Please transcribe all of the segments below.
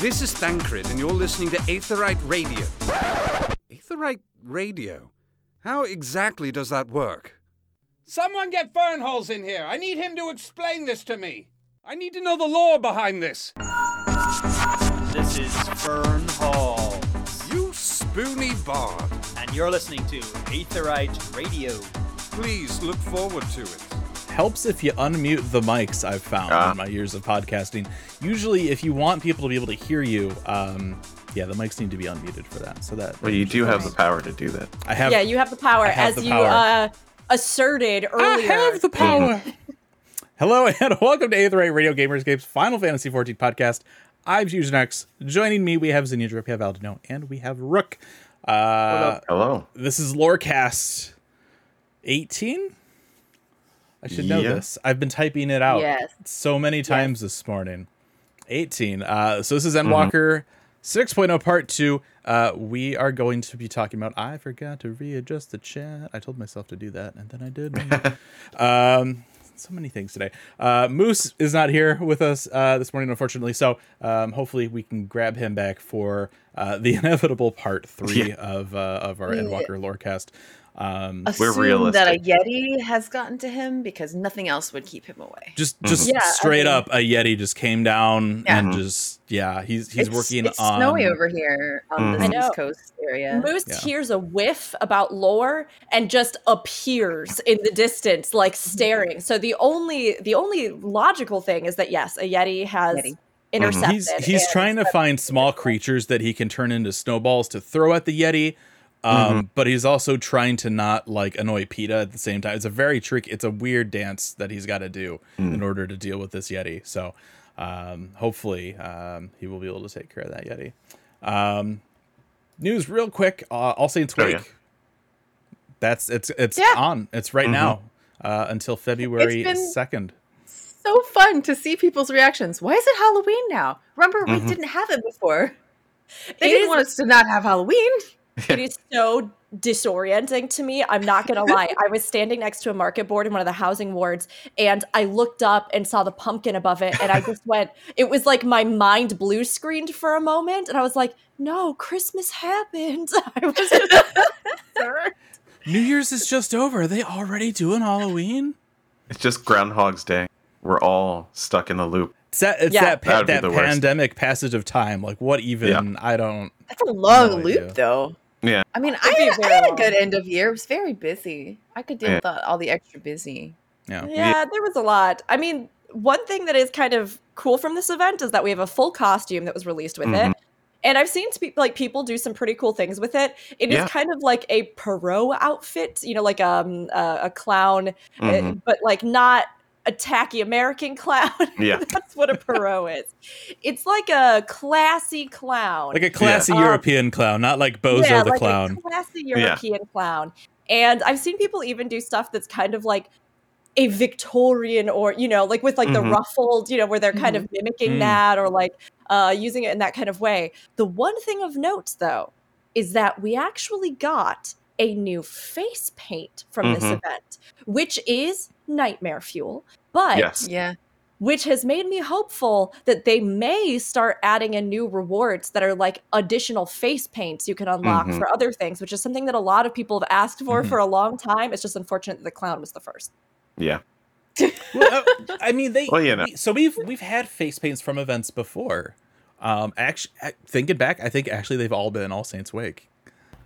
This is Thancred, and you're listening to Aetheryte Radio. Aetheryte Radio? How exactly does that work? Someone get Fernhalls in here. I need him to explain this to me. I need to know the lore behind this. This is Fern Hall, You spoony bard. and you're listening to Aetheryte Radio. Please look forward to it. Helps if you unmute the mics i've found Ah. in my years of podcasting usually if you want people to be able to hear you um yeah the mics need to be unmuted for that so that Well, you do have the power to do that. i have yeah, you have the power have as the you power. Uh, asserted earlier. I have the power hello and welcome to Aetheryte radio gamerscape's final fantasy 14 podcast i'm fusion x joining me we have Zinnia we have aldino and we have rook uh Hello. this is lorecast 18 i should know Yeah. this. I've been typing it out Yes. so many times this morning. 18 uh so this is endwalker 6.0 part 2 uh we are going to be talking about i forgot to readjust the chat. I told myself to do that and then i did um so many things today. Uh moose is not here with us uh this morning unfortunately. So um hopefully we can grab him back for uh the inevitable part three Yeah. of uh of our Yeah. endwalker lorecast um We're assume that a. Yeti has gotten to him because nothing else would keep him away. just just Yeah, I straight mean- up a yeti just came down Yeah. and just yeah he's he's it's, working it's on snowy over here on Mhm. the I know. East Coast area. Moose Yeah. hears a whiff about lore and just appears in the distance, like staring. So the only the only logical thing is that yes, a yeti has Yeti. intercepted. he's he's trying to find small creatures that he can turn into snowballs to throw at the yeti um but he's also trying to not like annoy PETA at the same time it's a very trick it's a weird dance that he's got to do in order to deal with this yeti so um hopefully um he will be able to take care of that yeti um news real quick uh, all saints Oh, week yeah. that's it's it's Yeah. on it's right Mhm. now uh until february been- 2nd so fun to see people's reactions. Why is it Halloween now? Remember, we Mhm. didn't have it before. They It didn't is- want us to not have Halloween. It is so disorienting to me. I'm not gonna lie. I was standing next to a market board in one of the housing wards, and I looked up and saw the pumpkin above it, and I just went. It was like my mind blue screened for a moment, and I was like, "No, Christmas happened." I was just new year's is just over are they already doing halloween It's just Groundhog's Day. We're all stuck in the loop. It's that it's Yeah. that pa- That'd be that the worst. pandemic passage of time. Like what even? I don't. That's a long No loop, idea. though. Yeah. I mean, It'd be I, I had a good end of year. It was very busy. I could deal Yeah. with all, all the extra busy. Yeah. Yeah, there was a lot. I mean, one thing that is kind of cool from this event is that we have a full costume that was released with Mhm. it. And I've seen spe- like people do some pretty cool things with it. It is Yeah. kind of like a Pierrot outfit, you know, like um a, a clown, uh, Mhm. but like not a tacky American clown. Yeah. That's what a Pierrot is. It's like a classy clown. Like a classy Um, European clown, not like Bozo yeah, the like clown. A classy European clown. And I've seen people even do stuff that's kind of like a Victorian or, you know, like with like the Mhm. ruffled, you know, where they're kind of mimicking Mm. that or like uh, using it in that kind of way. The one thing of note, though, is that we actually got a new face paint from this Mhm. event, which is nightmare fuel. But Yes. Yeah. which has made me hopeful that they may start adding in new rewards that are like additional face paints you can unlock Mhm. for other things, which is something that a lot of people have asked for Mhm. for a long time. It's just unfortunate that the clown was the first. Yeah. well, uh, I mean, they. Well, you know. we- so we've we've had face paints from events before. Um, actually, thinking back, I think actually they've all been All Saints Wake.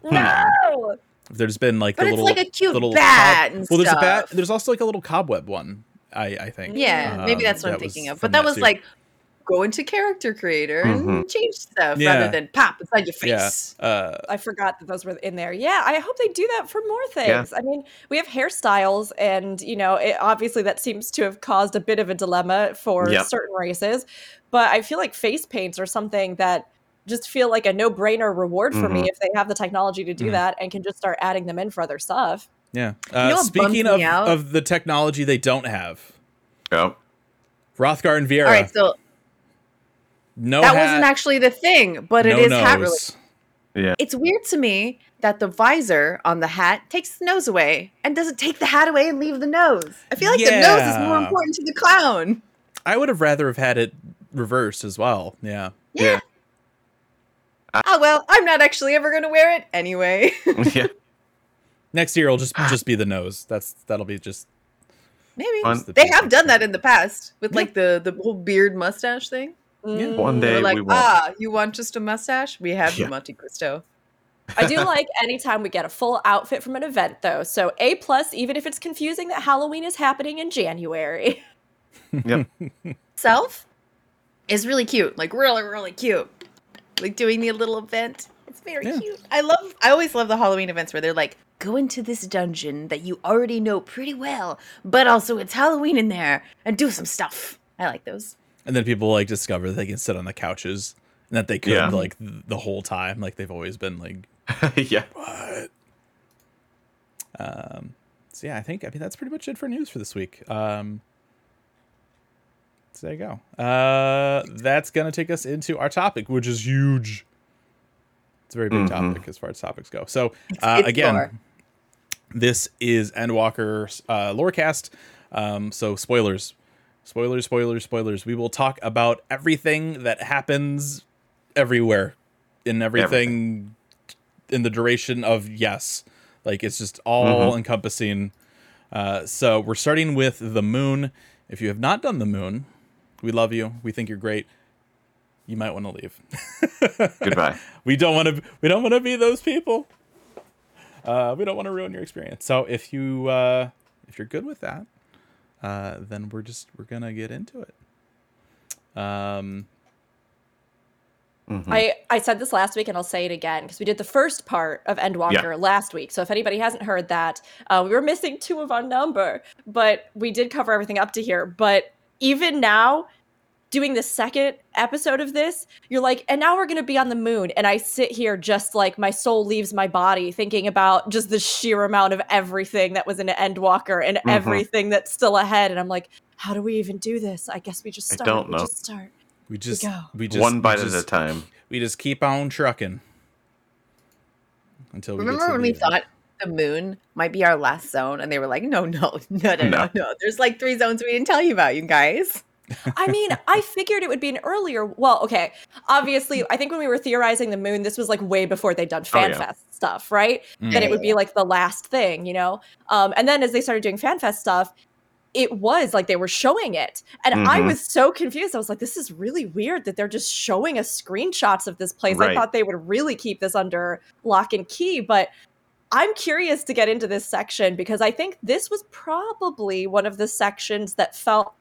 No, There's been like But the it's little like a cute little bat cob- and well, there's a bat. There's also like a little cobweb one. I I think. Yeah, maybe Um, that's what I'm thinking of. But that that was series. like go into character creator and Mhm. change stuff Yeah. rather than pop inside your Yeah. face. Uh, I forgot that those were in there. Yeah, I hope they do that for more things. I mean, we have hairstyles, and you know, it, obviously that seems to have caused a bit of a dilemma for Yep. certain races. But I feel like face paints are something that just feel like a no-brainer reward for me Mhm. if they have the technology to do Mhm. that and can just start adding them in for other stuff. yeah. know Uh, what speaking of of the technology they don't have, Oh. Hrothgar and Viera. All right, so no that hat, wasn't actually the thing, but it no is hat related. Yeah. It's weird to me that the visor on the hat takes the nose away and doesn't take the hat away and leave the nose. I feel like the nose is more important to the clown. I would have rather have had it reversed as well. Yeah. Yeah. Oh well, I'm not actually ever gonna wear it anyway. yeah. Next year will just just be the nose. That's that'll be just Maybe One- they have done that in the past with like the the whole beard mustache thing. Mm. One day like, we won't. ah, you want just a mustache? We have Yeah. the Monte Cristo. I do like anytime we get a full outfit from an event though. So A plus, even if it's confusing that Halloween is happening in January. Yep. Self is really cute, like really really cute. Like doing the little event. It's very Yeah. cute. I love. I always love the Halloween events where they're like, go into this dungeon that you already know pretty well, but also it's Halloween in there and do some stuff. I like those. and then people like discover that they can sit on the couches and that they could Yeah. like th- the whole time like they've always been like yeah. what um so yeah i think i mean that's pretty much it for news for this week um so there you go uh that's gonna take us into our topic which is huge it's a very big Mhm. topic as far as topics go so uh it's again lore. this is endwalker uh lorecast um so spoilers spoilers spoilers spoilers we will talk about everything that happens everywhere in everything, Everything. in the duration of yes like it's just all Mhm. encompassing uh so we're starting with the moon if you have not done the moon we love you we think you're great you might want to leave Goodbye. we don't want to we don't want to be those people uh, we don't want to ruin your experience so if you uh, if you're good with that uh, then we're just we're gonna get into it um Mhm. I, I said this last week and I'll say it again because we did the first part of Endwalker Yeah. last week. So if anybody hasn't heard that, uh, we were missing two of our number, but we did cover everything up to here. But even now, doing the second episode of this, you're like, and now we're going to be on the moon. And I sit here just like my soul leaves my body thinking about just the sheer amount of everything that was in Endwalker and Mhm. everything that's still ahead. And I'm like, how do we even do this? I guess we just I don't know. we just start. we just go. we just One bite just, at a time. we just keep on trucking until we get Remember to when the we end. thought the moon might be our last zone, and they were like, no, no, no, no, no, No. no. There's like three zones we didn't tell you about, you guys. I mean, I figured it would be an earlier. Well, okay. Obviously, I think when we were theorizing the moon, this was like way before they'd done Oh, yeah. FanFest stuff, right? Mm. That it would be like the last thing, you know? Um, and then as they started doing FanFest stuff, it was like they were showing it. And I Mhm. was so confused. I was like, this is really weird that they're just showing us screenshots of this place. I thought they would really keep this under lock and key, but I'm curious to get into this section because I think this was probably one of the sections that felt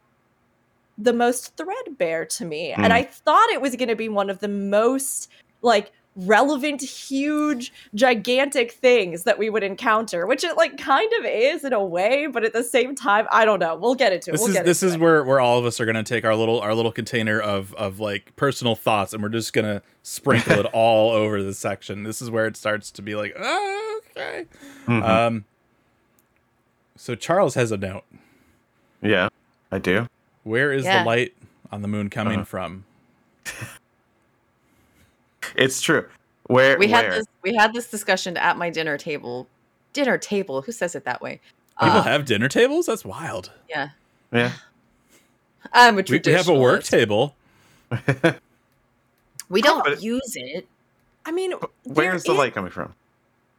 the most threadbare to me. And Mm. I thought it was going to be one of the most like relevant, huge, gigantic things that we would encounter, which it like kind of is in a way, but at the same time, I don't know. We'll get into it. this we'll is get this is it. where where all of us are gonna take our little our little container of of like personal thoughts and we're just gonna sprinkle it all over the section this is where it starts to be like oh, okay Mhm. um so charles has a note yeah, I do. where is Yeah. the light on the moon coming Uh-huh. from It's true. Where We had where? this we had this discussion at my dinner table. Dinner table. Who says it that way? people Uh, have dinner tables that's wild yeah. Yeah. I'm a we, we have a work table We don't But- use it. I mean, where's the light coming from?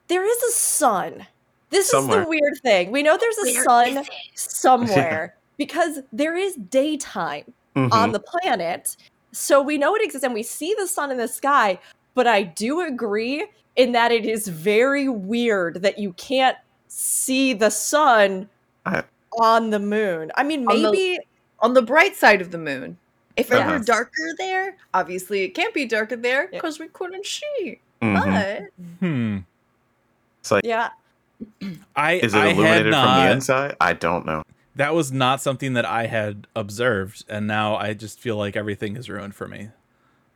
There is a sun. This is the weird thing. We know there's a Where sun is it? somewhere because there is daytime Mhm. on the planet. So we know it exists and we see the sun in the sky, but I do agree in that it is very weird that you can't see the sun I- on the moon. I mean, On the- maybe On the bright side of the moon. If it were darker there, obviously it can't be darker there Yeah. because we couldn't see. Mhm. But hmm It's like, yeah. i is it I had illuminated from not- the inside? I don't know. That was not something that i had observed and now i just feel like everything is ruined for me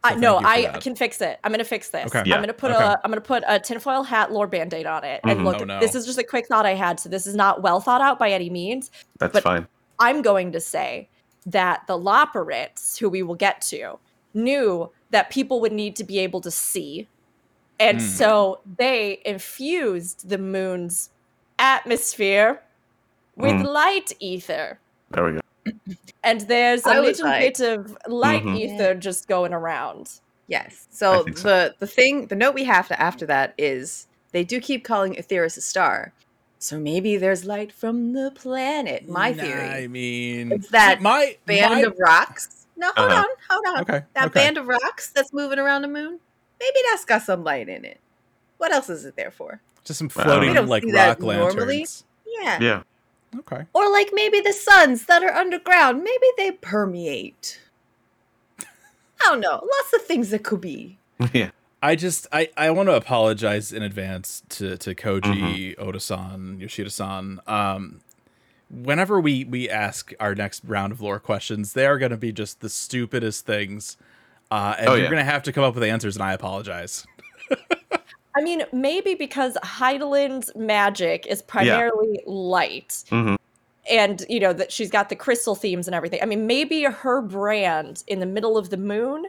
I So no, for I that. can fix it. I'm gonna fix this. Okay. I'm gonna put okay. a I'm gonna put a tinfoil hat lore band-aid on it. And Mhm. look, Oh, no. this is just a quick thought I had, so this is not well thought out by any means. That's But- fine. I'm going to say that the Loporrits, who we will get to, knew that people would need to be able to see. And Hmm. so they infused the moon's atmosphere with Hmm. light ether. There we go. And there's a I was little like- bit of light Mhm. ether just going around. Yes. So so. the the thing, the note we have to after that is they do keep calling Etheirys a star. So maybe there's light from the planet. My Nah, theory. I mean, It's that my band my- of rocks. No, hold Uh-huh. on, hold on. Okay, That okay. band of rocks that's moving around the moon. Maybe that's got some light in it. What else is it there for? just some floating We like rock lanterns. normally. Yeah. Yeah. Okay. Or like maybe the suns that are underground. Maybe they permeate. I don't know. Lots of things that could be. Yeah. I just I, I want to apologize in advance to to Koji, Oda-san, Yoshida-san. Um, whenever we we ask our next round of lore questions, they are going to be just the stupidest things, uh, and Oh, you're yeah. going to have to come up with answers, and I apologize. I mean, maybe because Hydaelyn's magic is primarily light, hmm and you know that she's got the crystal themes and everything. I mean, maybe her brand in the middle of the moon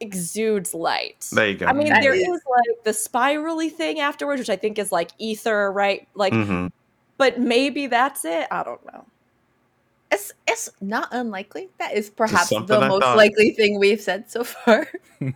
exudes light. There you go. I mean, That there is- is like the spirally thing afterwards, which I think is like ether, right? Like, hmm but maybe that's it. I don't know. It's it's not unlikely. That is perhaps the I most thought. likely thing we've said so far.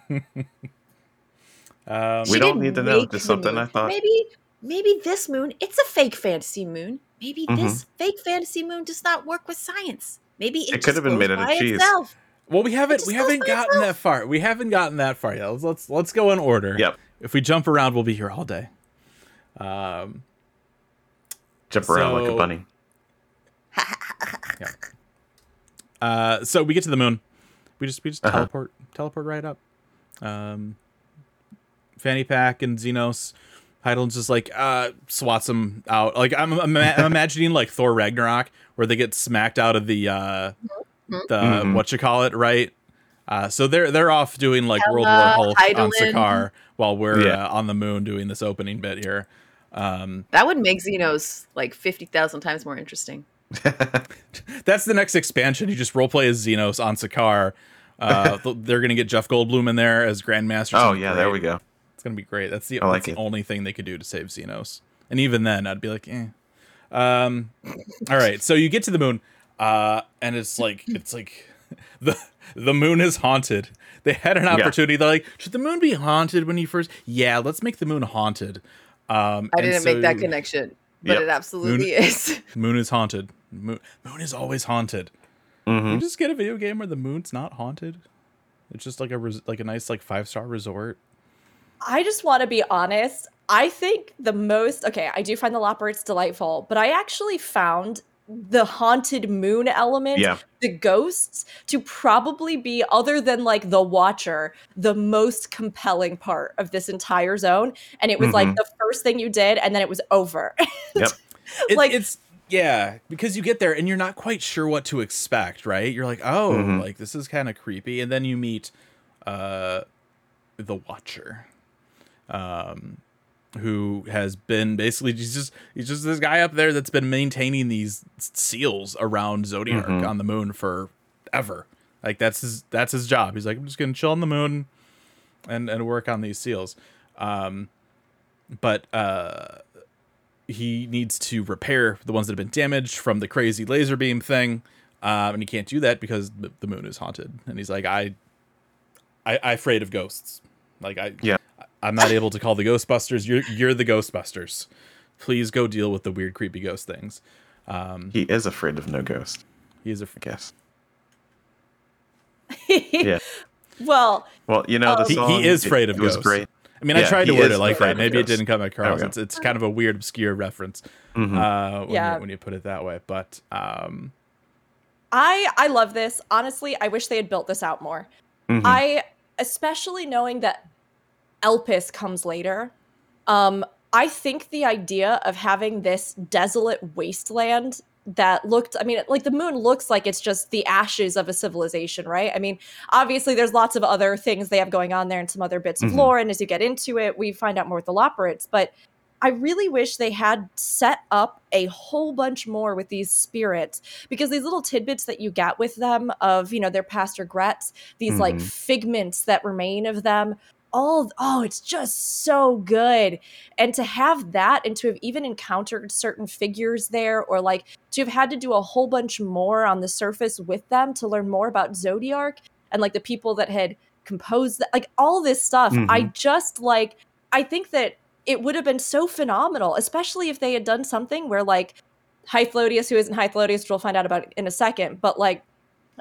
Um, We don't need to know, make just something moon. I thought. Maybe maybe this moon, it's a fake fantasy moon. Maybe Mhm. this fake fantasy moon does not work with science. Maybe it, It could have been made out of cheese. Itself. well, we haven't we haven't gotten itself. that far. We haven't gotten that far yet. Let's let's, let's go in order. Yep. If we jump around, we'll be here all day. Um, Jump around like a bunny. Uh, so we get to the moon. We just we just Uh-huh. teleport teleport right up. Um, Fanny Pack and Zenos. Heidel's just like uh swats them out. Like I'm, I'm, I'm imagining like Thor Ragnarok where they get smacked out of the uh the Mhm. what you call it right. Uh, so they're they're off doing like World War Hela, Hulk on Hydaelyn. Sakaar while we're Yeah. uh, on the moon doing this opening bit here. Um, That would make Zenos like fifty thousand times more interesting. That's the next expansion. You just roleplay as Zenos on Sakaar. Uh, they're gonna get Jeff Goldblum in there as Grandmaster. oh Something yeah, there we go. It's gonna be great. That's the, I like that's the only thing they could do to save Zenos. And even then, I'd be like, eh. Um, all right. So you get to the moon, uh, and it's like it's like the the moon is haunted. They had an Yeah. opportunity. They're like, should the moon be haunted when you first? Yeah, let's make the moon haunted. Um, I and didn't make that connection, but Yep. it absolutely is. Moon is haunted. Moon, moon is always haunted. hmm You just get a video game where the moon's not haunted. It's just like a res- like a nice like five star resort. I just want to be honest. I think the most okay, I do find the Loporrits delightful, but I actually found the haunted moon element, Yeah. the ghosts, to probably be other than like the Watcher, the most compelling part of this entire zone. And it was like Mhm. the first thing you did, and then it was over. Yep. It- Like- it's yeah, because you get there and you're not quite sure what to expect, right? You're like, oh, Mhm. like this is kind of creepy, and then you meet uh the Watcher, um, who has been basically he's just he's just this guy up there that's been maintaining these seals around Zodiark Mhm. on the moon for ever. Like that's his that's his job. He's like, I'm just gonna chill on the moon and and work on these seals. Um, but uh he needs to repair the ones that have been damaged from the crazy laser beam thing, um, and he can't do that because the, the moon is haunted. And he's like, I, I, I afraid of ghosts. Like I, Yeah. I'm not able to call the Ghostbusters. You're you're the Ghostbusters. Please go deal with the weird, creepy ghost things. Um, He is afraid of no ghost. he is a I guess. Yeah. well, Well, you know the Um, He- he is afraid of it was ghosts. great. I mean, I tried to word it like that. Maybe it didn't come There across. It's, it's kind of a weird, obscure reference Mhm. uh, when, Yeah. you, when you put it that way. But um, I I love this. Honestly, I wish they had built this out more. Mhm. I especially knowing that Elpis comes later. Um, I think the idea of having this desolate wasteland that looked, I mean, like the moon looks like it's just the ashes of a civilization, right? I mean, obviously there's lots of other things they have going on there and some other bits of Mhm. lore. And as you get into it, we find out more with the Loporrits. But I really wish they had set up a whole bunch more with these spirits because these little tidbits that you get with them of, you know, their past regrets, these like Mhm. figments that remain of them, all, oh, it's just so good. And to have that and to have even encountered certain figures there or like to have had to do a whole bunch more on the surface with them to learn more about Zodiark and like the people that had composed that like all this stuff i Mhm. just like i think that it would have been so phenomenal especially if they had done something where like Hythlodaeus who isn't Hythlodaeus which we'll find out about in a second but like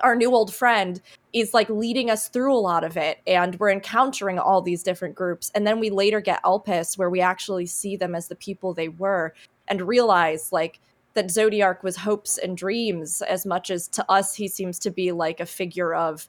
our new old friend is like leading us through a lot of it and we're encountering all these different groups and then we later get elpis where we actually see them as the people they were and realize like that Zodiark was hopes and dreams as much as to us he seems to be like a figure of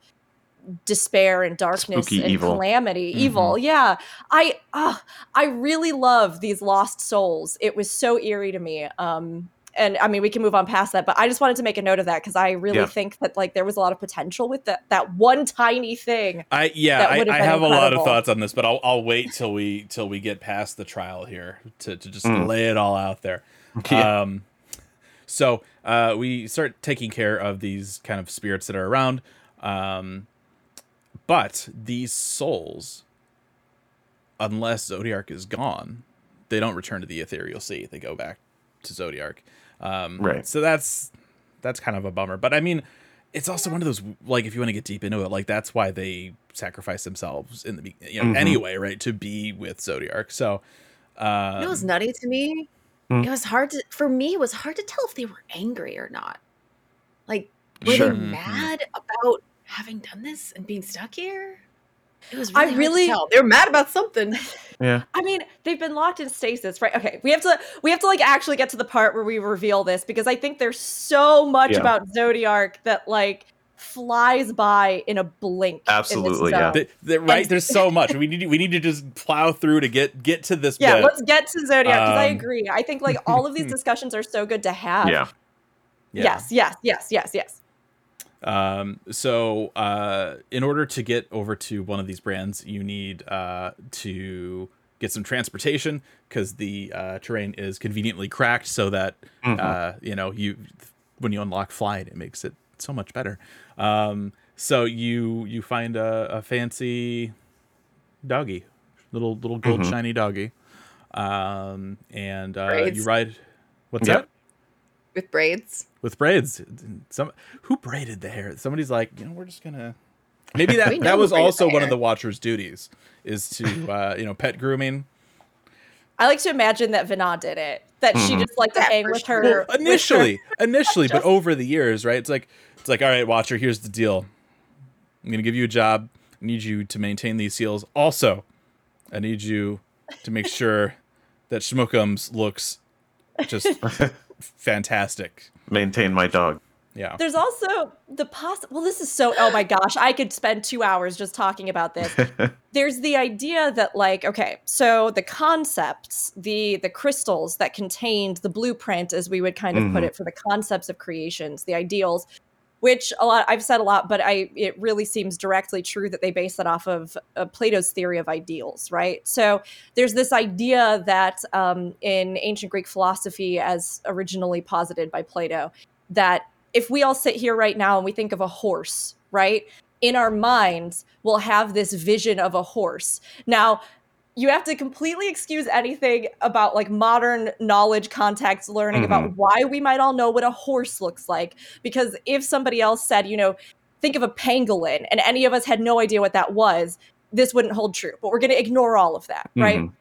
despair and darkness Spooky and evil. calamity. Evil yeah. I uh, i really love these lost souls. It was so eerie to me um and I mean, we can move on past that, but I just wanted to make a note of that because I really Yeah. think that like there was a lot of potential with that that one tiny thing. I yeah, That I, have I been have a lot of thoughts on this, but I'll I'll wait till we till we get past the trial here to, to just Mm. lay it all out there. Yeah. Um, so uh, we start taking care of these kind of spirits that are around, um, but these souls, unless Zodiark is gone, they don't return to the ethereal sea. They go back to Zodiark. Um, Right. So that's that's kind of a bummer. But I mean, it's also one of those like if you want to get deep into it, like that's why they sacrifice themselves in the you know Mhm. anyway, right? To be with Zodiark. So. Um, You know what's nutty to me? Hmm. It was hard to for me. It was hard to tell if they were angry or not. Like, were Sure. they Mhm. mad about having done this and being stuck here? It was I really, hard to really- tell. they were mad about something. yeah. I mean, they've been locked in stasis, right? Okay, we have to we have to like actually get to the part where we reveal this because I think there's so much Yeah. about Zodiark that like flies by in a blink. Absolutely, yeah. zone. Th- th- right And- there's so much we need to, we need to just plow through to get get to this Yeah, bit. let's get to Zodiark because I Um, agree. I think like all of these discussions are so good to have. Yeah. Yeah. Yes, yes, yes, yes, yes. Um, so uh, in order to get over to one of these brands, you need uh, to get some transportation because the uh, terrain is conveniently cracked, so that Mhm. uh, you know you when you unlock flight, it makes it so much better. Um, so you you find a, a fancy doggy, little little gold Mhm. shiny doggy, um, and uh, you ride. What's Yep. that? With braids. with braids. Some who braided the hair? Somebody's like, you know, we're just gonna. Maybe that that was also the one of the Watcher's duties is to uh, you know pet grooming. I like to imagine that Vana did it. That she Mhm. just liked to Yeah, hang with her. Well, with her- initially, initially, but over the years, right? It's like it's like, all right, Watcher, here's the deal. I'm gonna give you a job. I need you to maintain these seals. Also, I need you to make sure that Schmookums looks just fantastic. Maintain my dog. Yeah. There's also the poss. Well, this is so. Oh my gosh, I could spend two hours just talking about this. There's the idea that, like, okay, so the concepts, the the crystals that contained the blueprint, as we would kind of put Mhm. it, for the concepts of creations, the ideals, which a lot I've said a lot, but I it really seems directly true that they base that off of uh, Plato's theory of ideals, right? So there's this idea that um, in ancient Greek philosophy, as originally posited by Plato, that if we all sit here right now and we think of a horse, right? In our minds, we'll have this vision of a horse. Now, you have to completely excuse anything about like modern knowledge context learning about why we might all know what a horse looks like. Because if somebody else said, you know, think of a pangolin and any of us had no idea what that was, this wouldn't hold true. But we're going to ignore all of that, right? Mhm.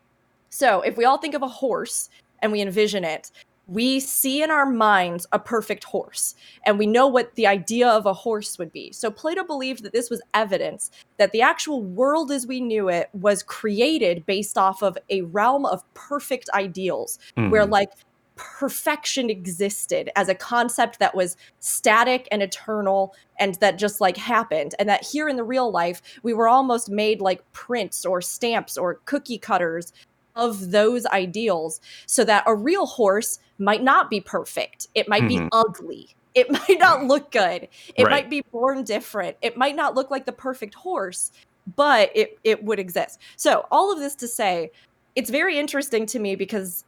So if we all think of a horse and we envision it, we see in our minds a perfect horse and we know what the idea of a horse would be. So Plato believed that this was evidence that the actual world as we knew it was created based off of a realm of perfect ideals where Mhm. like perfection existed as a concept that was static and eternal and that just like happened and that here in the real life we were almost made like prints or stamps or cookie cutters of those ideals so that a real horse might not be perfect it might be Mhm. ugly it might not look good it Right. might be born different it might not look like the perfect horse but it it would exist so all of this to say it's very interesting to me because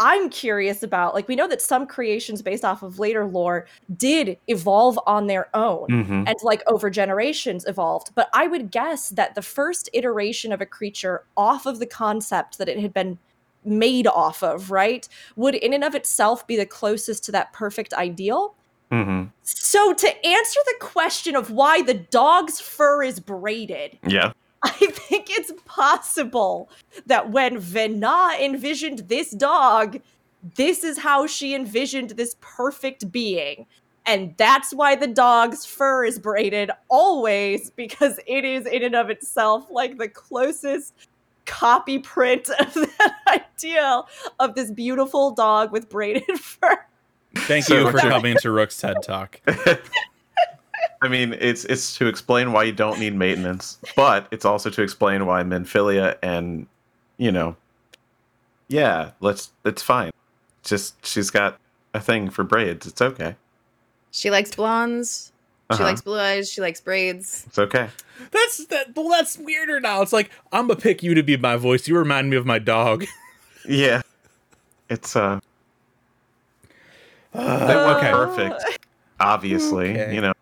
I'm curious about like we know that some creations based off of later lore did evolve on their own Mhm. and like over generations evolved but I would guess that the first iteration of a creature off of the concept that it had been made off of right would in and of itself be the closest to that perfect ideal hmm So, to answer the question of why the dog's fur is braided, Yeah. I think it's possible that when Vena envisioned this dog, this is how she envisioned this perfect being. And that's why the dog's fur is braided always, because it is in and of itself like the closest copy print of that idea of this beautiful dog with braided fur. Thank So- you for coming to Rook's TED Talk. I mean, it's it's to explain why you don't need maintenance, but it's also to explain why Menphilia and you know, yeah, let's it's fine. Just she's got a thing for braids. It's okay. She likes blondes. She Uh-huh. likes blue eyes. She likes braids. It's okay. That's that. Well, that's weirder now. It's like I'm gonna pick you to be my voice. You remind me of my dog. Yeah. It's uh okay. perfect. Obviously, Okay. you know.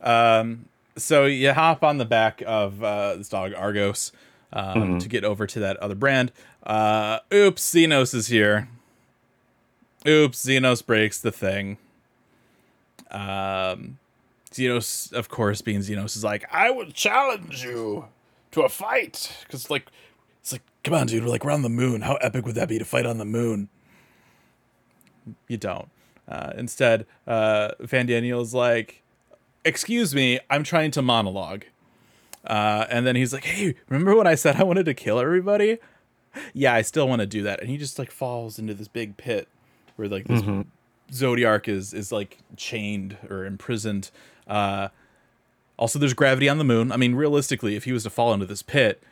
Um, so you hop on the back of uh, this dog Argos um, Mhm. to get over to that other brand. Uh, oops, Zenos is here. Oops, Zenos breaks the thing. Um, Zenos, of course, being Zenos, is like, I would challenge you to a fight because, like, it's like, come on, dude, we're like we're on the moon. How epic would that be to fight on the moon? You don't. Uh, instead, uh, Fandaniel's like, excuse me, I'm trying to monologue. Uh, and then he's like, hey, remember when I said I wanted to kill everybody? Yeah, I still want to do that. And he just like falls into this big pit where like this Mhm. Zodiark is is like chained or imprisoned. Uh, also, there's gravity on the moon. I mean, realistically, if he was to fall into this pit,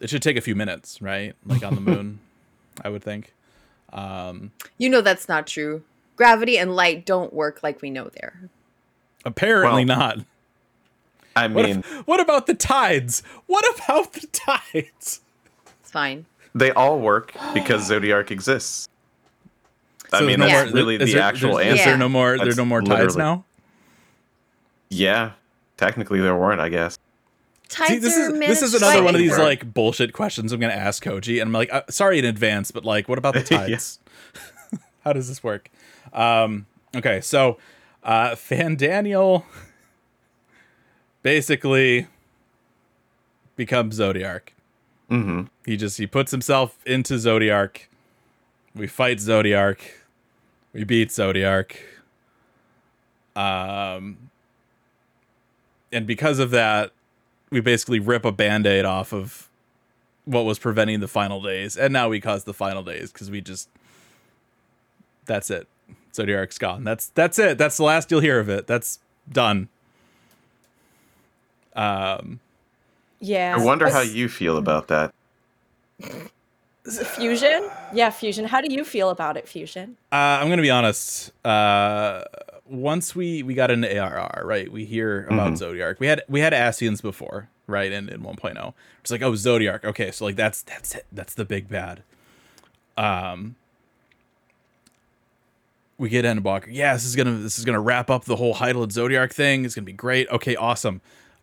it should take a few minutes, right? Like on the moon, I would think. Um, You know that's not true. Gravity and light don't work like we know there. apparently Well, not. I What, mean, if- what about the tides? What about the tides? It's fine. they all work because Zodiark exists. I So mean, there's that's no more- really the there- actual there's- answer. Is there no more? That's There's no more tides now. Yeah, technically there weren't, I guess. Tides See, this are is this is another one of these like bullshit questions I'm gonna ask Koji, and I'm like, uh, sorry in advance, but like, what about the Yeah. tides? How does this work? Um, okay, so uh, Fandaniel basically becomes Zodiark. hmm He just he puts himself into Zodiark. We fight Zodiark. We beat Zodiark. Um and because of that, we basically rip a band-aid off of what was preventing the final days. And now we cause the final days because we just that's it. Zodiark's gone. That's that's it. That's the last you'll hear of it. That's done. Um Yeah. I wonder how you feel about that. Fusion? Yeah, Fusion. How do you feel about it, Fusion? Uh, I'm gonna be honest. Uh, once we we got into ARR, right? We hear about Mhm. Zodiark. We had we had Ascians before, right? In in 1.0, it's like oh Zodiark. Okay, so like that's that's it. That's the big bad. Um, we get Endwalker. Yeah, this is gonna this is gonna wrap up the whole Heidel Zodiark thing. It's gonna be great. Okay, awesome.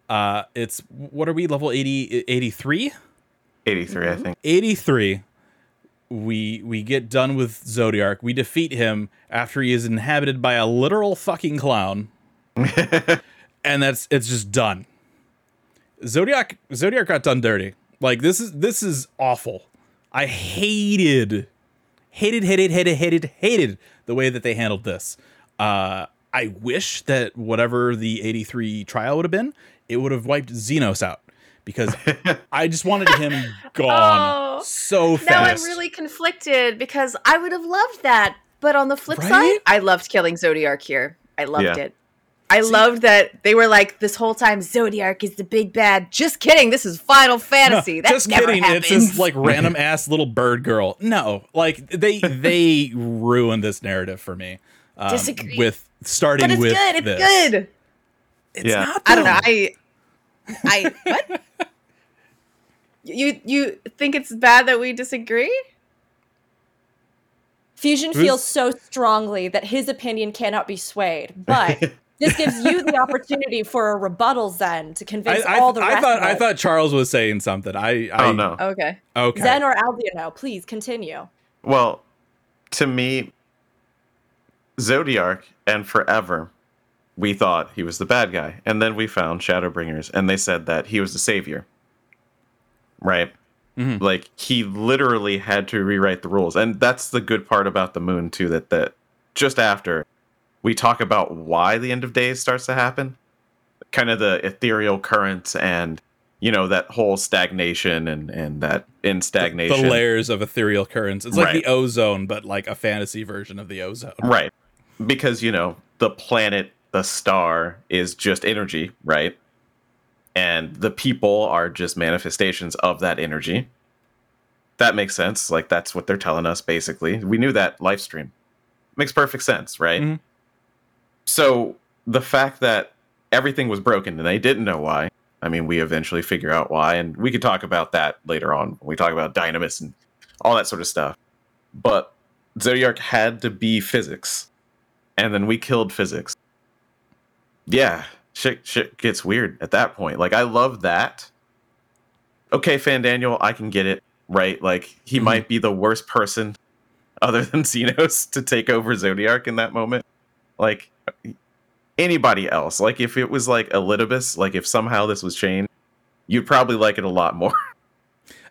Uh, it's what are we level 80 83? 83, I think. 83 we we get done with Zodiark. We defeat him after he is inhabited by a literal fucking clown. and that's it's just done. Zodiark Zodiark got done dirty. Like this is this is awful. I hated hated hated hated hated hated the way that they handled this. Uh I wish that whatever the 83 trial would have been, it would have wiped Zenos out because I just wanted him gone Oh, so fast. Now I'm really conflicted because I would have loved that. But on the flip Right? side, I loved killing Zodiark here. I loved Yeah. it. I loved that they were like this whole time Zodiark is the big bad. Just kidding. This is Final No, Fantasy. That just never kidding. happens. It's this like random ass little bird girl. No, like they they ruined this narrative for me. Um, Disagree. with starting but it's with good. It's this. good. It's Yeah. not. I don't know. I I what? You you think it's bad that we disagree? Fusion Who's- feels so strongly that his opinion cannot be swayed, but this gives you the opportunity for a rebuttal, Zen, to convince I, all the I thought of I thought Charles was saying something. I, I oh, no. Okay. okay. Zen or Aldiano, please continue. Well, to me, Zodiark and forever, we thought he was the bad guy. And then we found Shadowbringers, and they said that he was the savior. Right? Mhm. Like, he literally had to rewrite the rules. And that's the good part about the moon, too, that, that just after we talk about why the end of days starts to happen, kind of the ethereal currents and, you know, that whole stagnation and, and that in stagnation. The layers of ethereal currents. It's like Right. the ozone, but like a fantasy version of the ozone. Right. Because, you know, the planet, the star is just energy, right? And the people are just manifestations of that energy. That makes sense. Like, that's what they're telling us, basically. We knew that live stream. Makes perfect sense, right? Mhm. So, the fact that everything was broken and they didn't know why, I mean, we eventually figure out why. And we could talk about that later on when we talk about Dynamis and all that sort of stuff. But Zodiark had to be physics and then we killed physics. Yeah, shit, shit gets weird at that point. Like I love that. Okay, Fandaniel, I can get it. Right, like he Mhm. might be the worst person other than Zenos to take over Zodiark in that moment. Like anybody else, like if it was like Elidibus, like if somehow this was changed, you'd probably like it a lot more.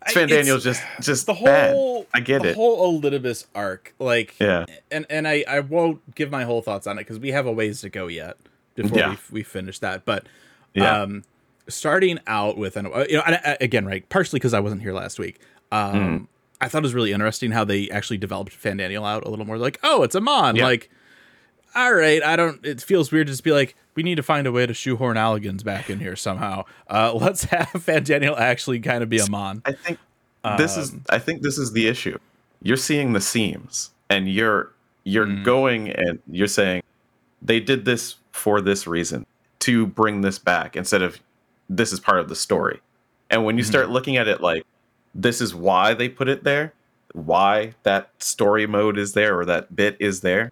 Fandaniel's just just the bad. whole I get it. the it. whole Elidibus arc. Like Yeah. and and I I won't give my whole thoughts on it because we have a ways to go yet before Yeah. we we finish that. But Yeah. um, starting out with an uh, you know and, uh, again right partially because I wasn't here last week. Um, Mm. I thought it was really interesting how they actually developed Fandaniel out a little more. Like oh, it's Amon. Yeah. Like all right, I don't. It feels weird to just be like, we need to find a way to shoehorn Allagans back in here somehow. Uh, let's have Fandaniel actually kind of be Amon. I think this is Um, I think this is the issue. You're seeing the seams and you're you're Mm. going and you're saying they did this for this reason to bring this back instead of this is part of the story. And when you Mhm. start looking at it like this is why they put it there, why that story mode is there or that bit is there,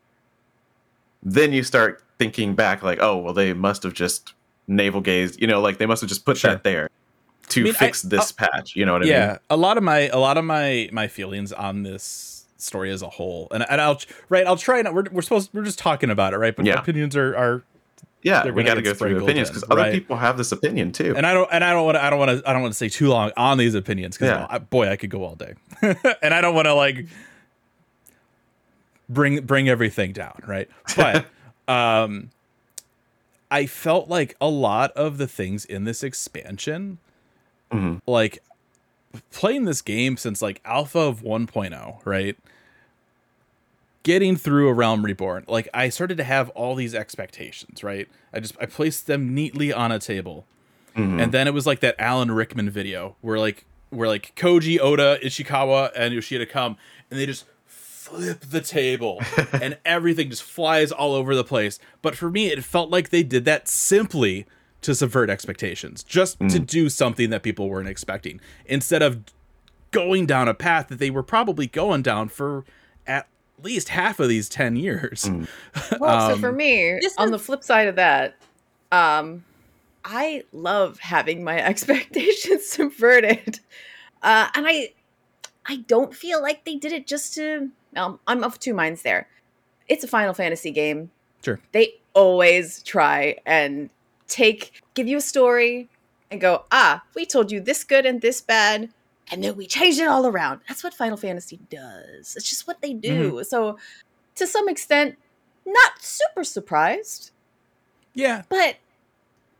then you start thinking back like, oh, well they must have just navel gazed, you know, like they must have just put Sure. that there to I mean, I- fix this patch, you know what I yeah mean? Yeah. A lot of my a lot of my my feelings on this story as a whole and, and i'll right i'll try and we're, we're supposed we're just talking about it right but Yeah. opinions are are Yeah, we got to go through opinions because other right. people have this opinion too. and i don't and i don't want to i don't want to i don't want to say too long on these opinions because Yeah. boy i could go all day and i don't want to like bring bring everything down right but um i felt like a lot of the things in this expansion Mhm. like playing this game since like alpha of 1.0 right getting through a realm reborn like i started to have all these expectations right? I just i placed them neatly on a table. Mhm. and then it was like that alan rickman video where like where like koji oda ishikawa and yoshida come and they just flip the table and everything just flies all over the place. But for me it felt like they did that simply to subvert expectations just to do something that people weren't expecting instead of going down a path that they were probably going down for at least half of these 10 years Well, so Um, for me, on is- the flip side of that, um, I love having my expectations subverted, uh, and I, I don't feel like they did it just to. Um, I'm of two minds there. It's a Final Fantasy game. Sure. They always try and take, give you a story, and go, ah, we told you this good and this bad, and then we changed it all around. That's what Final Fantasy does. It's just what they do. Mm-hmm. So, to some extent, not super surprised, yeah but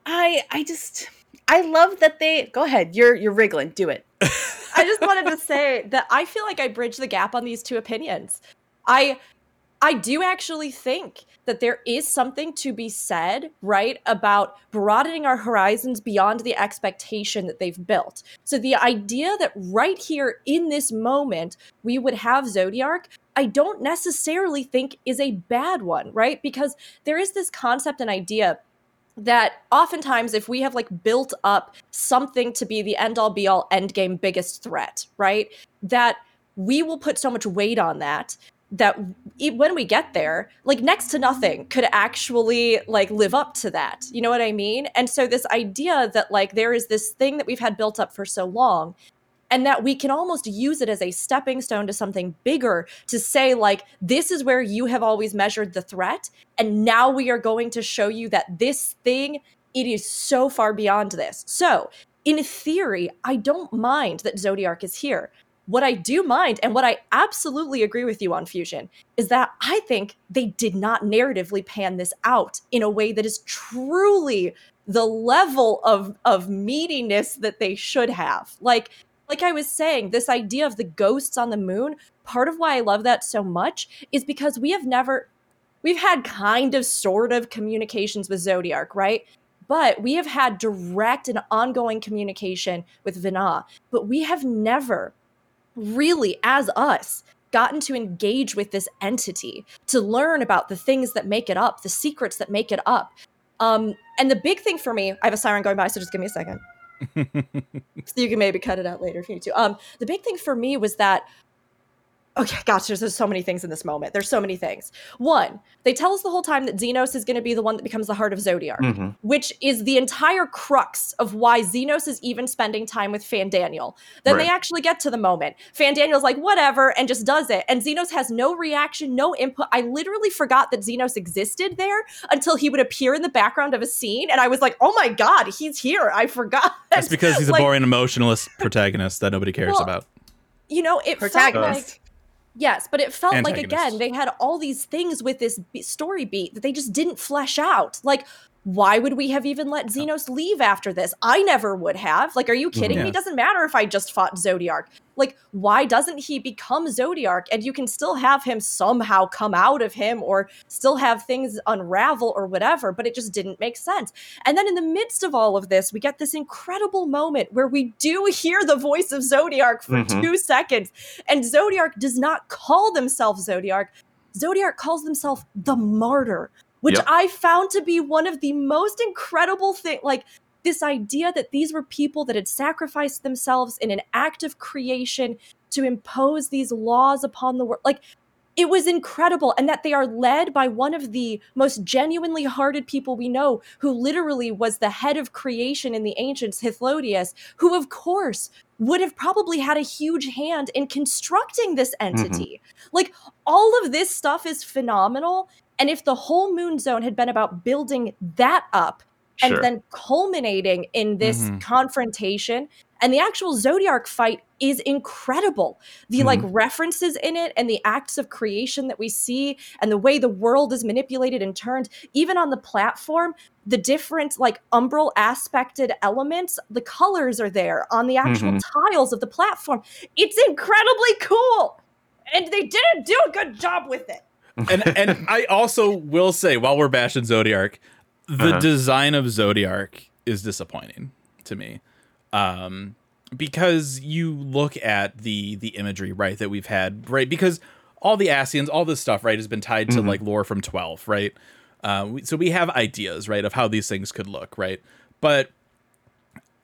I I just I love that they go ahead. You're you're wriggling. Do it. I just wanted to say that I feel like I bridge the gap on these two opinions. I I do actually think that there is something to be said, right, about broadening our horizons beyond the expectation that they've built. So the idea that right here in this moment we would have Zodiark, I don't necessarily think is a bad one, right? Because there is this concept and idea that oftentimes if we have like built up something to be the end all be all end game biggest threat right that we will put so much weight on that that when we get there like next to nothing could actually like live up to that. You know what i mean? And so this idea that like there is this thing that we've had built up for so long and that we can almost use it as a stepping stone to something bigger to say like this is where you have always measured the threat and now we are going to show you that this thing it is so far beyond this. So in theory i don't mind that Zodiark is here what i do mind and what i absolutely agree with you on fusion is that i think they did not narratively pan this out in a way that is truly the level of of meatiness that they should have like like I was saying, this idea of the ghosts on the moon, part of why I love that so much is because we have never, we've had kind of sort of communications with Zodiark, right? But we have had direct and ongoing communication with Venat, but we have never really, as us, gotten to engage with this entity to learn about the things that make it up, the secrets that make it up. Um, and the big thing for me, I have a siren going by, so just give me a second so you can maybe cut it out later if you need to. Um, the big thing for me was that okay, gosh, there's, there's so many things in this moment. There's so many things. One, they tell us the whole time that Zenos is going to be the one that becomes the heart of Zodiark, Mm-hmm. which is the entire crux of why Zenos is even spending time with Fandaniel. Then they actually get to the moment. Fandaniel's like, whatever, and just does it. And Zenos has no reaction, no input. I literally forgot that Zenos existed there until he would appear in the background of a scene. And I was like, oh my God, he's here. I forgot. That's because he's a boring emotionalist protagonist that nobody cares Well, about. You know, it felt Protagonist. like Yes, but it felt like again they had all these things with this story beat that they just didn't flesh out. Like, why would we have even let Zenos leave after this? I never would have. Like, are you kidding me? It doesn't matter if I just fought Zodiark. Like, why doesn't he become Zodiark? And you can still have him somehow come out of him or still have things unravel or whatever, but it just didn't make sense. And then in the midst of all of this, we get this incredible moment where we do hear the voice of Zodiark for Mhm. two seconds. And Zodiark does not call themselves Zodiark, Zodiark calls themselves the martyr, which Yep. I found to be one of the most incredible thing. Like this idea that these were people that had sacrificed themselves in an act of creation to impose these laws upon the world. Like it was incredible and that they are led by one of the most genuinely hearted people we know who literally was the head of creation in the ancients Hythlodaeus who of course would have probably had a huge hand in constructing this mm-hmm. entity like all of this stuff is phenomenal and if the whole moon zone had been about building that up and Sure. then culminating in this Mhm. confrontation and the actual Zodiark fight is incredible. The like references in it and the acts of creation that we see and the way the world is manipulated and turned even on the platform the different like umbral aspected elements the colors are there on the actual tiles of the platform. It's incredibly cool! And they didn't do a good job with it and and I also will say while we're bashing Zodiark, the Uh-huh. design of Zodiark is disappointing to me. Um because you look at the the imagery right that we've had right because all the Ascians all this stuff right has been tied to Mhm. like lore from 12 right uh, we, so we have ideas right of how these things could look right but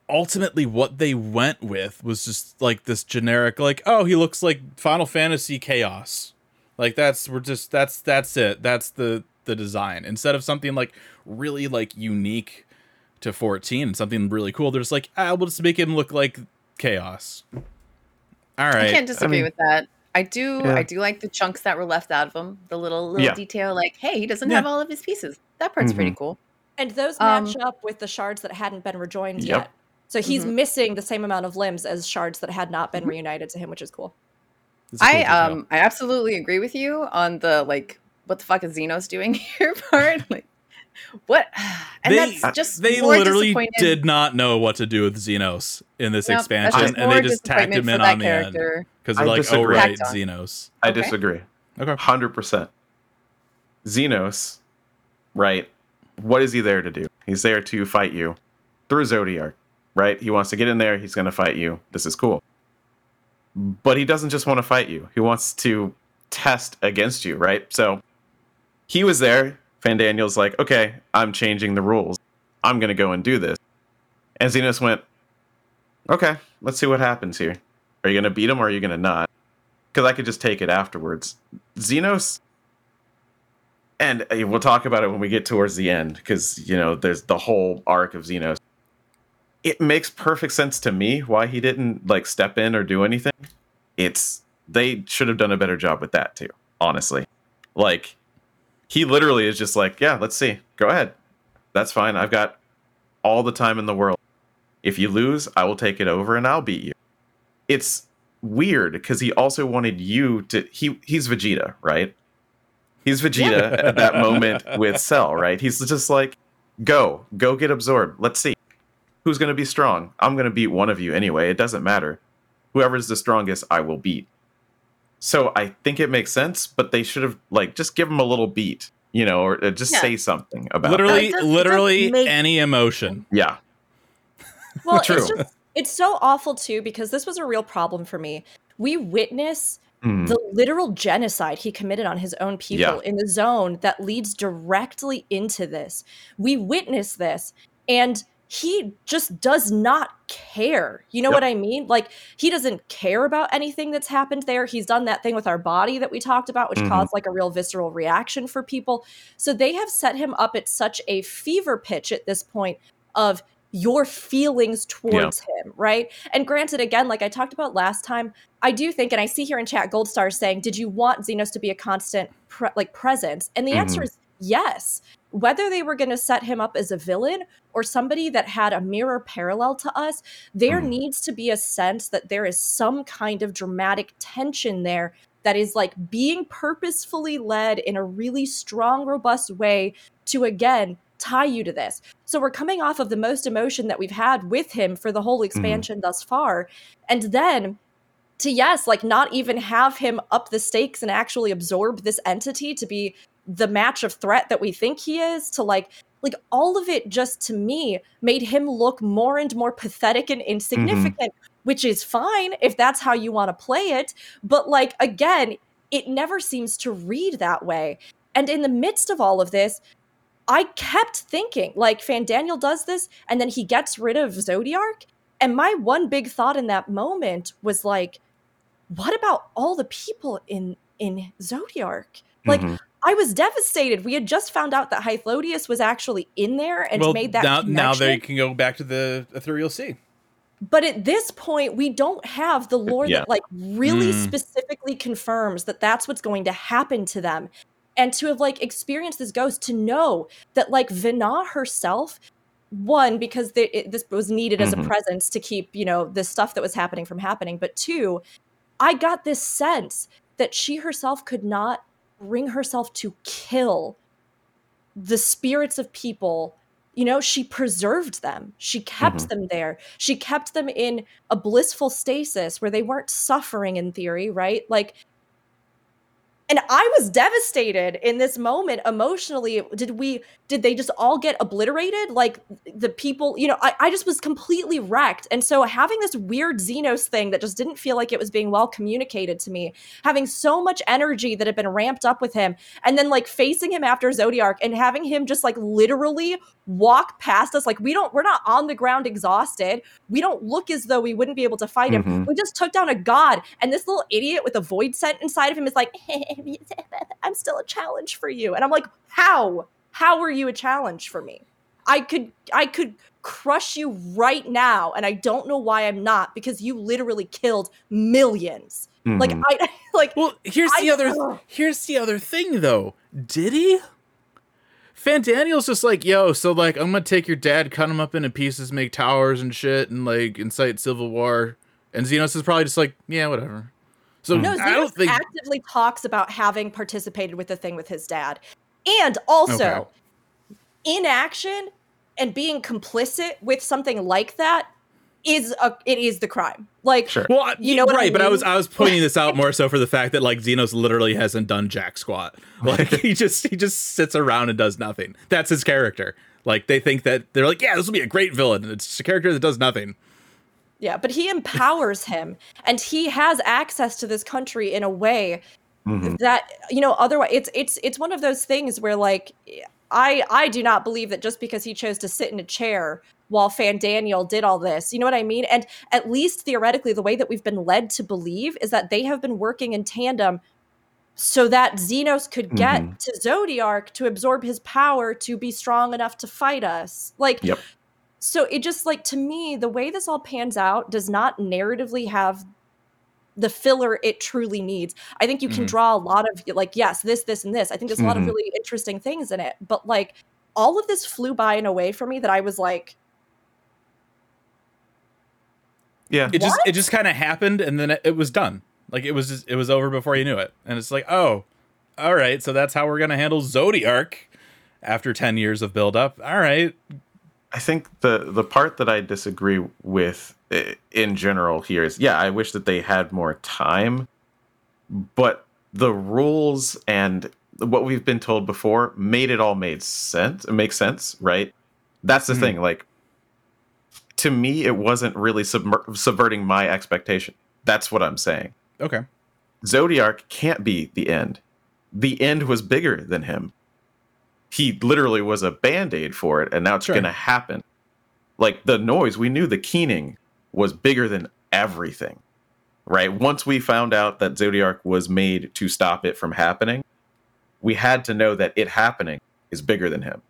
ultimately what they went with was just like this generic like oh he looks like final fantasy chaos like that's we're just that's that's it that's the the design instead of something like really like unique to 14 and something really cool they're just like ah we'll just make him look like chaos all I can't disagree mean- with that. I do. Yeah. I do like the chunks that were left out of him. The little little Yeah. detail, like, hey, he doesn't Yeah. have all of his pieces. That part's pretty Mhm. cool. and those Um, match up with the shards that hadn't been rejoined Yep. yet so he's Mhm. missing the same amount of limbs as shards that had not been reunited to him which is cool This is cool I um I absolutely agree with you on the like what the fuck is Zenos doing here part. Like what and they, that's just they more literally did not know what to do with Zenos in this Yep, expansion, and they just tacked him in on the end because they're I like, disagree. "Oh right, Tacked on. Zenos." I Okay. disagree. Okay, Hundred percent. Zenos, right? What is he there to do? He's there to fight you through Zodiark, right? He wants to get in there. He's going to fight you. This is cool. But he doesn't just want to fight you. He wants to test against you, right? So he was there. Fandaniel's like, okay, I'm changing the rules. I'm going to go and do this. And Zenos went, okay, let's see what happens here. Are you going to beat him or are you going to not? Because I could just take it afterwards. Zenos, and uh, we'll talk about it when we get towards the end, because you know there's the whole arc of Zenos. It makes perfect sense to me why he didn't like step in or do anything. It's they should have done a better job with that too, honestly. Like he literally is just like, yeah, let's see. Go ahead. That's fine. I've got all the time in the world. If you lose, I will take it over and I'll beat you. It's weird because he also wanted you to he he's Vegeta, right? He's Vegeta at that moment with Cell, right? He's just like, go, go get absorbed. Let's see. Who's gonna be strong? I'm gonna beat one of you anyway. It doesn't matter. Whoever's the strongest, I will beat. So I think it makes sense, but they should have like just give him a little beat, you know, or uh, just Yeah. say something about literally, It does- literally make- any emotion. Yeah. Well, True. it's just it's so awful too because this was a real problem for me. We witness Mhm. the literal genocide he committed on his own people Yeah. in the zone that leads directly into this. We witness this and he just does not care. You know Yep. what I mean? Like he doesn't care about anything that's happened there. He's done that thing with our body that we talked about which Mhm. caused like a real visceral reaction for people. So they have set him up at such a fever pitch at this point of your feelings towards him, right? And granted, again, like I talked about last time, I do think, and I see here in chat Gold Star saying, "Did you want Zenos to be a constant pre- like presence?" And the answer Mhm. is yes. Whether they were going to set him up as a villain or somebody that had a mirror parallel to us, there Mhm. needs to be a sense that there is some kind of dramatic tension there that is like being purposefully led in a really strong, robust way to again tie you to this. So we're coming off of the most emotion that we've had with him for the whole expansion thus far. And then to yes, like not even have him up the stakes and actually absorb this entity to be the match of threat that we think he is, to like like all of it just to me made him look more and more pathetic and insignificant, which is fine if that's how you want to play it. But like again, it never seems to read that way. And in the midst of all of this, I kept thinking, like, Fandaniel does this, and then he gets rid of Zodiark And my one big thought in that moment was like, what about all the people in in Zodiark Like, Mhm. I was devastated. We had just found out that Hythlodaeus was actually in there and well, made that now, now they can go back to the aetherial sea. But at this point, we don't have the lore Yeah. that like really Mm. specifically confirms that that's what's going to happen to them. And to have like experienced this ghost, to know that like Venat herself, one because the, it, this was needed as a Mhm. presence to keep you know the stuff that was happening from happening. But two, I got this sense that she herself could not bring herself to kill the spirits of people. You know she preserved them. She kept mm-hmm. them there. She kept them in a blissful stasis where they weren't suffering in theory right? Like and i was devastated in this moment emotionally. Did we did they just all get obliterated? Like the people you know i, I just was completely wrecked. And so having this weird Zenos thing that just didn't feel like it was being well communicated to me having so much energy that had been ramped up with him and then like facing him after zodiark and having him just like literally walk past us like we don't we're not on the ground exhausted. We don't look as though we wouldn't be able to fight him. Mhm. we just took down a god and this little idiot with a voidsent inside of him is like i'm still a challenge for you and i'm like how how are you a challenge for me i could i could crush you right now and i don't know why i'm not because you literally killed millions like Mhm. i like Well, here's I- the other ugh. here's the other thing though. Did he? Fandaniel's just like, yo, so like I'm gonna take your dad, cut him up into pieces, make towers and shit, and like incite civil war. And Zenos is probably just like, yeah, whatever. So No, I don't think actively talks about having participated with the thing with his dad. And also Okay. inaction and being complicit with something like that is a it is the crime. Like Sure. Well, I- You know what I right? But I was I was pointing this out more so for the fact that like Zenos literally hasn't done jack squat. Like he just he just sits around and does nothing. That's his character. Like they think that they're like, yeah, this will be a great villain. It's just a character that does nothing. Yeah, but he empowers him and he has access to this country in a way Mhm. that you know otherwise it's it's it's one of those things where like I I do not believe that just because he chose to sit in a chair while Fandaniel did all this, you know what I mean? And at least theoretically the way that we've been led to believe is that they have been working in tandem so that Zenos could get Mhm. to Zodiark to absorb his power to be strong enough to fight us. Like Yep. So it just like to me the way this all pans out does not narratively have the filler it truly needs i think you can Mhm. draw a lot of like yes this this and this i think there's a lot of Mhm. really interesting things in it but like all of this flew by in a way for me that i was like Yeah. It just it just kind of happened and then it, it was done. Like it was just, it was over before you knew it. And it's like, "Oh, all right, so that's how we're going to handle Zodiark after 10 years of build up. All right. I think the the part that I disagree with in general here is yeah, I wish that they had more time, but the rules and what we've been told before made it all made sense. It makes sense, right? That's the Mhm. thing. Like to me, it wasn't really submer- subverting my expectation. That's what I'm saying. Okay. Zodiark can't be the end. The end was bigger than him. He literally was a band aid for it, and now it's Sure. going to happen. Like the noise, we knew the keening was bigger than everything, right? Once we found out that Zodiark was made to stop it from happening, we had to know that it happening is bigger than him.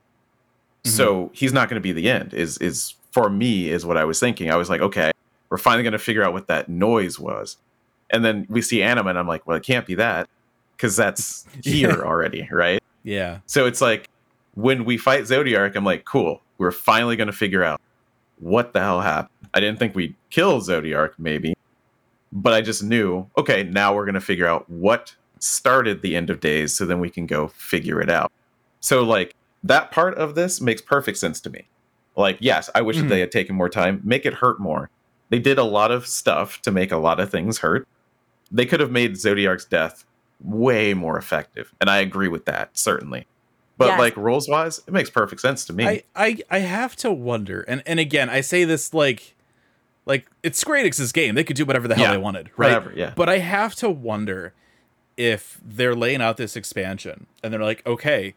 Mm-hmm. So he's not going to be the end. Is is for me is what I was thinking. I was like, okay, we're finally going to figure out what that noise was, and then we see Anima, and I'm like, well, it can't be that because that's here Yeah. already, right? Yeah. So it's like when we fight Zodiark, I'm like, cool, we're finally going to figure out what the hell happened. I didn't think we'd kill Zodiark, maybe, but I just knew, okay, now we're going to figure out what started the end of days so then we can go figure it out. So, like, that part of this makes perfect sense to me. Like, yes, I wish Mhm. that they had taken more time, make it hurt more. They did a lot of stuff to make a lot of things hurt. They could have made Zodiark's death way more effective. And I agree with that, certainly. But Yes. like rules wise, it makes perfect sense to me. I, I I have to wonder, and and again, I say this like, like it's Square Enix's game; they could do whatever the hell Yeah, they wanted, right? Whatever, yeah. But I have to wonder if they're laying out this expansion and they're like, okay,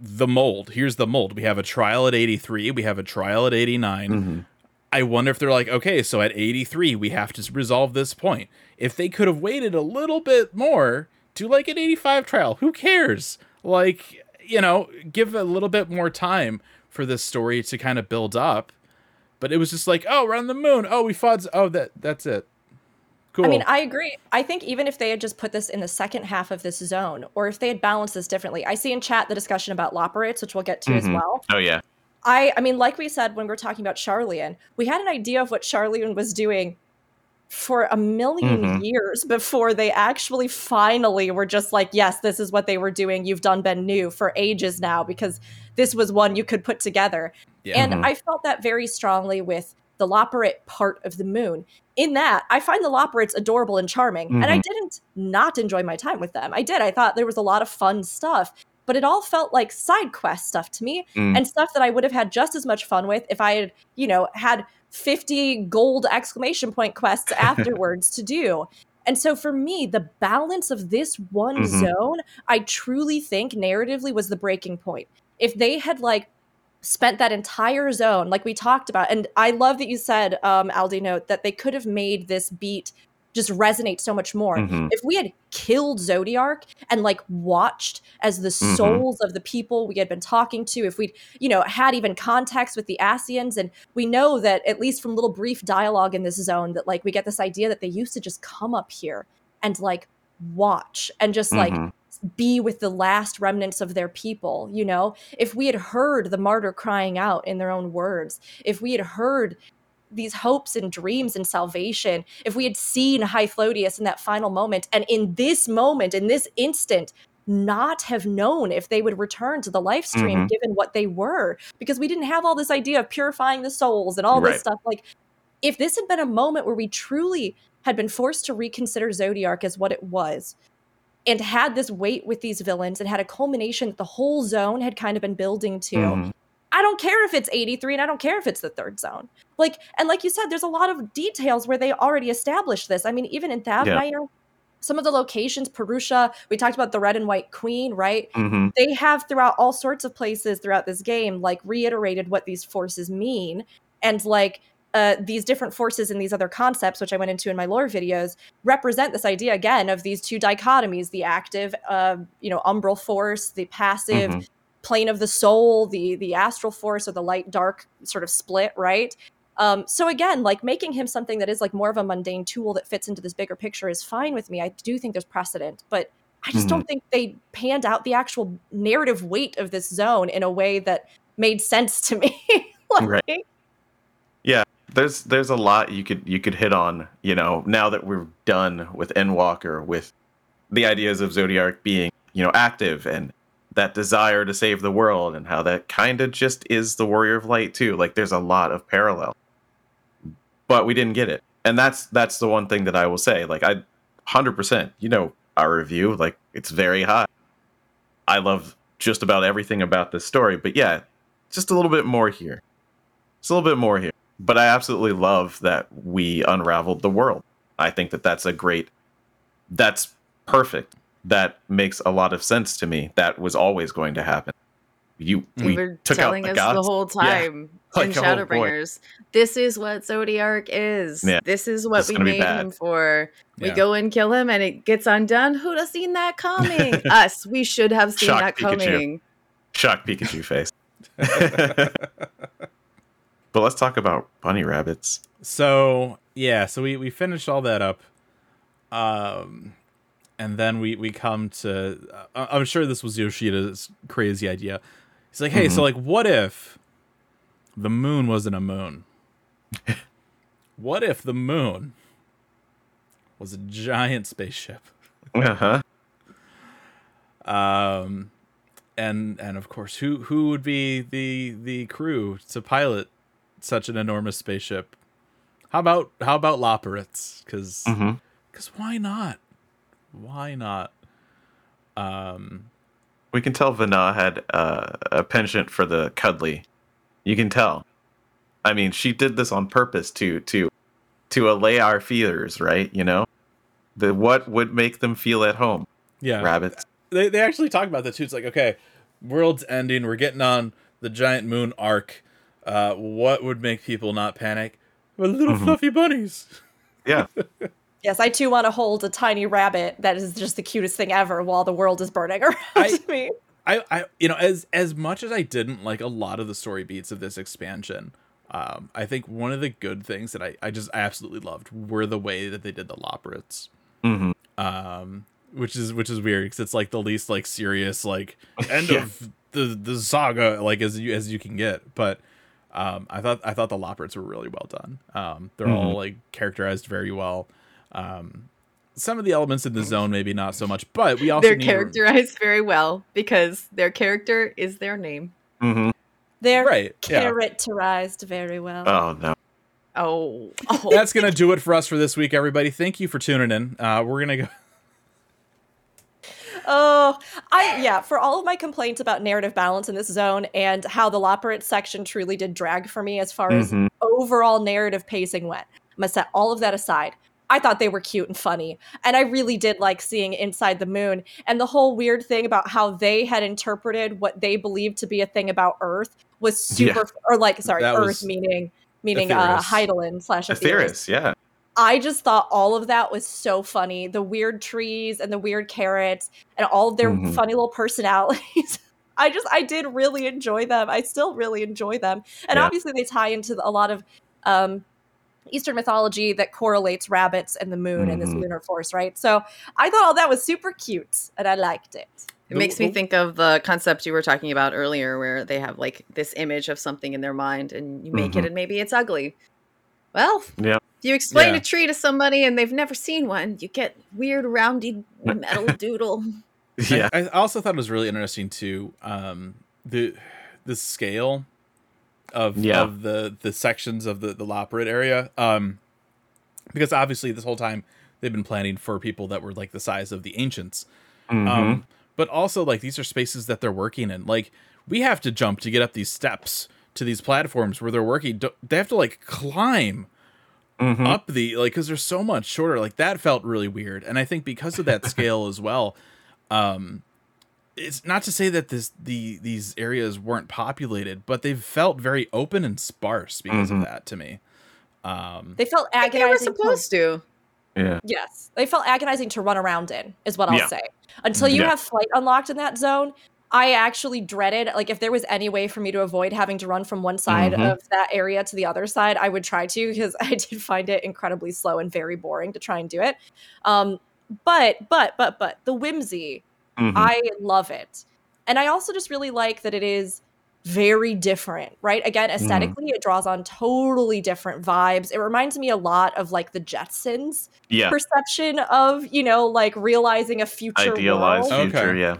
the mold. Here's the mold. We have a trial at 83. We have a trial at 89. Mhm. I wonder if they're like, okay, so at 83, we have to resolve this point. If they could have waited a little bit more to like an 85 trial, who cares? Like, you know, give a little bit more time for this story to kind of build up. But it was just like, oh, we're on the moon. Oh, we fought. z- Oh, that that's it. Cool. I mean, I agree. I think even if they had just put this in the second half of this zone, or if they had balanced this differently, I see in chat the discussion about Loporrits, which we'll get to as Mhm. well. Oh yeah. I, I mean, like we said when we are talking about Sharlayan, we had an idea of what Sharlayan was doing for a 1000000 Mhm. years before they actually finally were just like, yes, this is what they were doing. You've done been new for ages now because this was one you could put together. yeah. And Mhm. I felt that very strongly with the Loporrit part of the moon. In that, I find the Loporrits adorable and charming, and I Mhm. didn't not enjoy my time with them. I did. I thought there was a lot of fun stuff, but it all felt like side quest stuff to me, Mm. and stuff that I would have had just as much fun with if I had, you know, had 50 gold exclamation point quests afterwards to do. And so for me, the balance of this one Mhm. zone, I truly think narratively was the breaking point. If they had like spent that entire zone, like we talked about, and I love that you said, um, Aldi Note, that they could have made this beat just resonate so much more. Mhm. If we had killed Zodiark and like watched as the Mhm. souls of the people we had been talking to, if we'd, you know, had even context with the Ascians, and we know that at least from little brief dialogue in this zone, that like we get this idea that they used to just come up here and like watch and just like Mhm. be with the last remnants of their people you know if we had heard the martyr crying out in their own words if we had heard these hopes and dreams and salvation if we had seen Hythlodaeus in that final moment and in this moment in this instant not have known if they would return to the life stream Mhm. given what they were because we didn't have all this idea of purifying the souls and all Right. this stuff like if this had been a moment where we truly had been forced to reconsider Zodiark as what it was and had this weight with these villains and had a culmination that the whole zone had kind of been building to. Mhm. I don't care if it's 83 and I don't care if it's the third zone. Like, and like you said, there's a lot of details where they already established this. I mean, even in Thavnair, some of the locations, Perusha, we talked about the red and white queen, right? Mhm. They have throughout all sorts of places throughout this game, like reiterated what these forces mean. And like uh, these different forces and these other concepts, which I went into in my lore videos, represent this idea again of these two dichotomies: the active, uh, you know, umbral force, the passive, Mhm. Plane of the soul, the the astral force, or the light dark sort of split, right? Um, so again, like making him something that is like more of a mundane tool that fits into this bigger picture is fine with me. I do think there's precedent, but I just Mhm. don't think they panned out the actual narrative weight of this zone in a way that made sense to me. like, Right. Yeah, there's there's a lot you could you could hit on you know now that we're done with endwalker with the ideas of Zodiark being you know active and that desire to save the world and how that kind of just is the warrior of light too like there's a lot of parallel. But we didn't get it. And that's that's the one thing that i will say like i 100% you know our review like it's very high. I love just about everything about this story but yeah just a little bit more here. It's a little bit more here. But I absolutely love that we unraveled the world. I think that that's a great, that's perfect. That makes a lot of sense to me. That was always going to happen. You, They we were took telling out us the gods. the whole Yeah. time Like, in oh. Shadowbringers. This is what Zodiark is. Yeah. This is what This is we made him for. We go and kill him and it gets undone. Who'd have seen that coming? Us. We should have seen Shock that Pikachu. coming. Shock Pikachu face. but let's talk about bunny rabbits. So yeah, so we we finished all that up, um, and then we we come to. Uh, I'm sure this was Yoshida's crazy idea. He's like, hey, so like, what if the moon wasn't a moon? what if the moon was a giant spaceship? Uh huh. Um, and and of course, who who would be the the crew to pilot such an enormous spaceship? How about how about Loporrits? Because because why not? Why not? Um, We can tell Venat had uh, a penchant for the cuddly. You can tell. I mean, she did this on purpose to to to allay our fears, right? You know, the what would make them feel at home? yeah, Rabbits. they they actually talk about this too. It's like okay, world's ending. We're getting on the giant moon arc. Uh, what would make people not panic? Well, little Mhm. fluffy bunnies. Yeah. Yes, I too want to hold a tiny rabbit that is just the cutest thing ever while the world is burning around I- me. I, I you know as as much as I didn't like a lot of the story beats of this expansion, um, I think one of the good things that I, I just absolutely loved were the way that they did the Loporrits. hmm Um, which is which is weird because it's like the least like serious like end Yeah. of the the saga like as you as you can get. But um, I thought I thought the Loporrits were really well done. Um, they're all Mhm. like characterized very well. Um, some of the elements in the zone maybe not so much, but we also They're need to- characterized very well because their character is their name. hmm They're right. Yeah. characterized very well. Oh no. Oh, oh. that's gonna do it for us for this week, everybody. Thank you for tuning in. Uh, we're gonna go. Oh, I yeah, for all of my complaints about narrative balance in this zone and how the Loporrit section truly did drag for me as far as Mhm. overall narrative pacing went. I'm gonna set all of that aside. I thought they were cute and funny, and I really did like seeing Inside the Moon and the whole weird thing about how they had interpreted what they believed to be a thing about Earth was super, or like sorry, That Earth meaning meaning uh. Hydaelyn slash. Etheirys, yeah. I just thought all of that was so funny. The weird trees and the weird carrots and all of their Mhm. funny little personalities. I just I did really enjoy them. I still really enjoy them. And Yeah. obviously they tie into a lot of um Eastern mythology that correlates rabbits and the moon and this Mhm. lunar force, right? So I thought all that was super cute and I liked it. It makes me think of the concept you were talking about earlier, where they have like this image of something in their mind, and you make it, Mhm. and maybe it's ugly. Well, Yeah. if you explain Yeah. a tree to somebody and they've never seen one, you get weird, roundy metal doodle. Yeah. I, I also thought it was really interesting too. Um, the the scale of Yeah. of the the sections of the the Loporrit area. Um, because obviously this whole time they've been planning for people that were like the size of the ancients. Mhm. Um, but also like these are spaces that they're working in. Like we have to jump to get up these steps to these platforms where they're working. They have to like climb Mhm. up the like because they're so much shorter. Like that felt really weird, and I think because of that scale as well. Um, it's not to say that this the these areas weren't populated, but they've felt very open and sparse because Mhm. of that to me. Um, They felt I think they were agonizing. to- supposed to. Yeah. Yes, they felt agonizing to run around in, is what I'll Yeah. say. Until you Yeah. have flight unlocked in that zone, I actually dreaded like if there was any way for me to avoid having to run from one side Mhm. of that area to the other side, I would try to because I did find it incredibly slow and very boring to try and do it. Um, but but but but the whimsy, Mhm. I love it, and I also just really like that it is very different, right? Again, aesthetically, it draws on totally different vibes. It reminds me a lot of like the Jetsons yeah, perception of you know like realizing a future idealized world. Okay. future. Yeah,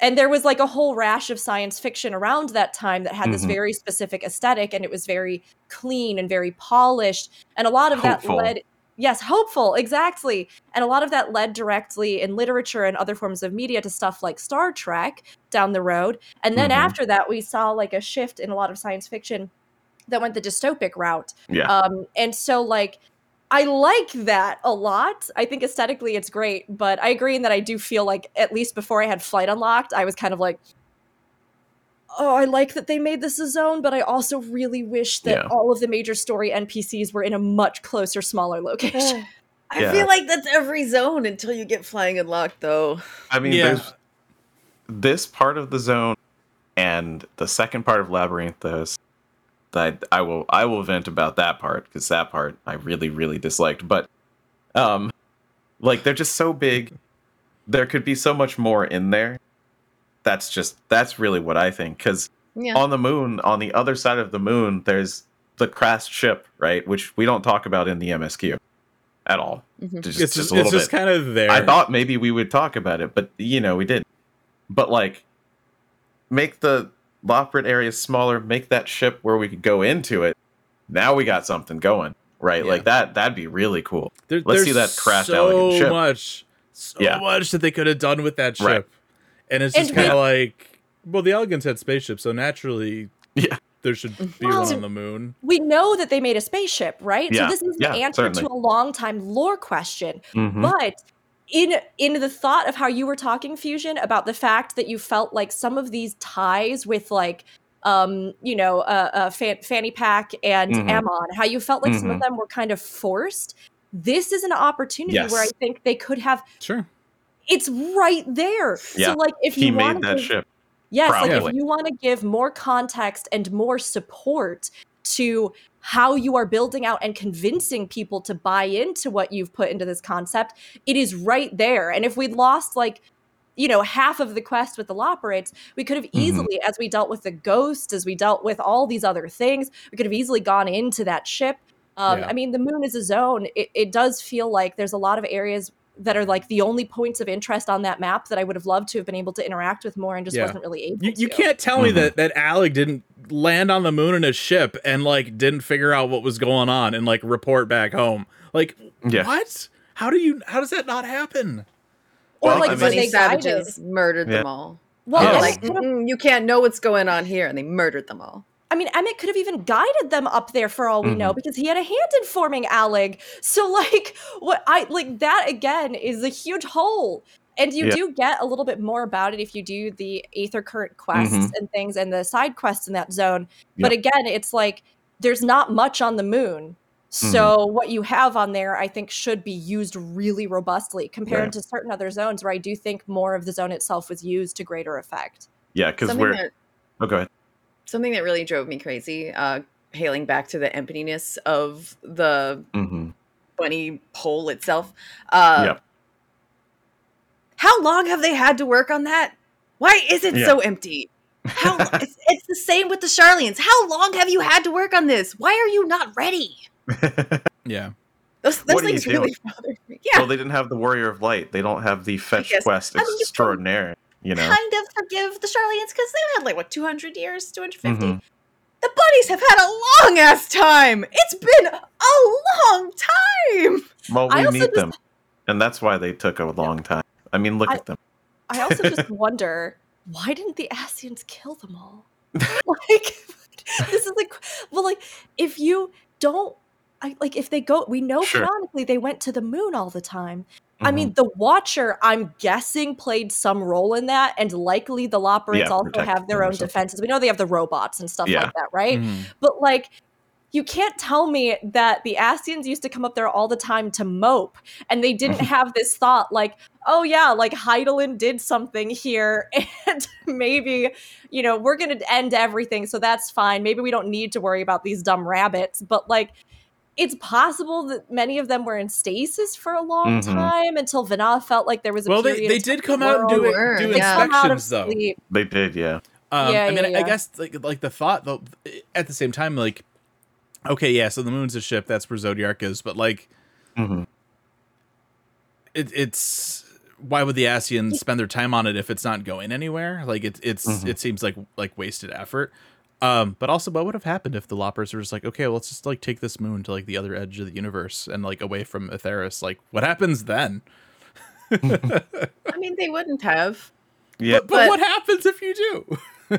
and there was like a whole rash of science fiction around that time that had this Mhm. very specific aesthetic and it was very clean and very polished and a lot of Hopeful. that led yes hopeful exactly and a lot of that led directly in literature and other forms of media to stuff like star trek down the road and then Mhm. after that we saw like a shift in a lot of science fiction that went the dystopic route yeah. um, and so like I like that a lot. I think aesthetically it's great, but I agree in that I do feel like at least before I had flight unlocked, I was kind of like, oh, I like that they made this a zone, but I also really wish that Yeah. all of the major story NPCs were in a much closer, smaller location. I Yeah. feel like that's every zone until you get flying unlocked, though. I mean, Yeah. there's this part of the zone and the second part of Labyrinthos that I will I will vent about that part because that part I really really disliked. But um, like they're just so big, there could be so much more in there. That's just that's really what I think because Yeah. on the moon, on the other side of the moon, there's the crashed ship, right? Which we don't talk about in the MSQ at all. Mhm. Just, it's just just, a little it's just bit. kind of there. I thought maybe we would talk about it, but you know, we didn't. But like, make the Loporrit area smaller, make that ship where we could go into it. Now we got something going, right? Yeah. Like that. That'd be really cool. There- Let's see that crashed so elegant ship. So much, so Yeah. much that they could have done with that ship, Right. And it's just kind of like, well, the Allagans had spaceships, so naturally, Yeah. there should be Well- one on the moon. we know that they made a spaceship, right? Yeah, So this is yeah, the answer certainly. to a long time lore question. Mhm. But in in the thought of how you were talking fusion about the fact that you felt like some of these ties with like um you know uh, uh Fan- fanny pack and Mhm. Amon how you felt like some of Mhm. them were kind of forced this is an opportunity where I think they could have Sure. It's right there Yeah, so like if he you made want that to ship. Yes, like if you want to give more context and more support to how you are building out and convincing people to buy into what you've put into this concept, it is right there. And if we'd lost like you know half of the quest with the Loporrits, we could have Mhm. easily, as we dealt with the ghost, as we dealt with all these other things, we could have easily gone into that ship. Um, Yeah. I mean, the moon is a zone. It, it does feel like there's a lot of areas that are like the only points of interest on that map that I would have loved to have been able to interact with more and just Yeah. wasn't really able You, to. you can't tell me Mhm. that that Allag didn't land on the moon in a ship and like didn't figure out what was going on and like report back home. Like Yeah. what? How do you? How does that not happen? Or Well, like I when mean- they guided. savages murdered them all. Well, Yes. Like, "Mm-mm, you can't know what's going on here, and they murdered them all. I mean, Emet could have even guided them up there for all we know Mhm. because he had a hand in forming Allag. So, like, what I like that again is a huge hole. And you Yeah. do get a little bit more about it if you do the Aether Current quests Mhm. and things and the side quests in that zone. But again, it's like there's not much on the moon. So what you have on there, I think, should be used really robustly compared Right. to certain other zones where I do think more of the zone itself was used to greater effect. Yeah, because we're. that Oh, go ahead. Something that really drove me crazy. Uh, hailing back to the emptiness of the hmm bunny hole itself. Uh, Yep. How long have they had to work on that? Why is it Yeah. so empty? How it's, it's the same with the Sharlayans. How long have you had to work on this? Why are you not ready? Yeah. Those, those What are you things really bothered me. Yeah, Well, they didn't have the Warrior of Light. They don't have the fetch quest I mean, you can extraordinaire. You know. kind of forgive the Sharlayans because they had like what 200 years, 250. Mhm. The bunnies have had a long ass time. It's been a long time. Well, we need just- them, and that's why they took a long time. I mean, look I- at them. I also just wonder why didn't the Ascians kill them all? like this is like well like if you don't I, like if they go we know Sure. canonically they went to the moon all the time. I Mhm. mean the Watcher I'm guessing played some role in that and likely the Loporrits Yeah, also have their own defenses. We know they have the robots and stuff Yeah. like that, right? Mhm. But like you can't tell me that the Ascians used to come up there all the time to mope and they didn't have this thought like, oh yeah, like Hydaelyn did something here and maybe, you know, we're going to end everything. So that's fine. Maybe we don't need to worry about these dumb rabbits. But like, it's possible that many of them were in stasis for a long Mhm. time until Venat felt like there was a Well, they, period they of did come out and do it, do yeah. they come out of inspections though. sleep. They did, yeah. Um, Yeah, I mean, yeah, I yeah. guess like like the thought though, at the same time, like, okay, yeah, so the moon's a ship. That's where Zodiark is, but like, hmm it, it's why would the Ascians spend their time on it if it's not going anywhere? Like, it, it's Mhm. it seems like like wasted effort. Um, but also, what would have happened if the Loppers were just like, okay, well, let's just like take this moon to like the other edge of the universe and like away from Etheirys? Like, what happens then? I mean, they wouldn't have. Yeah, But, but But- what happens if you do?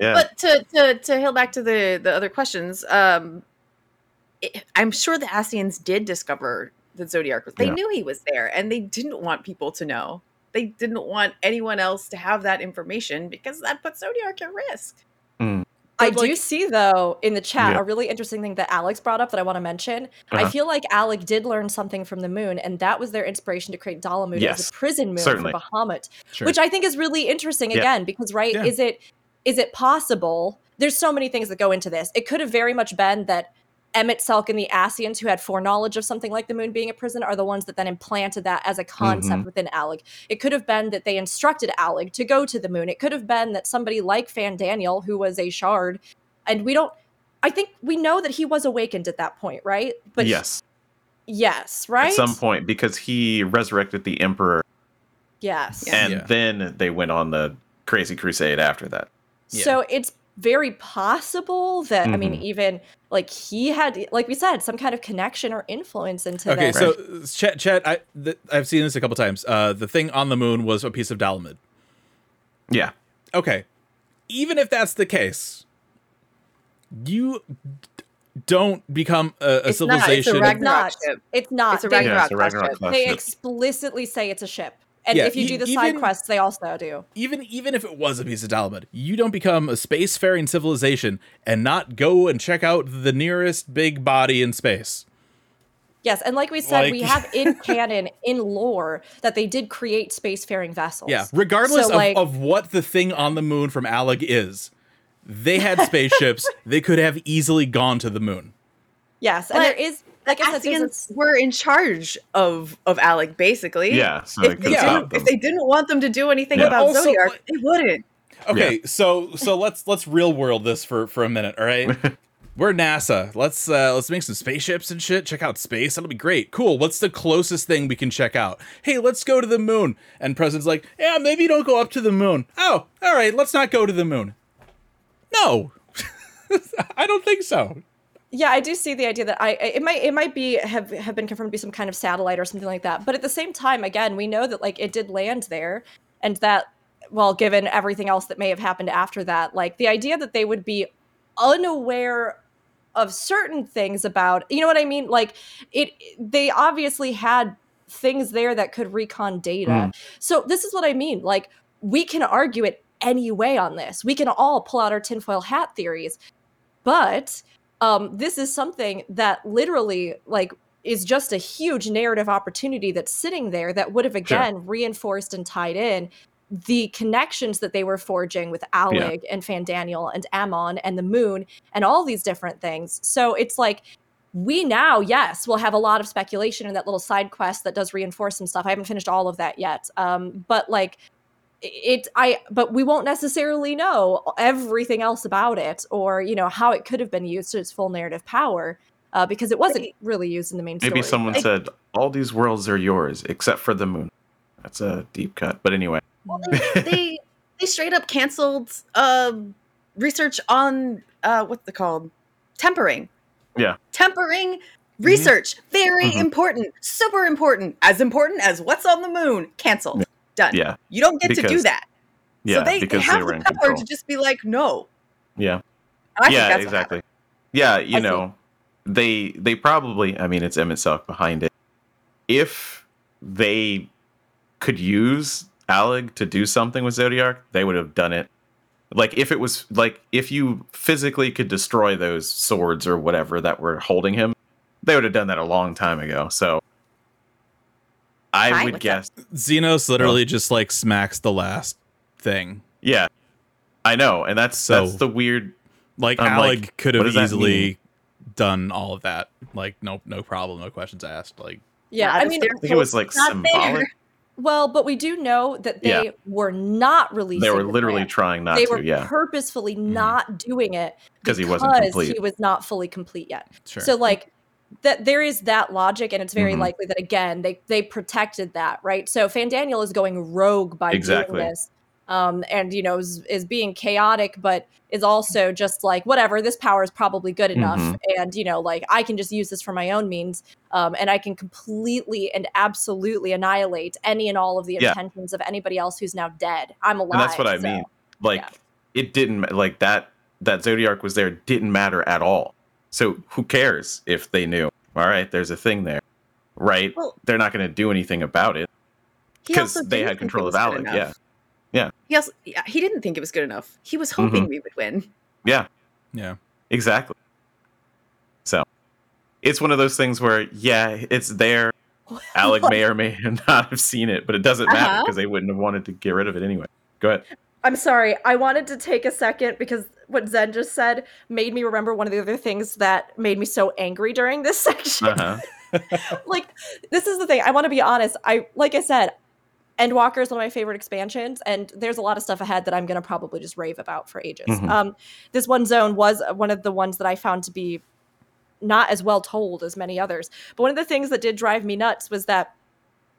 yeah. But to to to hail back to the the other questions, um, it, I'm sure the Ascians did discover that Zodiark was. They Yeah. knew he was there, and they didn't want people to know. They didn't want anyone else to have that information because that puts Zodiark at risk. I like- do see though in the chat Yeah. a really interesting thing that Alex brought up that I want to mention. I Uh-huh. feel like Allag did learn something from the moon, and that was their inspiration to create Dalamud as a prison moon certainly. for Bahamut, Sure. which I think is really interesting. Yeah. Again, because right, Yeah. is it is it possible? There's so many things that go into this. It could have very much been that Emet-Selch and the Ascians, who had foreknowledge of something like the moon being a prison, are the ones that then implanted that as a concept Mhm. within Allag. It could have been that they instructed Allag to go to the moon. It could have been that somebody like Fandaniel, who was a shard, and we don't. I think we know that he was awakened at that point, right? But yes, yes, right. at some point because he resurrected the emperor, yes. And Yeah. then they went on the crazy crusade after that. Yeah. So it's very possible that I mean, Mhm. even like he had, like we said, some kind of connection or influence into Okay, this. so uh, Chet, Chet, I th- I've seen this a couple times. Uh, the thing on the moon was a piece of Dalamud. Yeah, Okay, even if that's the case, you d- don't become a, a It's not. It's a civilization. Ragnarok not. it's not. It's a They- Ragnarok yeah, it's a Ragnarok ship. class They ship. explicitly say it's a ship. And Yeah, if you e- do the side even- quests, they also do. even even if it was a piece of Dalamud, you don't become a spacefaring civilization and not go and check out the nearest big body in space. Yes, and like we said, we have in canon, in lore, that they did create spacefaring vessels. Yeah, regardless So, of, like- of what the thing on the moon from Allag is, they had spaceships. they could have easily gone to the moon. Yes, and But there is, like I said, Ascians were in charge of of Allag, basically. yeah. So If, could they didn't, if they didn't want them to do anything Yeah. about Also, Zodiark, they wouldn't. Okay, so so let's let's real world this for for a minute, all right? We're NASA. Let's uh let's make some spaceships and shit. Check out space. That'll be great. Cool. What's the closest thing we can check out? Hey, let's go to the moon. And President's like, yeah, maybe don't go up to the moon. Oh, all right. Let's not go to the moon. No, I don't think so. Yeah, I do see the idea that I it might it might be have have been confirmed to be some kind of satellite or something like that. But at the same time, again, we know that like it did land there, and that well, given everything else that may have happened after that, like the idea that they would be unaware of certain things about you know what I mean? Like it they obviously had things there that could recon data. Mm. So this is what I mean. Like we can argue it any way on this. We can all pull out our tinfoil hat theories. But um, this is something that literally like is just a huge narrative opportunity that's sitting there that would have again reinforced and tied in the connections that they were forging with Allag and Fandaniel and Amon and the moon and all these different things. So it's like we now, yes, will have a lot of speculation in that little side quest that does reinforce some stuff. I haven't finished all of that yet. Um, but like it i but we won't necessarily know everything else about it or you know how it could have been used to its full narrative power uh, because it wasn't really used in the main Maybe story. someone I- said all these worlds are yours except for the moon. That's a deep cut, but anyway. Well, they, they they straight up canceled uh, research on uh, what's it called tempering. Yeah. tempering research very Mhm. important, super important, as important as what's on the moon. Canceled, done. Yeah, You don't get to do that. yeah, so they, they have they the power control. to just be like, no. Yeah, I yeah, exactly. Yeah, you I know, they they probably. I mean, it's Emet-Selch behind it. If they could use Allag to do something with Zodiark, they would have done it Like if it was like if you physically could destroy those swords or whatever that were holding him, they would have done that a long time ago. So I Fine would with guess Zenos literally just like smacks the last thing. yeah. I know, and that's So- that's the weird Like I'm Allag like, could have easily done all of that. Like no no problem, no questions asked. Like Yeah, I mean, I think it was like Not there. symbolic. well, but we do know that they Yeah. were not releasing. They were literally grant. trying not they to, were yeah. Mm-hmm. purposefully not doing it 'Cause he wasn't because complete. he was not fully complete yet. sure. So like that there is that logic and it's very Mhm. likely that again they they protected that, right? So Fandaniel is going rogue by Exactly. doing this. Um and you know is, is being chaotic but is also just like whatever this power is probably good enough Mhm. and you know like I can just use this for my own means um and I can completely and absolutely annihilate any and all of the Yeah. intentions of anybody else who's now dead. I'm alive. and that's what I so- mean. Like yeah. it didn't like that that Zodiark was there didn't matter at all. So who cares if they knew? All right, there's a thing there, right? Well- They're not going to do anything about it because they had control of Allag. Yeah, Yeah. He also yeah, he didn't think it was good enough. He was hoping we would win. yeah, yeah. exactly. So it's one of those things where yeah, it's there. Allag may or may not have seen it, but it doesn't matter Uh-huh. because they wouldn't have wanted to get rid of it anyway. Go ahead. I'm sorry. I wanted to take a second because what Zen just said made me remember one of the other things that made me so angry during this section. Uh-huh. like, this is the thing. I want to be honest. I like I said, Endwalker is one of my favorite expansions, and there's a lot of stuff ahead that I'm gonna probably just rave about for ages. Mhm. Um, this one zone was one of the ones that I found to be not as well told as many others. But one of the things that did drive me nuts was that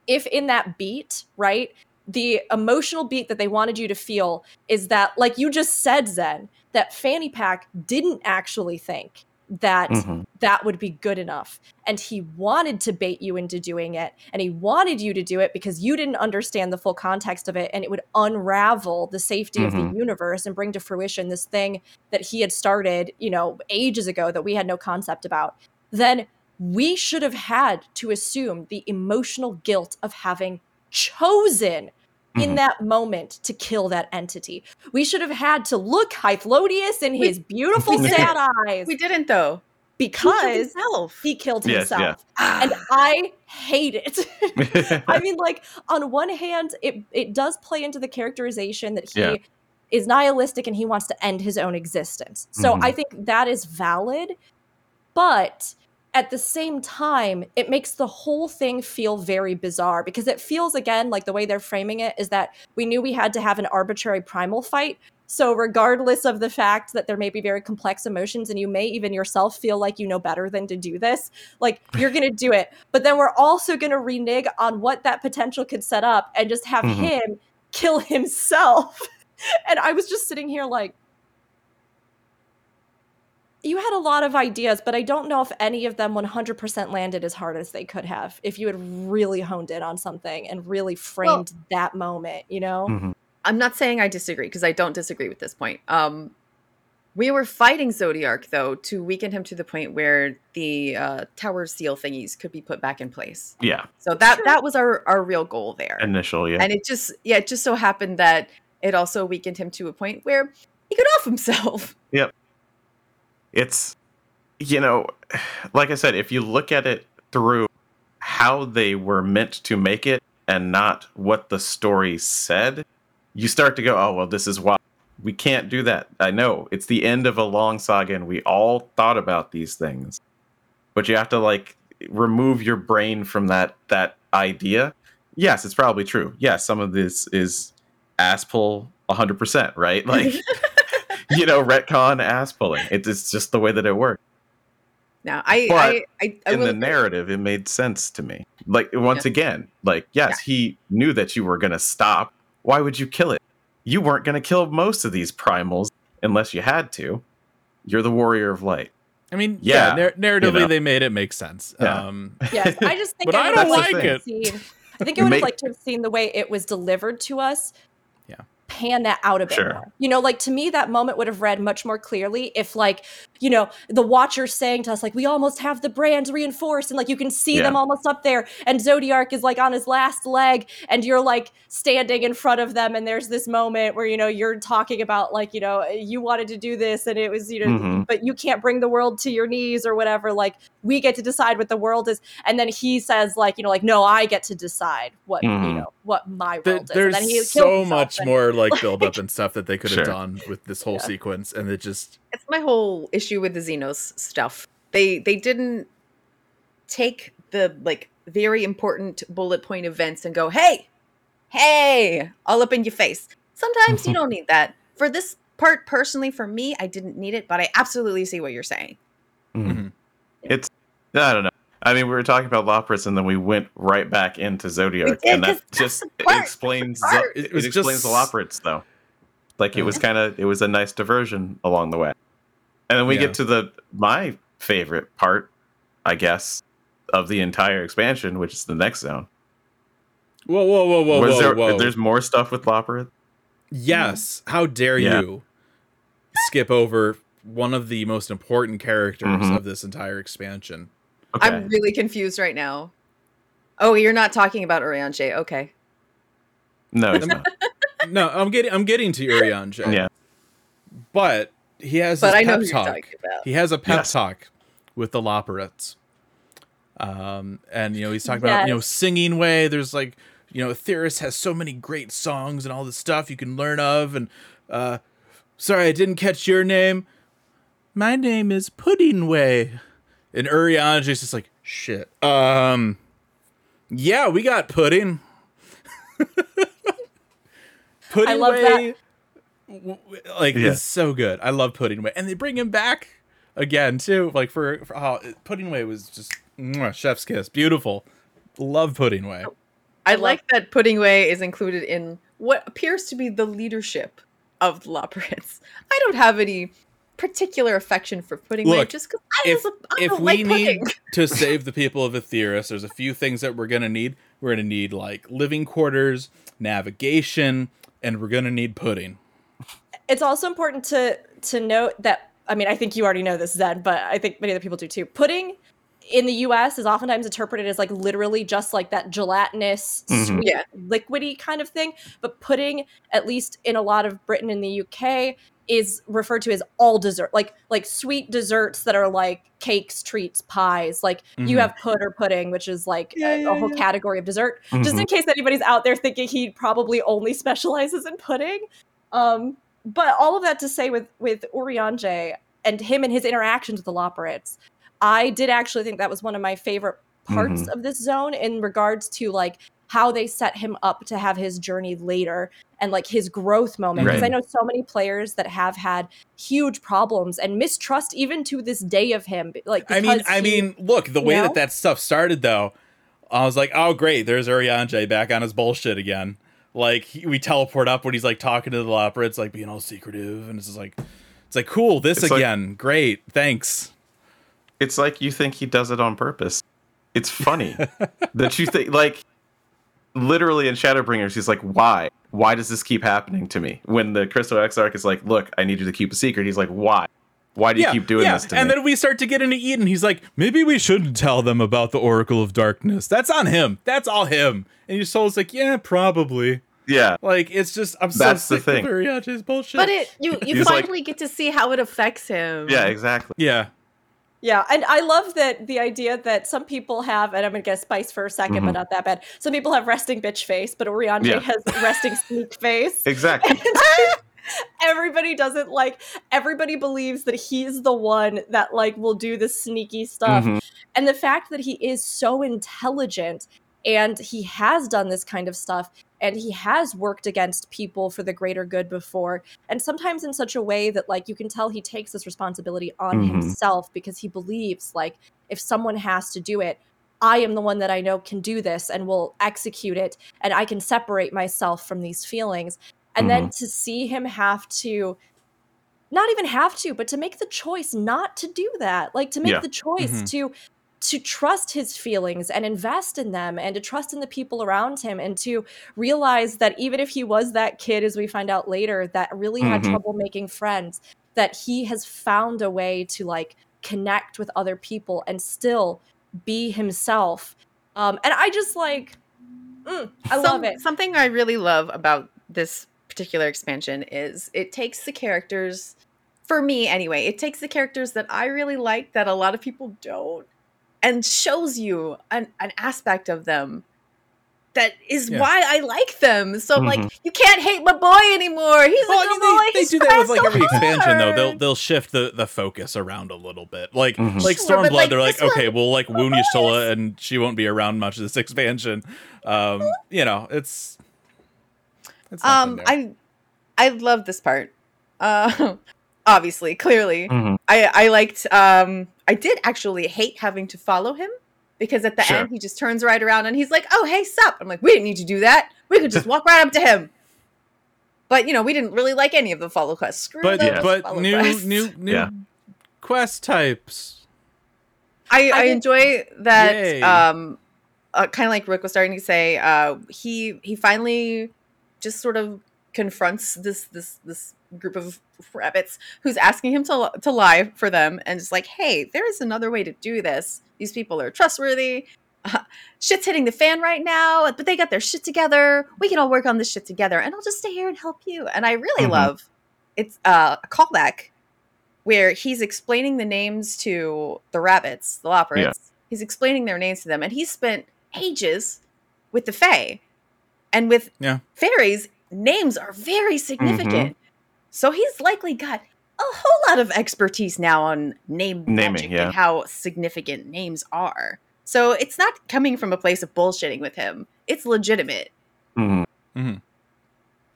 if in that beat, right, the emotional beat that they wanted you to feel is that, like you just said, Zen, that Fanny Pack didn't actually think that Mhm. that would be good enough. And he wanted to bait you into doing it. And he wanted you to do it because you didn't understand the full context of it. And it would unravel the safety of Mhm. the universe and bring to fruition this thing that he had started, you know, ages ago that we had no concept about. Then we should have had to assume the emotional guilt of having chosen in Mhm. that moment to kill that entity. We should have had to look Hythlodaeus in We- his beautiful sad eyes We didn't though. He killed because himself. he killed Yes, yeah. himself. And I hate it. I mean, like, on one hand, it it does play into the characterization that he Yeah. is nihilistic and he wants to end his own existence. So Mhm. I think that is valid, but at the same time, it makes the whole thing feel very bizarre because it feels again like the way they're framing it is that we knew we had to have an arbitrary primal fight. So, regardless of the fact that there may be very complex emotions, and you may even yourself feel like you know better than to do this, like you're gonna do it. But then we're also gonna renege on what that potential could set up and just have Mhm. him kill himself. and I was just sitting here like, you had a lot of ideas, but I don't know if any of them 100% landed as hard as they could have if you had really honed in on something and really framed that moment, you know? Mhm. I'm not saying I disagree because I don't disagree with this point. Um, we were fighting Zodiark, though to weaken him to the point where the uh, tower seal thingies could be put back in place. yeah, So that Sure. that was our our real goal there. initial, yeah. And it just yeah, it just so happened that it also weakened him to a point where he could off himself. It's you know like i said if you look at it through how they were meant to make it and not what the story said you start to go oh well this is why we can't do that. I know. It's the end of a long saga and we all thought about these things. But you have to like remove your brain from that that idea. Yes it's probably true. Yes some of this is ass pull 100% right? Like you know, retcon ass pulling. It's just the way that it works. Now I But I I, I In will the narrative, it made sense to me. Like once again, like yes, he knew that you were gonna stop. Why would you kill it? You weren't gonna kill most of these primals unless you had to. You're the warrior of light. I mean, yeah, Yeah, nar- narratively know. they made it make sense. Yeah. Um, Yes, I just think But I would don't like it. seen- I think I would have liked to have seen the way it was delivered to us. Yeah. pan that out a bit Sure. more. You know, like to me, that moment would have read much more clearly if, like, you know, the Watcher's saying to us, like, we almost have the brands reinforced, and like you can see Yeah. them almost up there, and Zodiark is like on his last leg, and you're like standing in front of them, and there's this moment where you know you're talking about like, you know, you wanted to do this, and it was, you know, Mhm. but you can't bring the world to your knees or whatever. Like, we get to decide what the world is, and then he says, like, you know, like, no, I get to decide what you Mhm. know what my There- world is. there's and then he kills so himself much and- more like build up and stuff that they could have Sure. done with this whole Yeah. sequence, and it just it's my whole issue with the Zenos stuff. They they didn't take the like very important bullet point events and go, "Hey, hey, all up in your face." Sometimes you don't need that. For this part, personally, for me, I didn't need it, but I absolutely see what you're saying. Mhm. Mhm. It's I don't know. I mean, we were talking about Lapras, and then we went right back into Zodiark, did, and 'cause that just the it part, explains the part. It it, was explains the just- though. Like it was kind of it was a nice diversion along the way, and then we Yeah. get to the my favorite part, I guess, of the entire expansion, which is the next zone. whoa, whoa, whoa, whoa, Was whoa, there, whoa. There's more stuff with Lapras. Yes. How dare Yeah. you skip over one of the most important characters Mhm. of this entire expansion? Okay. I'm really confused right now. Oh, you're not talking about Urianger. Okay. no, it's not. No, I'm getting I'm getting to Urianger. Yeah. But he has But this I know pep who you're talking about. He has a pep Yes. talk with the Loporrits. Um, and you know, he's talking about, you know, singing way. There's like, you know, Theris has so many great songs and all this stuff you can learn of. And uh sorry, I didn't catch your name. My name is Pudding Way. And Urianger is just like, shit. Um yeah, we got pudding. pudding I love Way that. w- w- like Yeah. it's so good. I love Pudding Way, and they bring him back again too. Like for, for oh, Pudding Way was just mwah, chef's kiss, beautiful. Love Pudding Way. I like that Pudding Way is included in what appears to be the leadership of the Loporrits. I don't have any particular affection for Pudding Way Look, just because I, If was a- I if don't we like need to save the people of Etheirys, there's a few things that we're gonna need. We're gonna need like living quarters, navigation, and we're gonna need pudding. it's also important to to note that I mean I think you already know this Zen, but I think many other people do too. Pudding in the U.S. is oftentimes interpreted as like literally just like that gelatinous, Mhm. sweet, Yeah. liquidy kind of thing. But pudding, at least in a lot of Britain and the U.K., is referred to as all dessert, like like sweet desserts that are like cakes, treats, pies. Like you Mhm. have pud or pudding, which is like Yeah, a, yeah, a whole yeah. category of dessert. Just Mhm. in case anybody's out there thinking he probably only specializes in pudding. Um, but all of that to say with with Urianger and him and his interactions with the Loporrits, I did actually think that was one of my favorite parts Mhm. of this zone in regards to like how they set him up to have his journey later and like his growth moment because I know so many players that have had huge problems and mistrust even to this day of him like I mean, because I mean, look, the way know? that that stuff started, though, I was like, oh, great, there's Urianger back on his bullshit again. Like, he, we teleport up when he's like talking to the opera, it's like being all secretive, and it's just like, it's like, cool, this It's like- again, great, thanks. It's like you think he does it on purpose. It's funny that you think like literally in Shadowbringers, he's like, why? Why does this keep happening to me? When the Crystal Exarch is like, look, I need you to keep a secret. He's like, why? Why do you keep doing this to and me? And then we start to get into Eden. He's like, maybe we shouldn't tell them about the Oracle of Darkness. That's on him. That's all him. And your soul's like, yeah, probably. yeah, Like, it's just, I'm That's so the sick thing. of Urianger's bullshit. But it you you He's like- finally get to see how it affects him. yeah, exactly. yeah. Yeah, and I love that the idea that some people have, and I'm gonna get spice for a 2nd but Mhm. not that bad. Some people have resting bitch face, but Urianger Yeah. has resting sneak face. Exactly. everybody doesn't like. Everybody believes that he's the one that like will do the sneaky stuff, Mhm. and the fact that he is so intelligent and he has done this kind of stuff and he has worked against people for the greater good before and sometimes in such a way that like you can tell he takes this responsibility on Mhm. himself because he believes like if someone has to do it I am the one that I know can do this and will execute it and I can separate myself from these feelings and then to see him have to not even have to but to make the choice not to do that like to make Yeah. the choice Mhm. to to trust his feelings and invest in them and to trust in the people around him and to realize that even if he was that kid as we find out later that really had Mhm. trouble making friends that he has found a way to like connect with other people and still be himself um and i just like mm, i love it Something I really love about this particular expansion is it takes the characters, for me anyway, it takes the characters that I really like that a lot of people don't, and shows you an, an aspect of them that is Yeah. why I like them. So I'm like, Mhm. you can't hate my boy anymore. He's Well, a I good mean, boy. they, they do that with like so every expansion though. They'll they'll shift the, the focus around a little bit. Like Mhm. like Sure, Stormblood, like, they're like, okay, one- we'll like wound Y'shtola and she won't be around much of this expansion. Um, you know, it's it's Um. I I love this part. Uh, obviously, clearly, Mhm. I I liked. Um, I did actually hate having to follow him because at the Sure. end he just turns right around and he's like, "Oh, hey, sup?" I'm like, "We didn't need to do that. We could just walk right up to him." But you know, we didn't really like any of the follow quests. Screw but those but follow new quests. new new Yeah. quest types. I, I did- enjoy that. Yay. Um, uh, kind of like Rick was starting to say. Uh, he he finally just sort of confronts this this this group of rabbits who's asking him to to lie for them, and it's like, hey, there is another way to do this. These people are trustworthy. Uh, shit's hitting the fan right now, but they got their shit together. We can all work on this shit together, and I'll just stay here and help you. And I really Mhm. love it's uh, a callback where he's explaining the names to the rabbits, the Loporrits. He's explaining their names to them, and he spent ages with the Fae. And with Yeah. fairies, names are very significant. So he's likely got a whole lot of expertise now on name Naming, magic yeah. and how significant names are. So it's not coming from a place of bullshitting with him. It's legitimate. Mhm.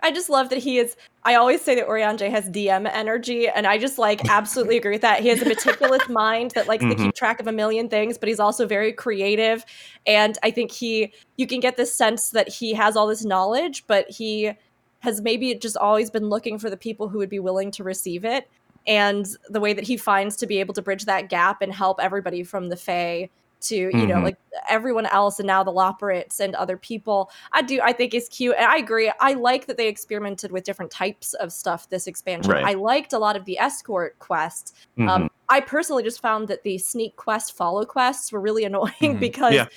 I just love that he is. I always say that Urianger has DM energy, and I just like absolutely agree with that. He has a meticulous mind that likes to Mhm. keep track of a million things, but he's also very creative. And I think he, you can get this sense that he has all this knowledge, but he has maybe just always been looking for the people who would be willing to receive it. And the way that he finds to be able to bridge that gap and help everybody from the Fae to, you know, Mhm. like everyone else and now the Loporrits and other people I do. I think is cute, and I agree. I like that they experimented with different types of stuff this expansion. Right. I liked a lot of the escort quests. Mhm. Um, I personally just found that the sneak quest follow quests were really annoying Mhm. because Yeah.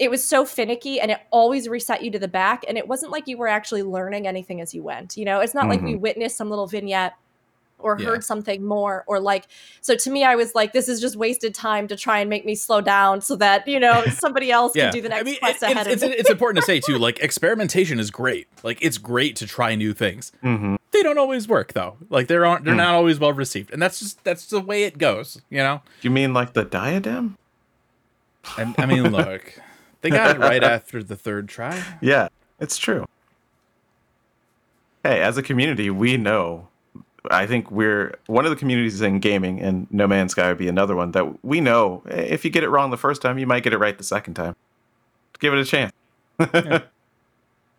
It was so finicky and it always reset you to the back, and it wasn't like you were actually learning anything as you went. You know, it's not like we witnessed some little vignette or Yeah. heard something more or like so to me i was like this is just wasted time to try and make me slow down so that you know somebody else Yeah, can do the next I mean, quest it- ahead it's, of it's, me it's important to say too. Like experimentation is great. Like it's great to try new things. Mhm. They don't always work though. Like they're aren't they're Hmm. not always well received, and that's just that's the way it goes. You know. You mean like the diadem? And I mean, look, they got it right after the third try. Yeah, it's true. Hey, as a community, we know. I think we're one of the communities in gaming, and No Man's Sky would be another one that we know. eh, If you get it wrong the first time, you might get it right the second time. Give it a chance.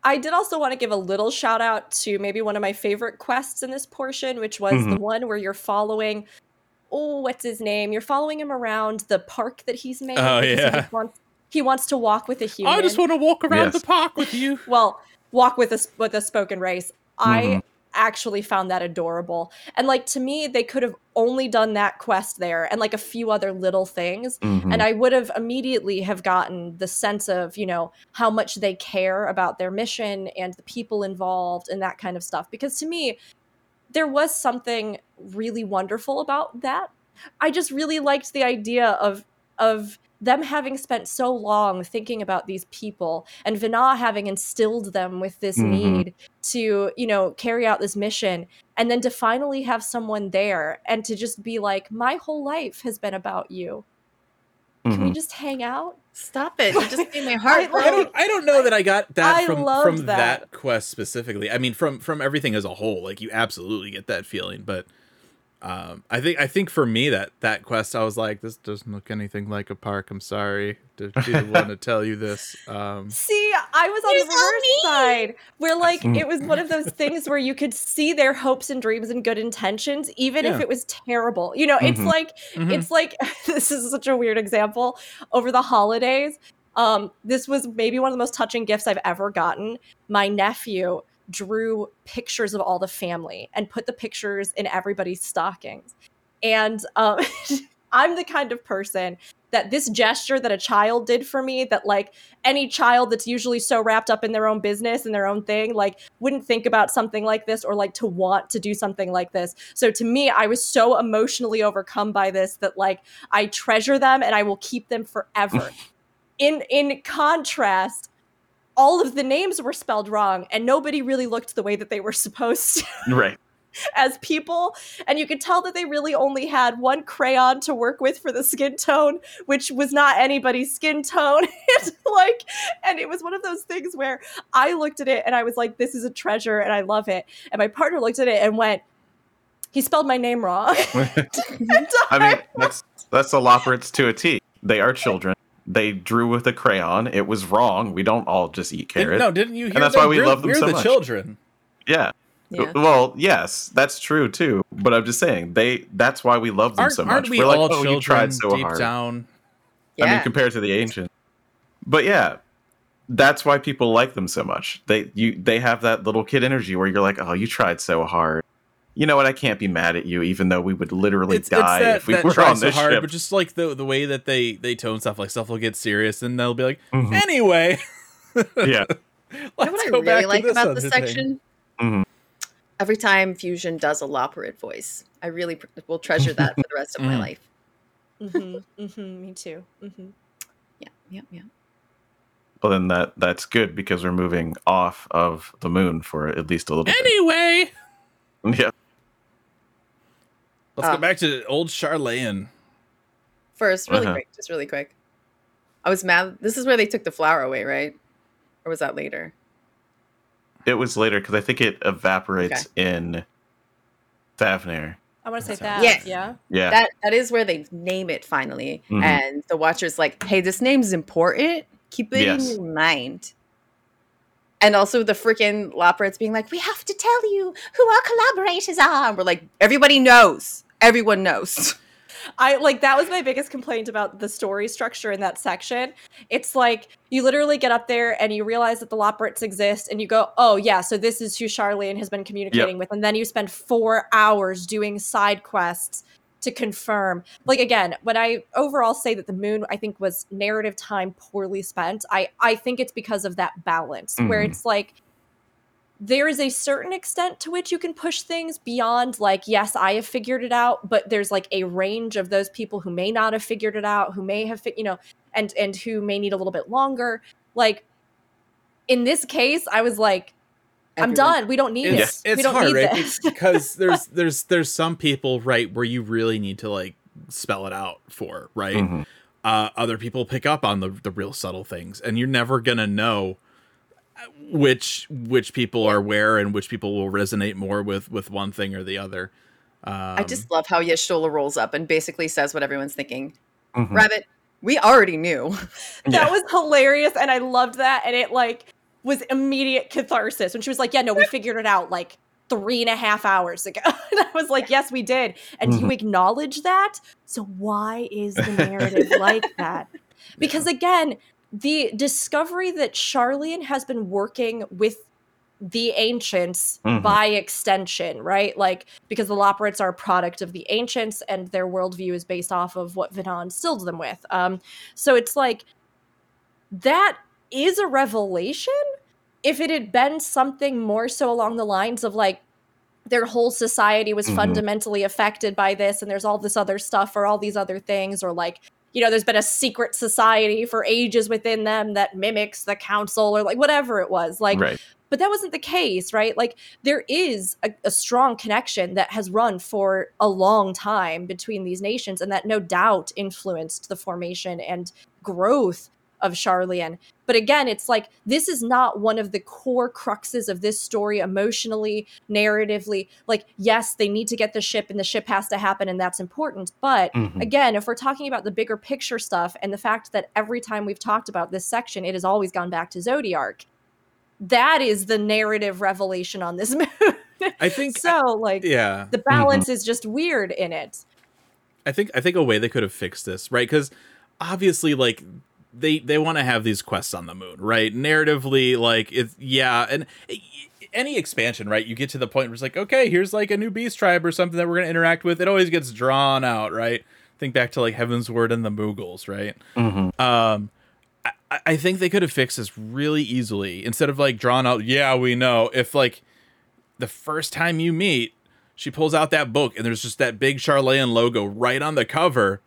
I did also want to give a little shout out to maybe one of my favorite quests in this portion, which was the Mhm. one where you're following. Oh, what's his name? You're following him around the park that he's made. Oh, because he yeah. wants, he wants to walk with a human. I just want to walk around Yes. the park with you. well, walk with a s- with a spoken race. I Mhm. actually found that adorable, and like to me, they could have only done that quest there and like a few other little things, Mhm. and I would have immediately have gotten the sense of you know how much they care about their mission and the people involved and that kind of stuff. Because to me, there was something really wonderful about that. I just really liked the idea of of them having spent so long thinking about these people and Venat having instilled them with this Mhm. need to, you know, carry out this mission and then to finally have someone there and to just be like, my whole life has been about you. Can we Mhm. just hang out? Stop it. You just made my heart I grow. I don't. I don't know that I got that I from love from that. that. quest specifically. I mean, from from everything as a whole, like you absolutely get that feeling. But um, I think I think for me that that quest, I was like, this doesn't look anything like a park. I'm sorry to be the one to tell you this. Um, See, I I was on the so reverse side where like it was one of those things where you could see their hopes and dreams and good intentions even if it was terrible. You know, it's Mhm. like Mhm. it's like this is such a weird example over the holidays. Um this was maybe one of the most touching gifts I've ever gotten. My nephew drew pictures of all the family and put the pictures in everybody's stockings. And um I'm the kind of person that this gesture that a child did for me that like any child that's usually so wrapped up in their own business and their own thing like wouldn't think about something like this or like to want to do something like this so to me i was so emotionally overcome by this that like i treasure them and i will keep them forever in in contrast all of the names were spelled wrong and nobody really looked the way that they were supposed to Right. as people and you could tell that they really only had one crayon to work with for the skin tone which was not anybody's skin tone it's like and it was one of those things where i looked at it and i was like this is a treasure and i love it and my partner looked at it and went he spelled my name wrong I mean, that's that's the Loporrits to a T. They are children. They drew with a crayon. It was wrong. We don't all just eat Didn't- carrots. no, didn't you hear? that's them? why we We're- love them We're so the much. children. Yeah. Yeah. Well, yes, that's true too. But I'm just saying they. That's why we love them Aren't, so much. aren't we We're like, all oh, children you tried so deep hard. down? I mean, compared to the ancient. But yeah, that's why people like them so much. They you they have that little kid energy where you're like, oh, you tried so hard. You know what? I can't be mad at you, even though we would literally It's, die it's that, if we that were try on so this hard, ship. but just like the the way that they they tone stuff, like stuff will get serious, and they'll be like, Mhm. anyway, yeah, let's you know what I go back really to like about other this thing. section? Mhm. Every time Fusion does a Loporrit voice, I really pr- will treasure that for the rest of my Mhm. life. hmm hmm me too hmm Yeah, yeah, yeah. well then that that's good because we're moving off of the moon for at least a little Anyway, bit. Yeah, let's go back to old Sharlayan. First, really Uh-huh. quick, just really quick. I was mad. This is where they took the flower away, right? Or was that later? it was later because I think it evaporates in Thavnair. i want to say That that Yes. yeah Yeah, That that is where they name it finally, Mhm. and the Watcher's like, "Hey, this name's important. Keep it Yes. in your mind." And also the freaking Loporrits being like, "We have to tell you who our collaborators are." And we're like, "Everybody knows. Everyone knows." I like that was my biggest complaint about the story structure in that section. It's like you literally get up there and you realize that the Loporrits exist, and you go, "Oh yeah, so this is who Sharlayan has been communicating with," and then you spend four hours doing side quests to confirm. Like again, when I overall say that the moon, I think was narrative time poorly spent. I I think it's because of that balance where Mhm. it's like there is a certain extent to which you can push things beyond like yes i have figured it out but there's like a range of those people who may not have figured it out who may have fi- you know and and who may need a little bit longer like in this case i was like i'm done we don't need It's, this it's we don't hard, need right? this because there's there's there's some people right where you really need to like spell it out for right. Mhm. uh, other people pick up on the the real subtle things, and you're never gonna know uh, which which people are where and which people will resonate more with with one thing or the other. Um, I just love how Y'shtola rolls up and basically says what everyone's thinking. Mhm. Rabbit, we already knew. that Yeah. was hilarious and i loved that and it like was immediate catharsis when she was like yeah no we figured it out like three and a half hours ago. And i was like yes we did. And you acknowledge that? So why is the narrative like that? Because again the discovery that Sharlayan has been working with the ancients Mhm. by extension, right? Like because the Loporrits are a product of the ancients and their worldview is based off of what Venat instilled them with. Um, so it's like that is a revelation. If it had been something more so along the lines of like their whole society was Mhm. fundamentally affected by this and there's all this other stuff or all these other things or like you know there's been a secret society for ages within them that mimics the council or like whatever it was like right. but that wasn't the case right like there is a, a strong connection that has run for a long time between these nations and that no doubt influenced the formation and growth of Sharlayan but again it's like this is not one of the core cruxes of this story emotionally narratively like yes they need to get the ship and the ship has to happen and that's important but Mhm. again, if we're talking about the bigger picture stuff and the fact that every time we've talked about this section, it has always gone back to Zodiark, that is the narrative revelation on this moon. I think so like yeah. the balance is just weird in it. I think I think a way they could have fixed this, right? Because obviously, like they they want to have these quests on the moon, right? Narratively, like it's yeah, and any expansion, right? You get to the point where it's like, okay, here's like a new beast tribe or something that we're gonna interact with. It always gets drawn out, right? Think back to like Heavensward and the Moogles, right? Mhm. Um, I, I think they could have fixed this really easily instead of like drawn out. Yeah, we know if like the first time you meet, she pulls out that book and there's just that big Sharlayan logo right on the cover.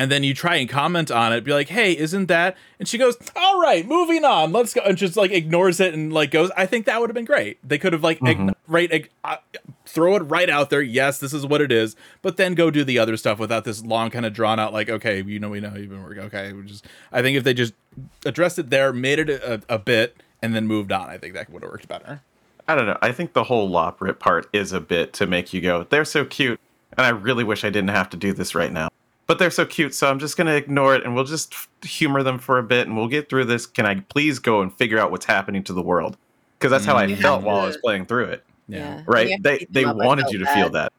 And then you try and comment on it, be like, "Hey, isn't that?" And she goes, "All right, moving on. Let's go." And just like ignores it and like goes. I think that would have been great. They could have like ign- right ig- uh, throw it right out there. Yes, this is what it is. But then go do the other stuff without this long kind of drawn out. Like, okay, you know, we know you've been working. Okay, we just. I think if they just addressed it there, made it a, a bit, and then moved on, I think that would have worked better. I don't know. I think the whole Loporrit part is a bit to make you go, they're so cute, and I really wish I didn't have to do this right now. But they're so cute, so I'm just gonna ignore it, and we'll just humor them for a bit, and we'll get through this. Can I please go and figure out what's happening to the world? Because that's how I mm, You have felt while I was playing through it. Yeah. Right? You have to They they up. Wanted you to bad. feel that.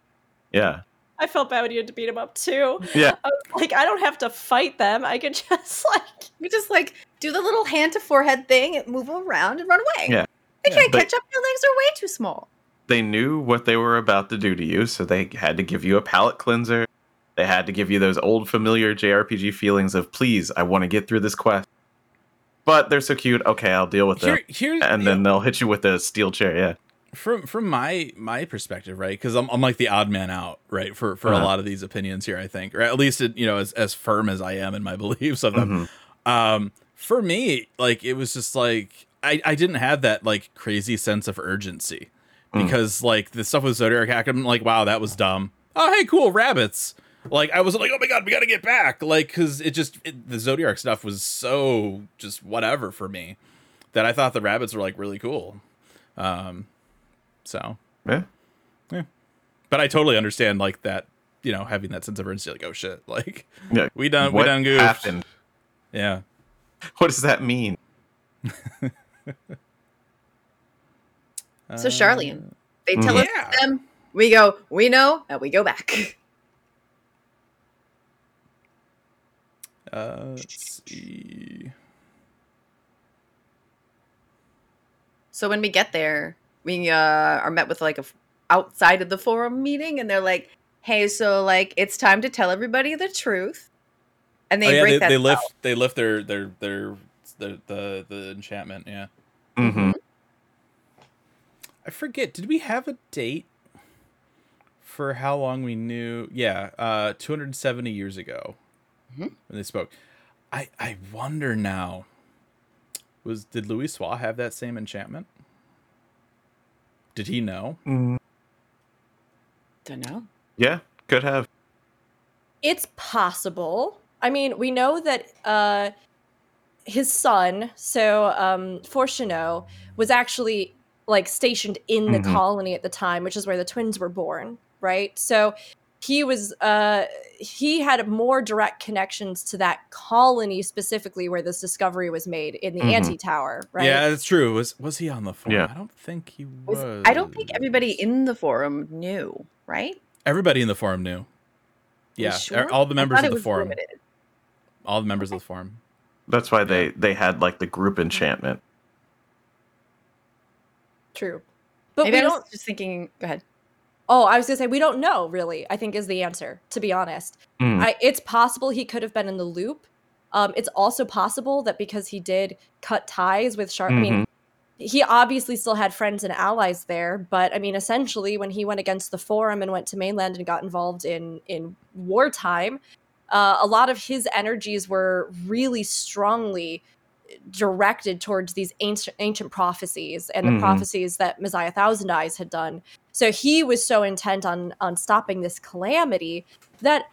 Yeah. I felt bad when you had to beat him up too. Yeah. I like I don't have to fight them. I could just like You just like do the little hand to forehead thing and move around and run away. Yeah. They can't But- catch up. Your legs are way too small. They knew what they were about to do to you, so they had to give you a palate cleanser. They had to give you those old familiar JRPG feelings of please, I want to get through this quest. But they're so cute. Okay, I'll deal with. Here, here's and then they'll hit you with a steel chair. Yeah. from from my my perspective, right? Because I'm I'm like the odd man out, right? For for a Uh-huh. lot of these opinions here, I think, or at least it, you know, as as firm as I am in my beliefs of them. Mhm. Um, for me, like it was just like I I didn't have that like crazy sense of urgency Mm. because like the stuff with Zodiark Hack, I'm like, wow, that was dumb. Oh, hey, cool rabbits. Like I was like, oh my god, we got to get back. Like because it just it, the Zodiark stuff was so just whatever for me that I thought the rabbits were like really cool. Um, so Yeah. yeah. but I totally understand like that, you know, having that sense of urgency, like, oh shit, like Yeah. we done What we done goofed. happened? Yeah. What does that mean? So Sharlayan, they tell us Yeah. them. We go. We know, and we go back. Uh, let's see. So when we get there, we uh, are met with like a f- outside of the forum meeting, and they're like, "Hey, so like it's time to tell everybody the truth." And they oh yeah, break they, that they spell. lift they lift their their their the the the enchantment. Yeah, Mm-hmm. I forget. Did we have a date for how long we knew? Yeah, uh, two hundred seventy years ago Mhm. when they spoke. I I wonder now. Was did Louisoix have that same enchantment? Did he know? Mm, Don't know. yeah, could have. It's possible. I mean, we know that uh, his son, so um, Fourchenault, was actually like stationed in the Mhm. colony at the time, which is where the twins were born, right? So he was uh, he had more direct connections to that colony specifically where this discovery was made in the Mhm. anti tower, right? Yeah, that's true. Was was he on the phone? Yeah. I don't think he Was- was. I don't think everybody in the forum knew, right? Everybody in the forum knew. Yeah, sure? all the members of the forum. limited. All the members of the forum. That's why they they had like the group enchantment. True. But Maybe we I was don't just thinking. Go ahead. Oh, I was gonna say we don't know really. I think is the answer. To be honest, Mm. I, it's possible he could have been in the loop. Um, it's also possible that because he did cut ties with Sharp, I mean, he obviously still had friends and allies there. But I mean, essentially, when he went against the Forum and went to mainland and got involved in in wartime, uh, a lot of his energies were really strongly directed towards these ancient ancient prophecies and the Mhm. prophecies that Messiah Thousand Eyes had done. So he was so intent on on stopping this calamity that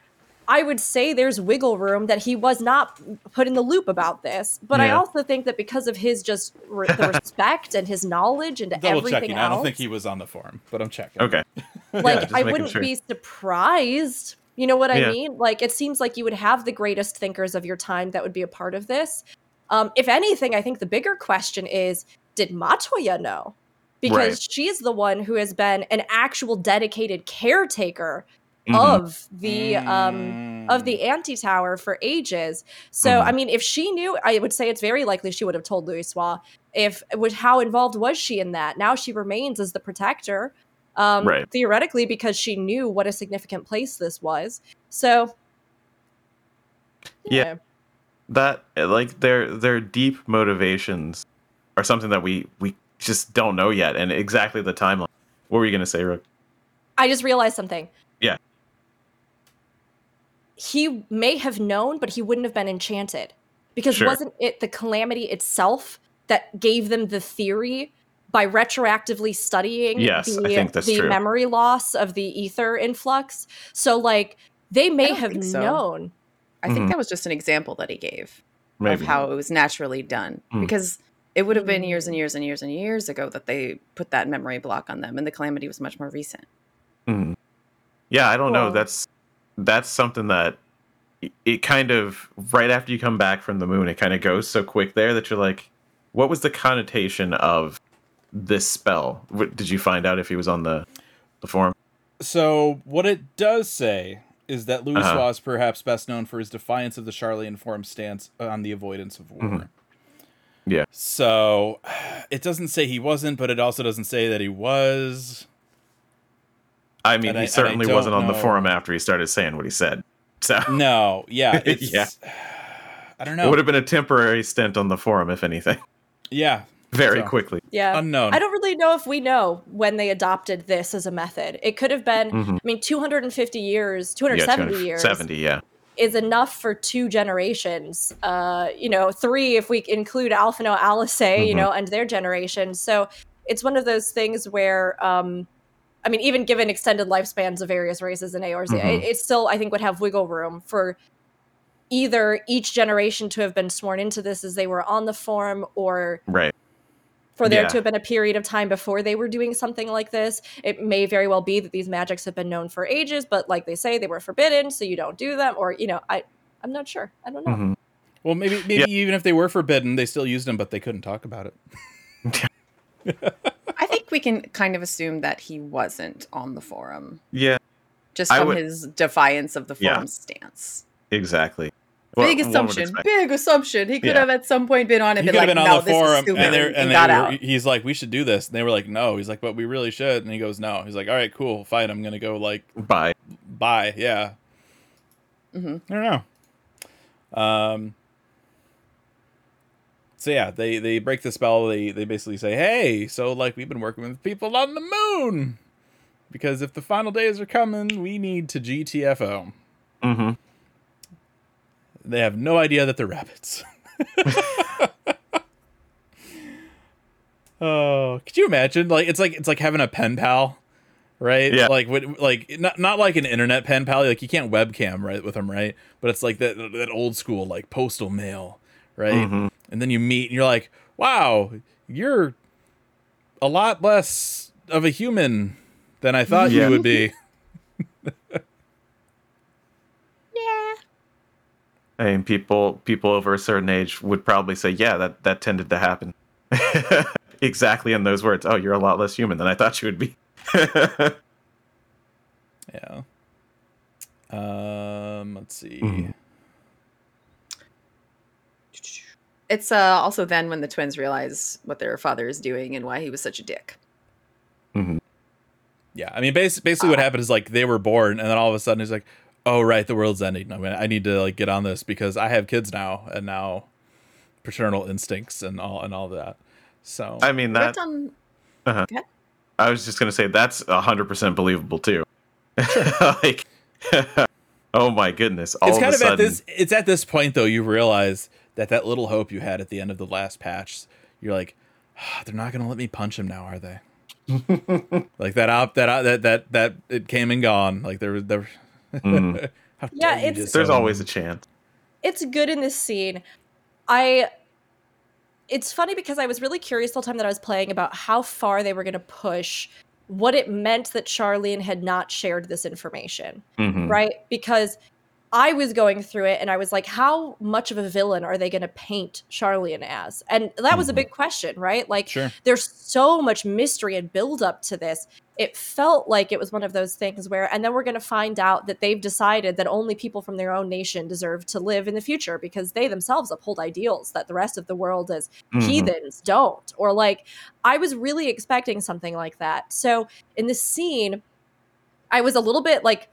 I would say there's wiggle room that he was not put in the loop about this. But I also think that because of his just re- the respect and his knowledge and Double everything checking. else, I don't think he was on the forum, but I'm checking. Okay. like just I wouldn't sure. be surprised. You know what I Yeah. mean? Like it seems like you would have the greatest thinkers of your time that would be a part of this. Um, if anything, I think the bigger question is: did Matoya know? Because Right. she's the one who has been an actual dedicated caretaker Mhm. of the um of the anti tower for ages. So Mhm. I mean, if she knew, I would say it's very likely she would have told Louisoix. If with how involved was she in that? Now she remains as the protector, um, Right. theoretically, because she knew what a significant place this was. So Yeah. that like their their deep motivations are something that we we just don't know yet and exactly the timeline what were you going to say Rook? I just realized something. Yeah. He may have known, but he wouldn't have been enchanted. Because Sure. wasn't it the calamity itself that gave them the theory by retroactively studying Yes, the, I think that's the true. memory loss of the ether influx? So like they may have so. known. I think Mhm. that was just an example that he gave maybe of how it was naturally done Mm. because it would have been years Mm. and years and years and years ago that they put that memory block on them and the calamity was much more recent Mhm. yeah i don't know that's that's something that it- it kind of right after you come back from the moon it kind of goes so quick there that you're like what was the connotation of this spell What, did you find out if he was on the the forum So what it does say is that Louis Uh-huh. Soir is perhaps best known for his defiance of the Sharlayan Forum stance on the avoidance of war. Mhm. Yeah. So it doesn't say he wasn't, but it also doesn't say that he was. i mean And he I certainly don't wasn't on the forum after he started saying what he said so No, yeah, it's, Yeah. I don't know. it would have been a temporary stint on the forum if anything Yeah, very So. quickly Yeah. unknown. I don't really know if we know when they adopted this as a method. It could have been, Mhm. I mean, 250 years, 270 years 70 yeah is enough for two generations. Uh, you know, three if we include Alphinaud, Alisaie, you Mhm. know, and their generation. So it's one of those things where, um, I mean, even given extended lifespans of various races in Eorzea, Mhm. it, it still, I think, would have wiggle room for either each generation to have been sworn into this as they were on the form or right for there Yeah. to have been a period of time before they were doing something like this. It may very well be that these magics have been known for ages, but like they say, they were forbidden, so you don't do them. Or you know, I I'm not sure. I don't know. Mhm. well, maybe maybe even if they were forbidden, they still used them, but they couldn't talk about it. i think we can kind of assume that he wasn't on the forum yeah just I from would- his defiance of the Yeah. stance exactly big Well, one would assumption big assumption he could Yeah. have at some point been on it He and could been have like been no the this is forum, and, they're, and, and they got were, out he's like, "We should do this," and they were like, "No." He's like, "But we really should," and he goes, "No." He's like, "All right, cool, fine. I'm gonna go like bye bye." Yeah, Mhm. I don't know. Um. So yeah, they they break the spell. They they basically say, "Hey, so like we've been working with people on the moon, because if the final days are coming, we need to GTFO." hmm They have no idea that they're rabbits. oh, could you imagine? Like it's like it's like having a pen pal, right? Yeah. Like what? Like not not like an internet pen pal. Like you can't webcam right with them, right? But it's like that that old school like postal mail, right? Mhm. And then you meet and you're like, wow, you're a lot less of a human than I thought Yeah. you would be. yeah I mean, people people over a certain age would probably say, "Yeah, that that tended to happen." exactly in those words. Oh, you're a lot less human than I thought you would be. Yeah. Um, let's see. Mhm. it's uh, also then when the twins realize what their father is doing and why he was such a dick Mm-hmm. Yeah, I mean, bas- basically, what happened is like they were born, and then all of a sudden he's like, "Oh, right, the world's ending. I mean, I need to like get on this because I have kids now, and now paternal instincts and all and all that." So I mean, Right that on- I was just gonna say that's hundred percent believable too. like, oh my goodness! All it's of kind a of at sudden, this. It's at this point though you realize that that little hope you had at the end of the last patch, you're like, "Ah, they're not gonna let me punch him now, are they? like that op that that that that it came and gone. Like there was there. How Yeah, it's- just there's so- always a chance. it's good in this scene. I it's funny because I was really curious the whole time that I was playing about how far they were going to push what it meant that Sharlayan had not shared this information, Mhm. right? Because I was going through it and I was like, how much of a villain are they going to paint Sharlayan as? And that was a Mhm. big question, right? Like, Sure. there's so much mystery and build up to this. It felt like it was one of those things where, and then we're going to find out that they've decided that only people from their own nation deserve to live in the future because they themselves uphold ideals that the rest of the world as Mhm. heathens don't. Or like, I was really expecting something like that. So in this scene, I was a little bit like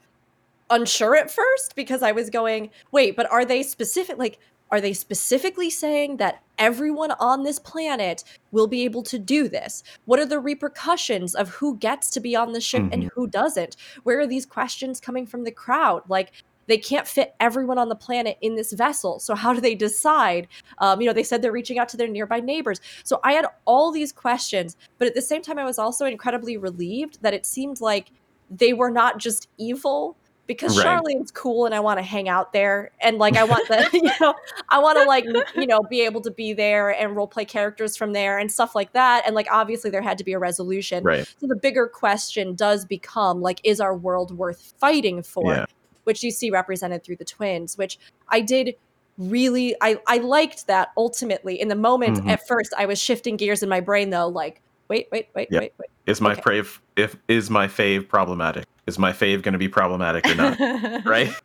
unsure at first because I was going, wait, but are they specific? Like, are they specifically saying that everyone on this planet will be able to do this? What are the repercussions of who gets to be on the ship and who doesn't? Where are these questions coming from the crowd? Like, they can't fit everyone on the planet in this vessel. So, how do they decide? Um, you know, they said they're reaching out to their nearby neighbors. So, I had all these questions, but at the same time, I was also incredibly relieved that it seemed like they were not just evil because Right. Sharlayan's cool and I want to hang out there and like I want the you know I want to like you know be able to be there and role play characters from there and stuff like that and like obviously there had to be a resolution. Right. So the bigger question does become like is our world worth fighting for? Yeah. Which you see represented through the twins, which I did really I I liked that ultimately in the moment Mhm. at first I was shifting gears in my brain though like wait wait wait Yep. wait wait Is my Okay. fave if is my fave problematic? Is my fave going to be problematic or not? right?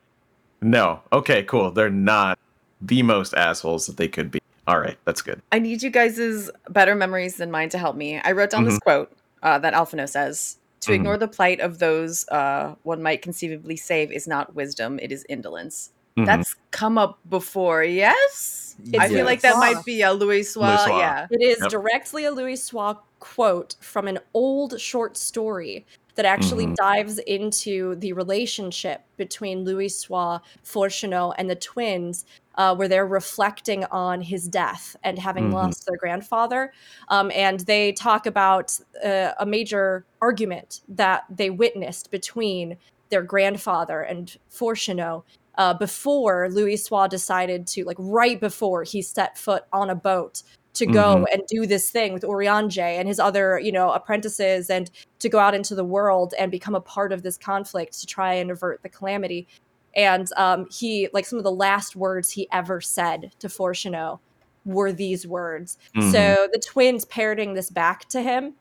No. Okay, cool. They're not the most assholes that they could be. All right, that's good. I need you guys' better memories than mine to help me. I wrote down this Mm-hmm. quote uh, that Alphinaud says To Mhm. ignore the plight of those uh, one might conceivably save is not wisdom, it is indolence. Mhm. That's come up before, yes? I feel Yes. like that might be a Louisoix. Louis Soir. Yeah. It is Yep. directly a Louisoix quote from an old short story that actually Mhm. dives into the relationship between Louis Soir, Fourchenault, and the twins, uh, where they're reflecting on his death and having Mhm. lost their grandfather. Um, and they talk about uh, a major argument that they witnessed between their grandfather and Fourchenault uh, before Louisoix decided to, like, right before he set foot on a boat to go Mhm. and do this thing with Urianger and his other, you know, apprentices and to go out into the world and become a part of this conflict to try and avert the calamity. And um, he, like, some of the last words he ever said to Fourchenault were these words. Mhm. So the twins parroting this back to him.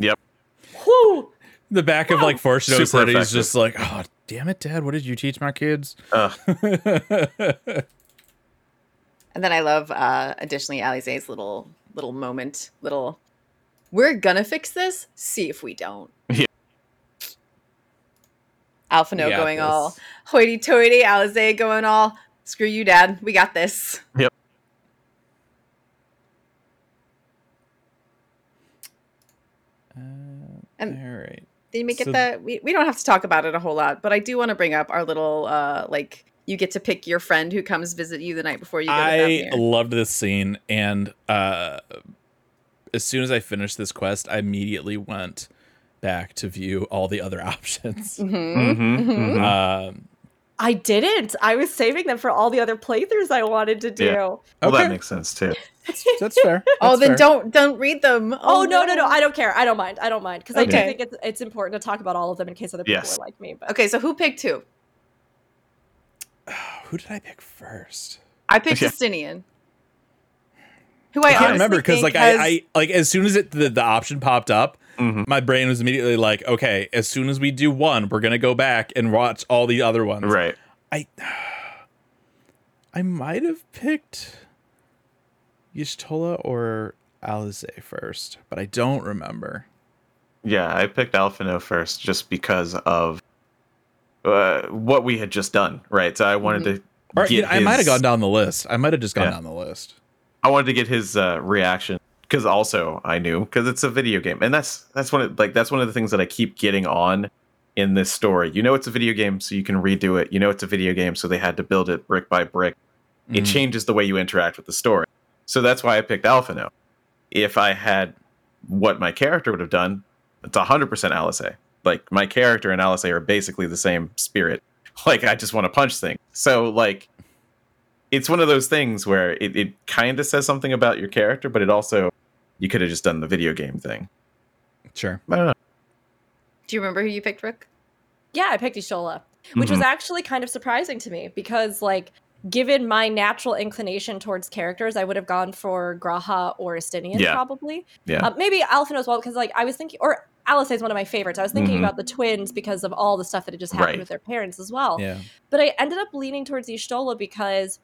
Yep. Whew! The back of like Fourchenault's Super head, he's just like, oh, damn it, Dad, what did you teach my kids? Ugh. And then I love uh additionally Alisaie's little little moment, little we're gonna fix this, see if we don't. Yeah. Alphinaud We got going all hoity toity, Alisaie going all screw you, dad. We got this. Uh, And- all right. Did you make So- it that we, we don't have to talk about it a whole lot, but I do want to bring up our little uh like you get to pick your friend who comes visit you the night before you go to I Thavnair. loved this scene, and uh, as soon as I finished this quest, I immediately went back to view all the other options. Mhm, Mhm, mhm. mhm. Um, I didn't. I was saving them for all the other playthroughs I wanted to do. Yeah. Well, okay, that makes sense too. that's fair. Oh, then fair. don't don't read them. Oh, oh no, no, no! I don't care. I don't mind. I don't mind because I do think it's it's important to talk about all of them in case other people Yes. are like me. But Okay, so who picked who? Who did I pick first? I picked Okay. Estinian. Who I, I can't remember because like has- I, I like as soon as it the, the option popped up, Mhm. my brain was immediately like, okay, as soon as we do one, we're gonna go back and watch all the other ones. Right. I I might have picked Y'shtola or Alisaie first, but I don't remember. Yeah, I picked Alphinaud first just because of uh, what we had just done. Right. So I wanted to. Or get I might have gone down the list. I might have just gone Yeah. down the list. I wanted to get his uh, reaction because also I knew because it's a video game, and that's that's one of like that's one of the things that I keep getting on in this story. You know, it's a video game, so you can redo it. You know, it's a video game, so they had to build it brick by brick. It Mhm. changes the way you interact with the story. So that's why I picked Alphinaud. If I had what my character would have done, it's 100% Alisaie. Like my character and Alisaie are basically the same spirit. Like I just want to punch things. So like it's one of those things where it, it kind of says something about your character, but it also you could have just done the video game thing. Sure. I don't know. Do you remember who you picked, Rick? yeah, I picked Y'shtola. which was Mhm. actually kind of surprising to me because like given my natural inclination towards characters, I would have gone for G'raha or Estinian Yeah. probably. Yeah. Uh, maybe Alphinaud as well because like I was thinking, or Alisaie is one of my favorites. I was thinking Mhm. about the twins because of all the stuff that had just happened Right. with their parents as well. Yeah. But I ended up leaning towards Y'shtola because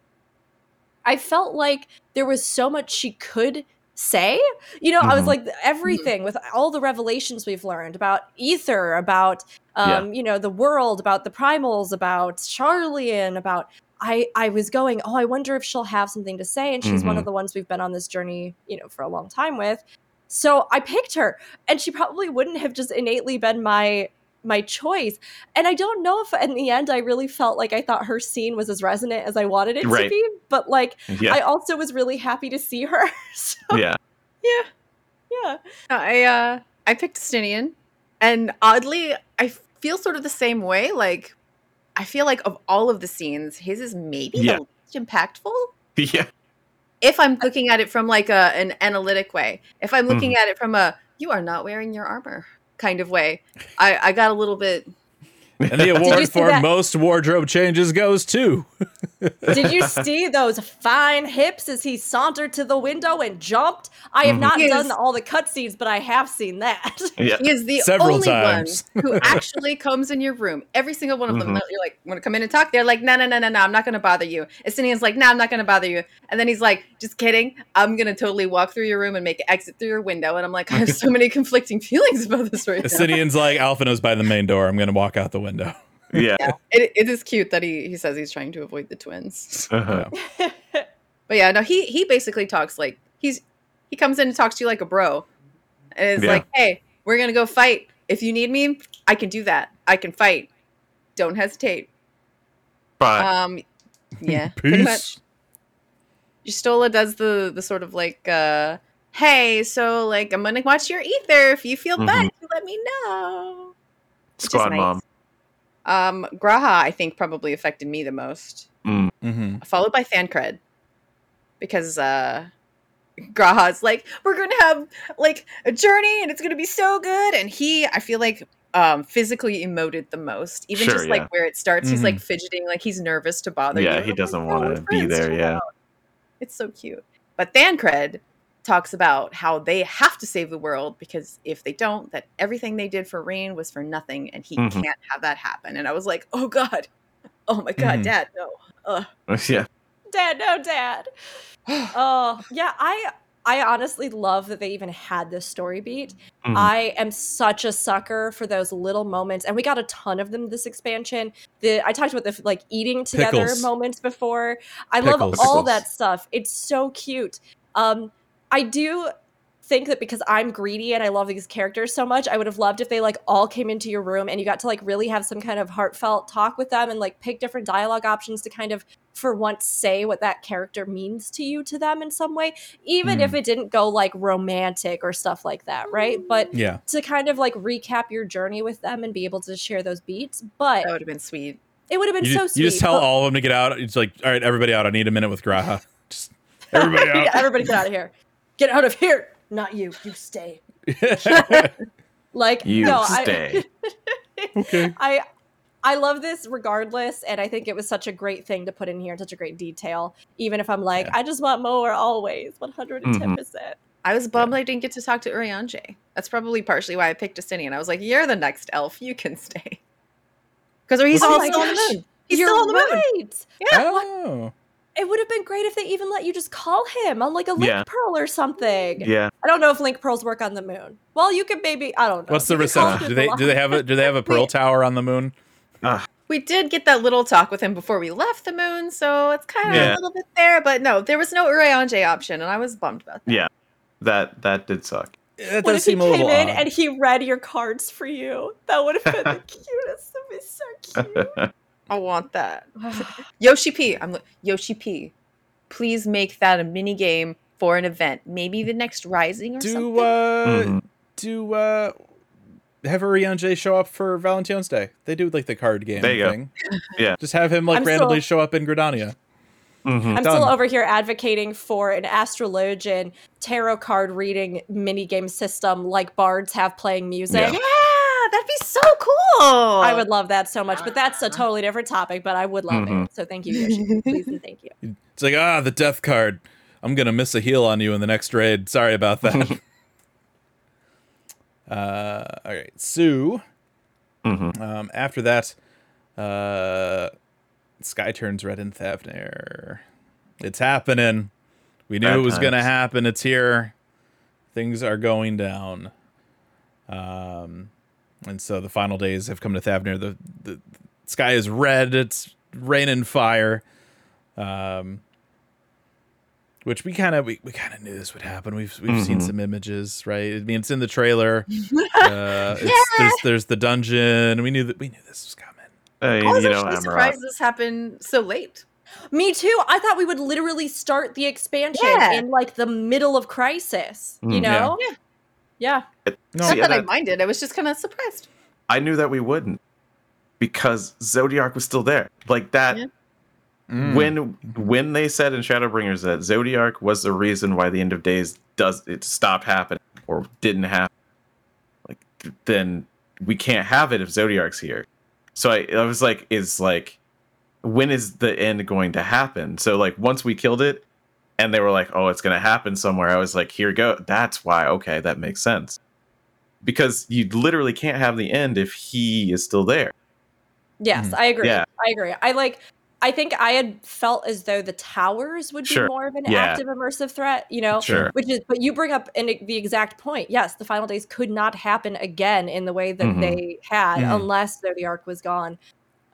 I felt like there was so much she could say. You know, I was Mhm. like everything with all the revelations we've learned about ether, about um, you know, the world, about the primals, about Sharlayan, about I I was going, oh, I wonder if she'll have something to say and she's one Mhm. of the ones we've been on this journey, you know, for a long time with. So I picked her and she probably wouldn't have just innately been my my choice. And I don't know if in the end I really felt like I thought her scene was as resonant as I wanted it to be, but like Yeah. I also was really happy to see her. so yeah. Yeah. yeah. I uh I picked Estinian, and oddly, I feel sort of the same way. Like, I feel like of all of the scenes, his is maybe Yeah. the least impactful. Yeah. If I'm looking at it from like a an analytic way, if I'm looking Mm-hmm. at it from a "you are not wearing your armor" kind of way, I I got a little bit. And the award for that- most wardrobe changes goes to. Did you see those fine hips as he sauntered to the window and jumped? I have Mhm. not Yes. done all the cutscenes, but I have seen that. Yeah. He is the Several only times. one who actually comes in your room. Every single one of them. Mhm. You're like, want to come in and talk? They're like, no, no, no, no, no. I'm not going to bother you. Estinian's like, no, I'm not going to bother you. And then he's like, just kidding. I'm going to totally walk through your room and make an exit through your window. And I'm like, I have so many conflicting feelings about this right now. Estinian's like, Alphinaud's by the main door. I'm going to walk out the window. Yeah. It, it is cute that he, he says he's trying to avoid the twins. Uh-huh. But yeah, no, he he basically talks like he's he comes in and talks to you like a bro, and it's Yeah. like, hey, we're gonna go fight. If you need me, I can do that. I can fight. Don't hesitate. But Um, yeah, pretty much. Y'shtola does the the sort of like, uh, hey, so like I'm gonna watch your ether. If you feel Mhm. bad, you let me know. Which squad nice. mom. Um, G'raha, I think probably affected me the most. Mm. hmm followed by Thancred. Because uh G'raha's like, we're gonna have like a journey and it's gonna be so good. And he, I feel like um physically emoted the most. Even Sure, just yeah. like where it starts, he's Mhm. like fidgeting, like he's nervous to bother you. Yeah, And he I'm doesn't "No, want to be there. Yeah. out." It's so cute. But Thancred talks about how they have to save the world because if they don't, that everything they did for Ryne was for nothing and he Mhm. can't have that happen. And I was like, oh God. Oh my God, Mhm. Dad, no. Ugh. Yeah. dad, no, dad. Oh, yeah, I I honestly love that they even had this story beat. Mhm. I am such a sucker for those little moments, and we got a ton of them this expansion. The I talked about the like eating together Pickles. moments before. I love all Pickles. that stuff. It's so cute. Um, I do think that because I'm greedy and I love these characters so much, I would have loved if they like all came into your room and you got to like really have some kind of heartfelt talk with them and like pick different dialogue options to kind of for once say what that character means to you to them in some way, even if hmm. it didn't go like romantic or stuff like that, right? But Yeah. to kind of like recap your journey with them and be able to share those beats. But That would have been sweet. it would have been You, so just, sweet. you just tell but- all of them to get out. It's like, all right, everybody out. I need a minute with G'raha. Just everybody Yeah, out. everybody get out of here. Get out of here. Not you. You stay. Like You no, stay. I, okay. I I love this regardless, and I think it was such a great thing to put in here in such a great detail. Even if I'm like, Yeah. I just want more always, 110. percent mm-hmm. I was bummed I didn't get to talk to Urianger. That's probably partially why I picked Estinian. I was like, "You're the next elf. You can stay." Because he's Oh all my still on the gosh. moon. He's You're still on the moon. Yeah. Oh. It would have been great if they even let you just call him on like a link Yeah. pearl or something. Yeah. I don't know if link pearls work on the moon. Well, you could maybe. I don't know. What's the You could call reception? Do they do they have a do they have a pearl tower on the moon? We did get that little talk with him before we left the moon, so it's kind of Yeah. a little bit there. But no, there was no Urianger option, and I was bummed about that. Yeah. That that did suck. That What does if he a came little in odd. and he read your cards for you? That would have been the cutest. That'd be so cute. I want that. Yoshi P. I'm Yoshi P. Please make that a mini game for an event. Maybe the next Rising or do something. uh Mhm. do uh have Urianger show up for Valentine's Day? They do like the card game There you go. thing. Yeah. Just have him like I'm randomly still- show up in Gridania. Mhm. I'm Done. still over here advocating for an astrologian tarot card reading mini game system like bards have playing music. Yeah. Yeah, That'd be so cool. I would love that so much, but that's a totally different topic. But I would love Mhm. it. So thank you, Yoshi. Please and thank you. It's like, ah, the death card. I'm gonna miss a heal on you in the next raid. Sorry about that. uh, all right, Sue. Mhm. Um, after that, uh, Sky turns red in Thavnair. It's happening. We knew Bad it was gonna happen. It's here. Things are going down. Um, and so the final days have come to Thavnair. The the sky is red. It's rain and fire. Um, which we kind of we, we kind of knew this would happen. We've we've seen Mhm. some images, right? I mean, it's in the trailer. Uh, it's, there's there's the dungeon. We knew that we knew this was coming. Hey, I was you know, actually surprised this happened so late. Me too. I thought we would literally start the expansion Yeah. in like the middle of Crisis. You Mm, yeah. know? Yeah. Yeah. No, Not See, that I minded. I was just kind of surprised. I knew that we wouldn't because Zodiark was still there. Like that Yeah. Mm. when when they said in Shadowbringers that Zodiark was the reason why the end of days does it stopped happening or didn't happen, like th- then we can't have it if Zodiark's here. So I, I was like, is like, when is the end going to happen? So like once we killed it, and they were like, oh, it's gonna happen somewhere. I was like, here you go. That's why. Okay, that makes sense. Because you literally can't have the end if he is still there. Yes, Mhm. I agree. Yeah. I agree. I like I think I had felt as though the towers would be Sure. more of an Yeah. active immersive threat, you know? Sure. Which is but you bring up an, the exact point. Yes, the final days could not happen again in the way that Mhm. they had Mhm. unless Zodiark was gone.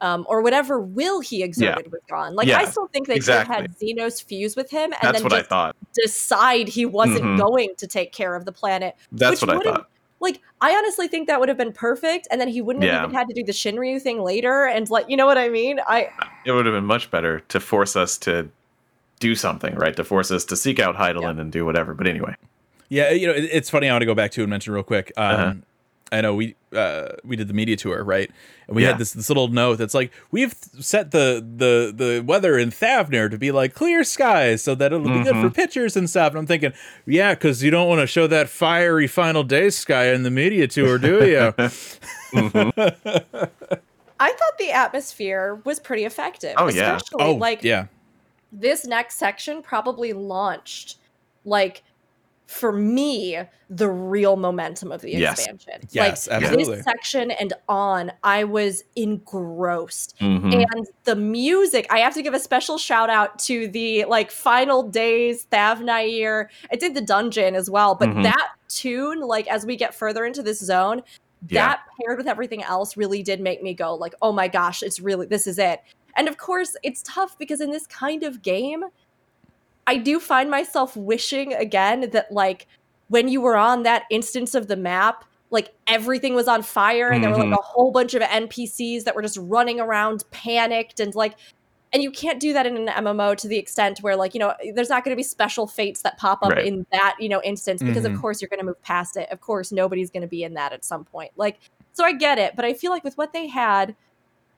Um, or whatever will he exerted was gone. Like I still think they exactly. could have had Zenos fuse with him and That's then what I just thought. decide he wasn't Mhm. going to take care of the planet That's which what I thought. like I honestly think that would have been perfect, and then he wouldn't Yeah. have even had to do the Shinryu thing later, and like you know what I mean? I It would have been much better to force us to do something, right? To force us to seek out Hydaelyn and do whatever. But anyway, Yeah, you know, it's funny. I want to go back to and mention real quick. Um, Uh-huh. I know we uh, we did the media tour, right? And we Yeah. had this this little note that's like we've set the the the weather in Thavnir to be like clear skies, so that it'll be good for Mhm. pictures and stuff. And I'm thinking, yeah, because you don't want to show that fiery final day sky in the media tour, do you? I thought the atmosphere was pretty effective. Oh, yeah. oh, like yeah, this next section probably launched like for me the real momentum of the expansion. Yes, like absolutely. this section and on, I was engrossed. Mhm. and the music i have to give a special shout out to the like final days thavnair i did the dungeon as well but Mhm. that tune like as we get further into this zone Yeah. that paired with everything else really did make me go like oh my gosh it's really this is it and of course it's tough because in this kind of game i do find myself wishing again that like when you were on that instance of the map like everything was on fire and there were like a whole bunch of npcs that were just running around panicked and like and you can't do that in an mmo to the extent where like you know there's not going to be special fates that pop up Right. in that you know instance because Mhm. of course you're going to move past it of course nobody's going to be in that at some point like so i get it but i feel like with what they had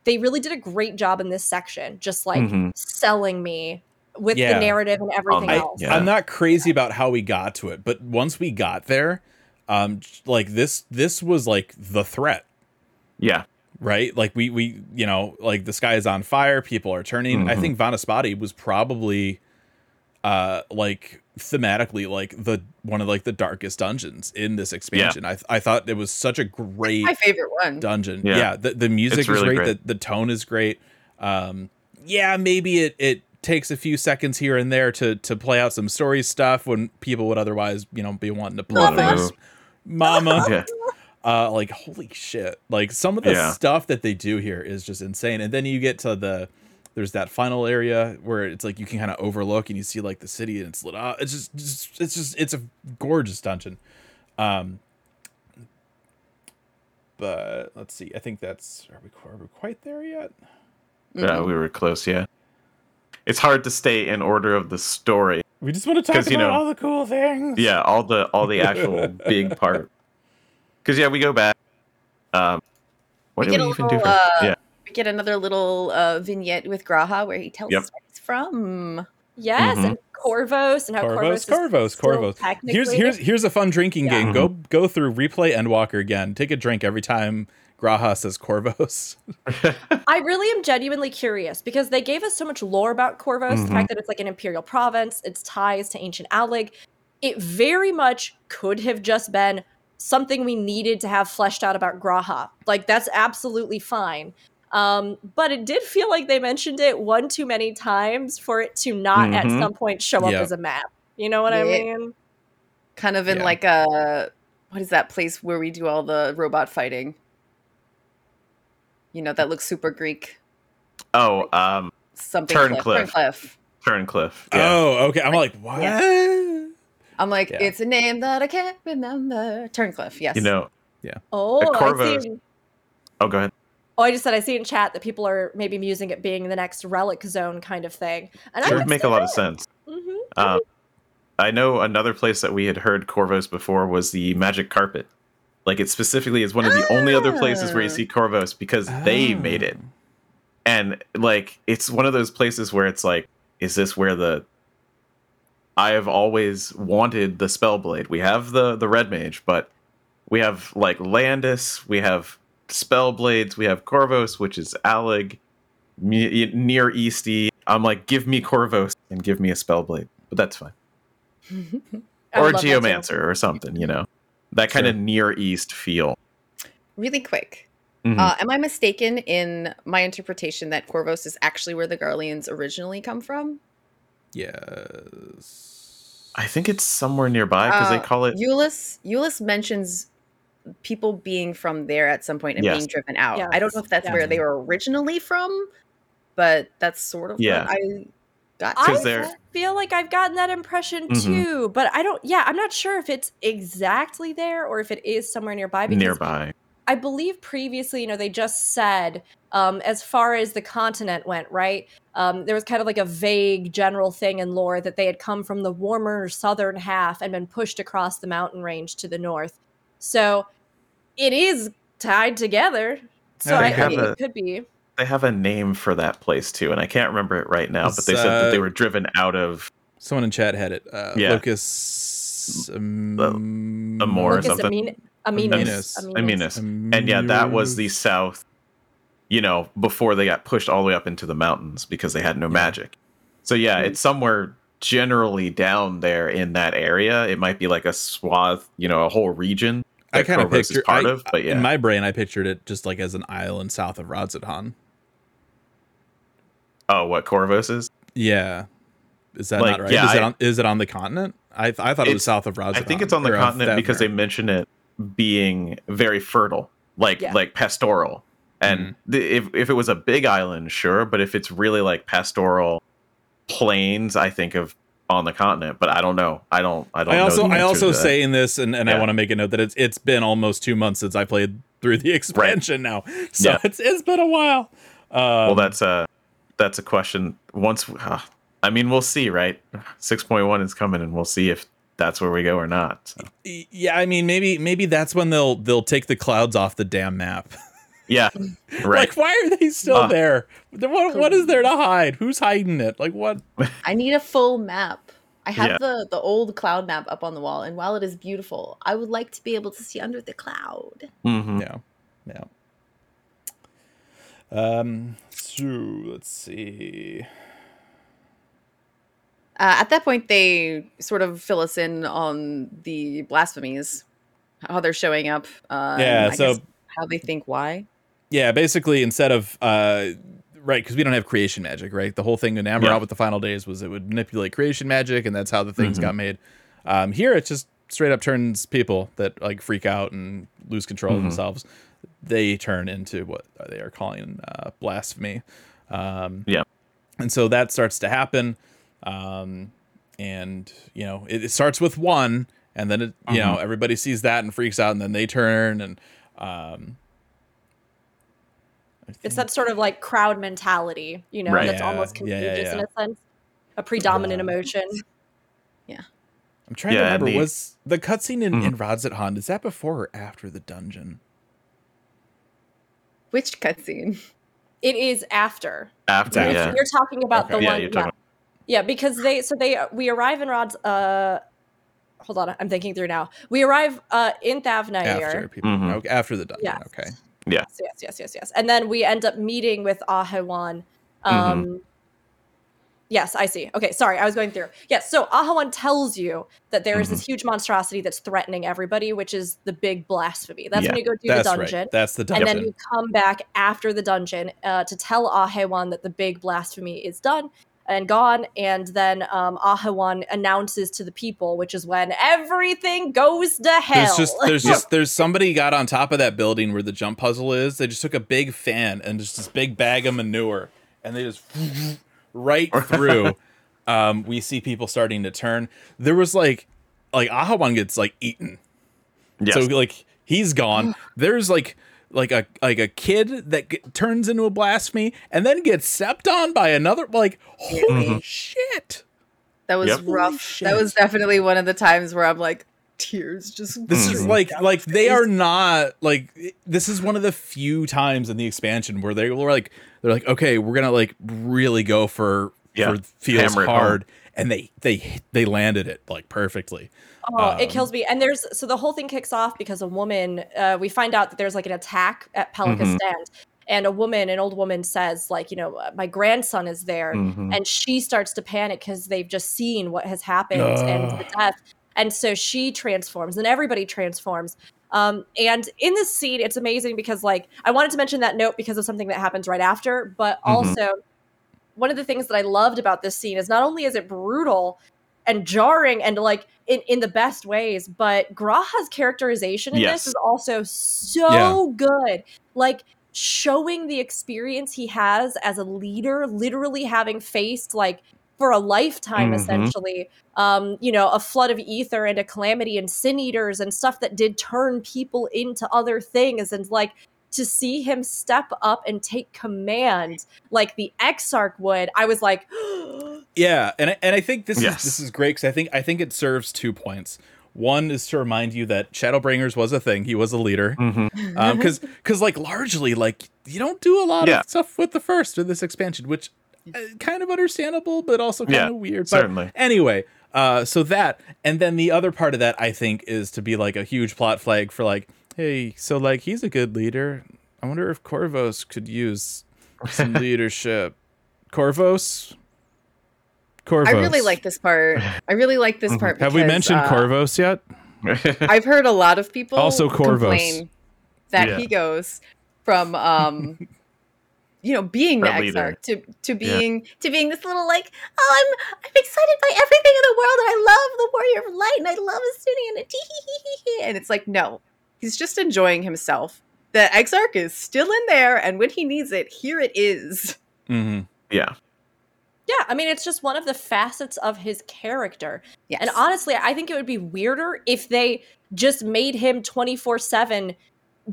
they really did a great job in this section just like Mhm. selling me with Yeah. the narrative and everything I- else yeah. I'm not crazy about how we got to it, but once we got there, um, like this this was like the threat. yeah, right? Like we we you know like the sky is on fire, people are turning. I Mhm. think Vanaspati was probably uh like thematically like the one of like the darkest dungeons in this expansion. I I thought it was such a great My favorite one. dungeon. Yeah, Yeah. the the music It's is really great, great. The the tone is great. Um yeah, maybe it it takes a few seconds here and there to to play out some story stuff when people would otherwise, you know, be wanting to play things. Mama yeah, uh like holy shit like some of the Yeah. stuff that they do here is just insane and then you get to the there's that final area where it's like you can kind of overlook and you see like the city and it's lit up it's just, just it's just it's a gorgeous dungeon um but let's see i think that's are we, are we quite there yet yeah. We were close. Yeah, it's hard to stay in order of the story. we just want to talk 'Cause, about you know- all the cool things Yeah, all the all the actual big part. Because yeah, we go back. Um, what We did get we a even do? little, For, uh, yeah, We get another little uh, vignette with G'raha where he tells Yep. us where he's from. Yes, Mhm. and Corvos and how Corvos, Corvos, is Corvos, still Corvos. Here's here's here's a fun drinking Yeah. game. Go go through replay Endwalker again. Take a drink every time G'raha says Corvos. I really am genuinely curious because they gave us so much lore about Corvos, the Mhm. fact that it's like an imperial province, its ties to ancient Allag. It very much could have just been something we needed to have fleshed out about Graha. Like that's absolutely fine. Um, but it did feel like they mentioned it one too many times for it to not at Mhm. some point show up Yeah. as a map. You know what I mean? Kind of in Yeah. like a what is that place where we do all the robot fighting? You know, that looks super Greek. Oh, um, Something Turncliffe. Turncliffe. Turncliffe. Yeah. Oh, okay. I'm like, what? I'm like, Yeah. it's a name that I can't remember. Turncliffe, yes. You know. Yeah. Oh, The I see. Oh, go ahead. Oh, I just said I see in chat that people are maybe musing it being the next relic zone kind of thing. And It I would would make a lot of that. sense. Mhm. Um, I know another place that we had heard Corvos before was the Magic Carpet. Like it specifically is one of the only other places where you Ah. see Corvos because they made it. And like it's one of those places where it's like, is this where the I have always wanted the Spellblade. We have the the Red Mage, but we have like Landis, we have Spellblades, we have Corvos, which is Allag, me, near Easty. I'm like, give me Corvos and give me a Spellblade, but that's fine or would love that too. geomancer or something you know that kind of Sure. near east feel really quick. Mhm. Uh, am I mistaken in my interpretation that Corvos is actually where the Garleans originally come from? Yes. i think it's somewhere nearby because Uh, they call it Euless Euless mentions people being from there at some point and Yes. being driven out. I don't know if that's Yes. where they were originally from, but that's sort of Yeah. what I got. I 'Cause they're- feel like I've gotten that impression Mhm. too, but I don't. Yeah, I'm not sure if it's exactly there or if it is somewhere nearby. Because nearby I believe previously, you know, they just said um, as far as the continent went, right? Um, there was kind of like a vague general thing in lore that they had come from the warmer southern half and been pushed across the mountain range to the north. So it is tied together. So Yeah, I, they I mean, a- it could be. They have a name for that place too and i can't remember it right now but they It's, said that they uh, were driven out of Someone in chat had it. Uh, Yeah. Locus. Um, Amor or Lucas something. Amin- Aminus. Aminus. Aminus. and yeah that was the south you know before they got pushed all the way up into the mountains because they had no magic so yeah Hmm. it's somewhere generally down there in that area it might be like a swath you know a whole region I that kind of Corvos is pictured part I- of but yeah In my brain, I pictured it just like as an island south of Radz-at-Han. Oh what corvos is Yeah. Is that Like, not right? yeah, is, it on, is it on the continent? I, th- I thought it was south of Radz-at-Han. I think it's on the continent because they mention it being very fertile, like Yeah. like pastoral. And Mm-hmm. the, if if it was a big island, sure, but if it's really like pastoral plains, I think of on the continent. But I don't know. I don't. I don't. I also the I also say in this, and, and I want to make a note that it's it's been almost two months since I played through the expansion now, so Yeah. it's it's been a while. Um, Well, that's a that's a question. Once, uh, I mean, we'll see, right? Six point one is coming, and we'll see if that's where we go or not. So, yeah. I mean, maybe maybe that's when they'll they'll take the clouds off the damn map. yeah, right. like, why are they still Uh. there? What what is there to hide? Who's hiding it? Like, what? I need a full map. I have Yeah. the the old cloud map up on the wall, and while it is beautiful, I would like to be able to see under the cloud. Mm-hmm. Yeah, yeah. Um. So let's see. Uh, at that point, they sort of fill us in on the blasphemies, how they're showing up. Uh, Yeah, so- how they think why. Yeah, basically, instead of uh, right, because we don't have creation magic, right? The whole thing in Amaurot Yeah. with the final days was it would manipulate creation magic, and that's how the things Mhm. got made. Um, here, it just straight up turns people that like freak out and lose control of Mhm. themselves. They turn into what they are calling uh, blasphemy. Um, Yeah. and so that starts to happen, um, and you know it, it starts with one, and then it, you know Mhm. everybody sees that and freaks out, and then they turn and. Um, It's that sort of like crowd mentality, you know, Right. that's Yeah, almost yeah, yeah, contagious in a sense. A predominant Uh, emotion. I'm trying Yeah, to remember. the- was the cutscene in, Mhm. in Radzat is that before or after the dungeon? Which cutscene? It is after. After, After. yeah, You're talking about Okay. the yeah, one. you're Yeah, talking. Yeah, because they so they we arrive in Rod's uh hold on, I'm thinking through now. We arrive uh in after Thavnair. people Mhm. okay, after the dungeon. Yes. Okay. Yes, yes, yes, yes, yes. And then we end up meeting with Ahawan. Um Yes, I see. Okay, sorry, I was going through. Yes, so Ahawan tells you that there is this huge monstrosity that's threatening everybody, which is the big blasphemy. That's when you go do the dungeon. right. That's the dungeon. and then you come back after the dungeon uh, to tell Ahawan that the big blasphemy is done and gone. And then um, Ahewan announces to the people, which is when everything goes to hell. There's just there's just there's somebody got on top of that building where the jump puzzle is. They just took a big fan and just this big bag of manure and they just right through. um, we see people starting to turn. There was like like Ahawan gets like eaten. Yes. So like he's gone. There's like like a like a kid that get, turns into a blasphemy and then gets stepped on by another like holy shit. That was Yep. rough. That was definitely one of the times where I'm like, tears just. This is like like they are not like this is one of the few times in the expansion where they were like they're like okay we're gonna like really go for Yeah. for feels Hammer hard and they they they landed it like perfectly. Oh, Um, it kills me. And there's so the whole thing kicks off because a woman. Uh, we find out that there's like an attack at Pelican Mhm. Stand, and a woman, an old woman, says like, you know, uh, my grandson is there, Mhm. and she starts to panic because they've just seen what has happened and the death, and so she transforms, and everybody transforms. Um, and in this scene, it's amazing because like I wanted to mention that note because of something that happens right after, but Mhm. also one of the things that I loved about this scene is not only is it brutal and jarring and like in, in the best ways, but G'raha's characterization in Yes. this is also so good. Like showing the experience he has as a leader, literally having faced like for a lifetime Mhm. essentially um you know a flood of ether and a calamity and sin eaters and stuff that did turn people into other things and like to see him step up and take command like the exarch would i was like Yeah, and I- and I think this Yes. is this is great because I think I think it serves two points. One is to remind you that Shadowbringers was a thing; he was a leader. Because because like largely like you don't do a lot Yeah. of stuff with the first or this expansion which kind of understandable but also kind Yeah, of weird but certainly. anyway uh so that and then the other part of that i think is to be like a huge plot flag for like hey so like he's a good leader i wonder if corvos could use some leadership corvos corvos I really like this part. I really like this Mhm. part. have we mentioned uh, corvos yet I've heard a lot of people Also Corvos. complain that Yeah. he goes from um you know being the That leader. exarch to to being to being this little like oh I'm I'm excited by everything in the world and I love the warrior of light and I love Estinian and tee and it's like no he's just enjoying himself. The exarch is still in there and when he needs it here it is. Hmm yeah. yeah i mean it's just one of the facets of his character. Yes. And honestly, I think it would be weirder if they just made him 24 7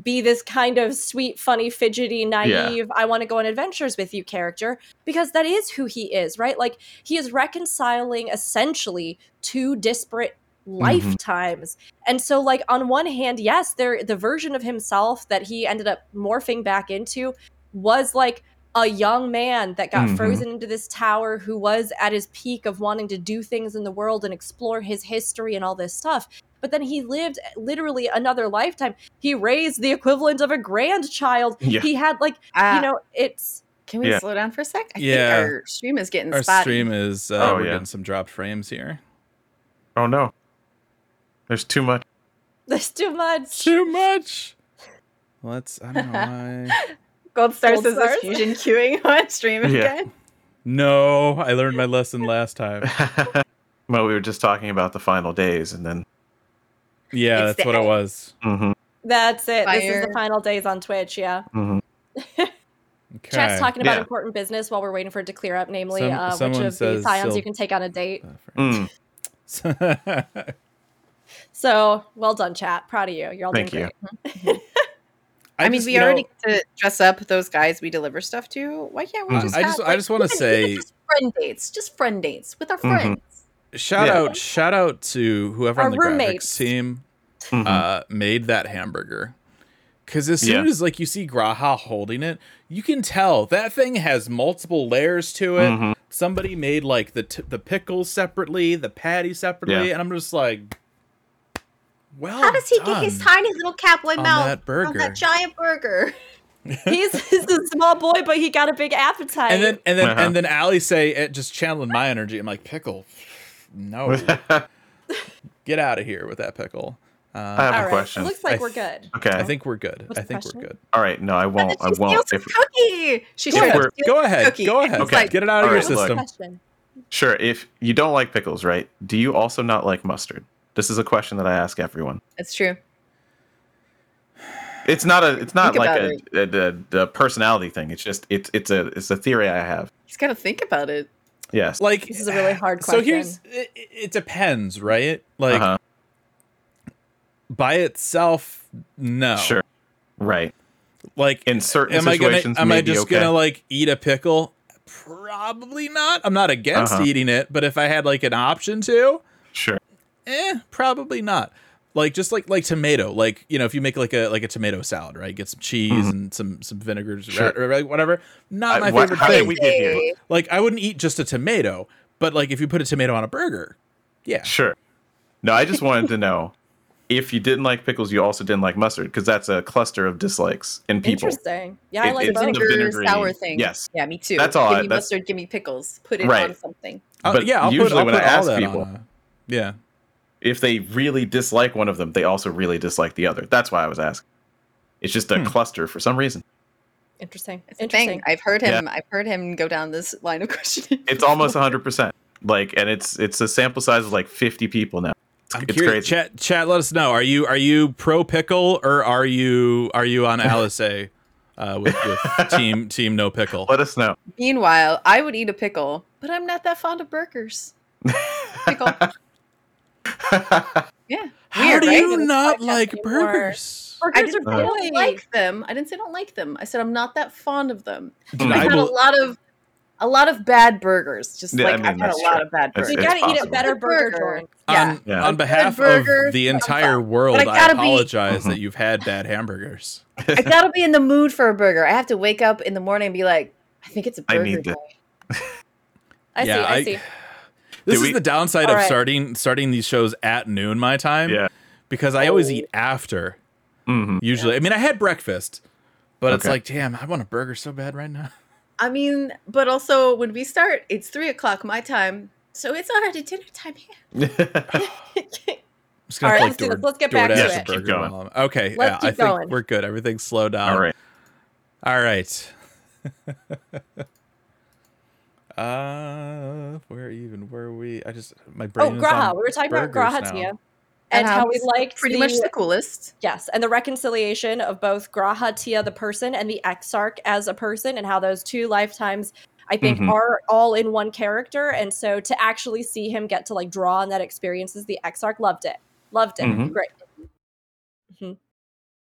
be this kind of sweet, funny, fidgety, naive, I want to go on adventures with you character, because that is who he is, right? Like, he is reconciling essentially two disparate mm-hmm. lifetimes. And so, like, on one hand, yes, there the version of himself that he ended up morphing back into was like a young man that got Mhm. frozen into this tower who was at his peak of wanting to do things in the world and explore his history and all this stuff. But then he lived literally another lifetime. He raised the equivalent of a grandchild. Yeah. He had like, Ah, you know, it's can we Yeah. slow down for a sec I Yeah. think our stream is getting our spotty stream is uh, Oh, we're yeah. getting some dropped frames here Oh no. There's too much. there's too much. too much. Let's. I don't know why. Gold Star Gold says stars? this fusion queuing on stream Yeah. again No, I learned my lesson last time. well, we were just talking about the final days, and then Yeah, It's that's the what it end. was. Mhm, That's it. This is the final days on Twitch. Yeah. mhm. Okay. Chat's talking about Yeah. important business while we're waiting for it to clear up, namely Some- uh, which of says the scions Sil- you can take on a date. Mm, So well done, chat. Proud of you. You're all Thank doing you. great. I, mean, just, we you know, already get to dress up those guys we deliver stuff to. Why can't we Mhm. just? I have, just- like, just wanna say- just friend dates, just friend dates with our Mhm. friends. shout Yeah. out, shout out to whoever Our on the roommates. graphics team mhm. uh, made that hamburger. Because as soon Yeah. as like you see G'raha holding it, you can tell that thing has multiple layers to it. Mhm. somebody made like the t- the pickles separately, the patty separately, Yeah. and I'm just like, well, How does he get his tiny little cowboy on mouth that on burger. that giant burger? He's, he's a small boy, but he got a big appetite. And then and then Uh-huh. and then Alisaie it just channeling my energy. I'm like pickle, no, get out of here with that pickle. I Uh, have a right, question. It looks like I we're good. okay. I think we're good. What's I think we're good. All right. No, I won't. I won't. If, cookie. She Go ahead. steal Go ahead. Go ahead. it's like, Get it out of All your right, look. system. Sure. If you don't like pickles, right? Do you also not like mustard? This is a question that I ask everyone. It's true. It's not a. It's not Think like about a, a, a, a personality thing. It's just. It's it's a it's a theory I have. He's got to think about it. Yes. Like This is a really hard question. So here's it, it depends, right? Like uh-huh. by itself, no. Sure. Right. Like In certain am I gonna situations, am I just okay. gonna like eat a pickle? Probably not. I'm not against Uh-huh. eating it, but if I had like an option to, Sure. Eh, probably not. Like just like like tomato, like you know, if you make like a like a tomato salad, right? Get some cheese and some some vinegars, Mm-hmm. Sure. or, or whatever. Not I- my what- favorite thing. we get here? Like I wouldn't eat just a tomato, but like if you put a tomato on a burger, yeah. Sure. No, I just wanted to know if you didn't like pickles, you also didn't like mustard because that's a cluster of dislikes in people. Interesting. Yeah, I like it's the vinegar vinegary- sour thing. yes. Yeah, me too. That's all Give I- me that's- mustard. Give me pickles. Put it Right. on something. Uh, But yeah, I'll usually put, I'll when put I ask people- a- yeah. If they really dislike one of them, they also really dislike the other. That's why I was asking. It's just a Hmm. cluster for some reason. Interesting. It's Interesting. thing. I've heard him. I've heard him go down this line of questioning. It's almost 100%. Like and it's it's a sample size of like 50 people now. It's, I'm it's curious. crazy. Chat, chat. Let us know. Are you are you pro pickle or are you are you on Alice A, uh, with, with team team no pickle? Let us know. Meanwhile, I would eat a pickle, but I'm not that fond of burgers. Pickle. Yeah. How Weird, do right? you not like anymore. burgers? I Burgers didn't, are I don't like them. I didn't say I don't like them. I said I'm not that fond of them. Dude, I've I had a lot of a lot of bad burgers. Just Yeah, I like mean, I've had a that's lot of bad It's- burgers. you it's gotta eat a better burger burger. Yeah. on, Yeah. on behalf burger, of the I'm entire world, I I, gotta be- apologize Mhm. that you've had bad hamburgers. I gotta be in the mood for a burger. I have to wake up in the morning and be like, I think it's a burger. I need to- day. I see. Yeah, I, I- see. This Did is we- the downside All of right. starting starting these shows at noon my time. yeah. because I always Oh. eat after. hmm Usually, I mean, I had breakfast, but it's like, damn, I want a burger so bad right now. I mean, but also when we start, it's three o'clock my time, so it's already dinner time here. I'm just All gonna right, play let's Door- this. Let's get back to DoorDash it. a Keep going. Okay, Let's yeah, I keep think going. we're good. Everything's slowed down. All right. All right. Uh, where even were we? I just my brain. Oh, is G'raha. on We were talking about burgers G'raha now. Tia. And how we liked pretty the, much the coolest. Yes, and the reconciliation of both G'raha Tia the person and the Exarch as a person, and how those two lifetimes I think Mhm. are all in one character. And so to actually see him get to like draw on that experience as the Exarch, loved it, loved it, Mhm. great.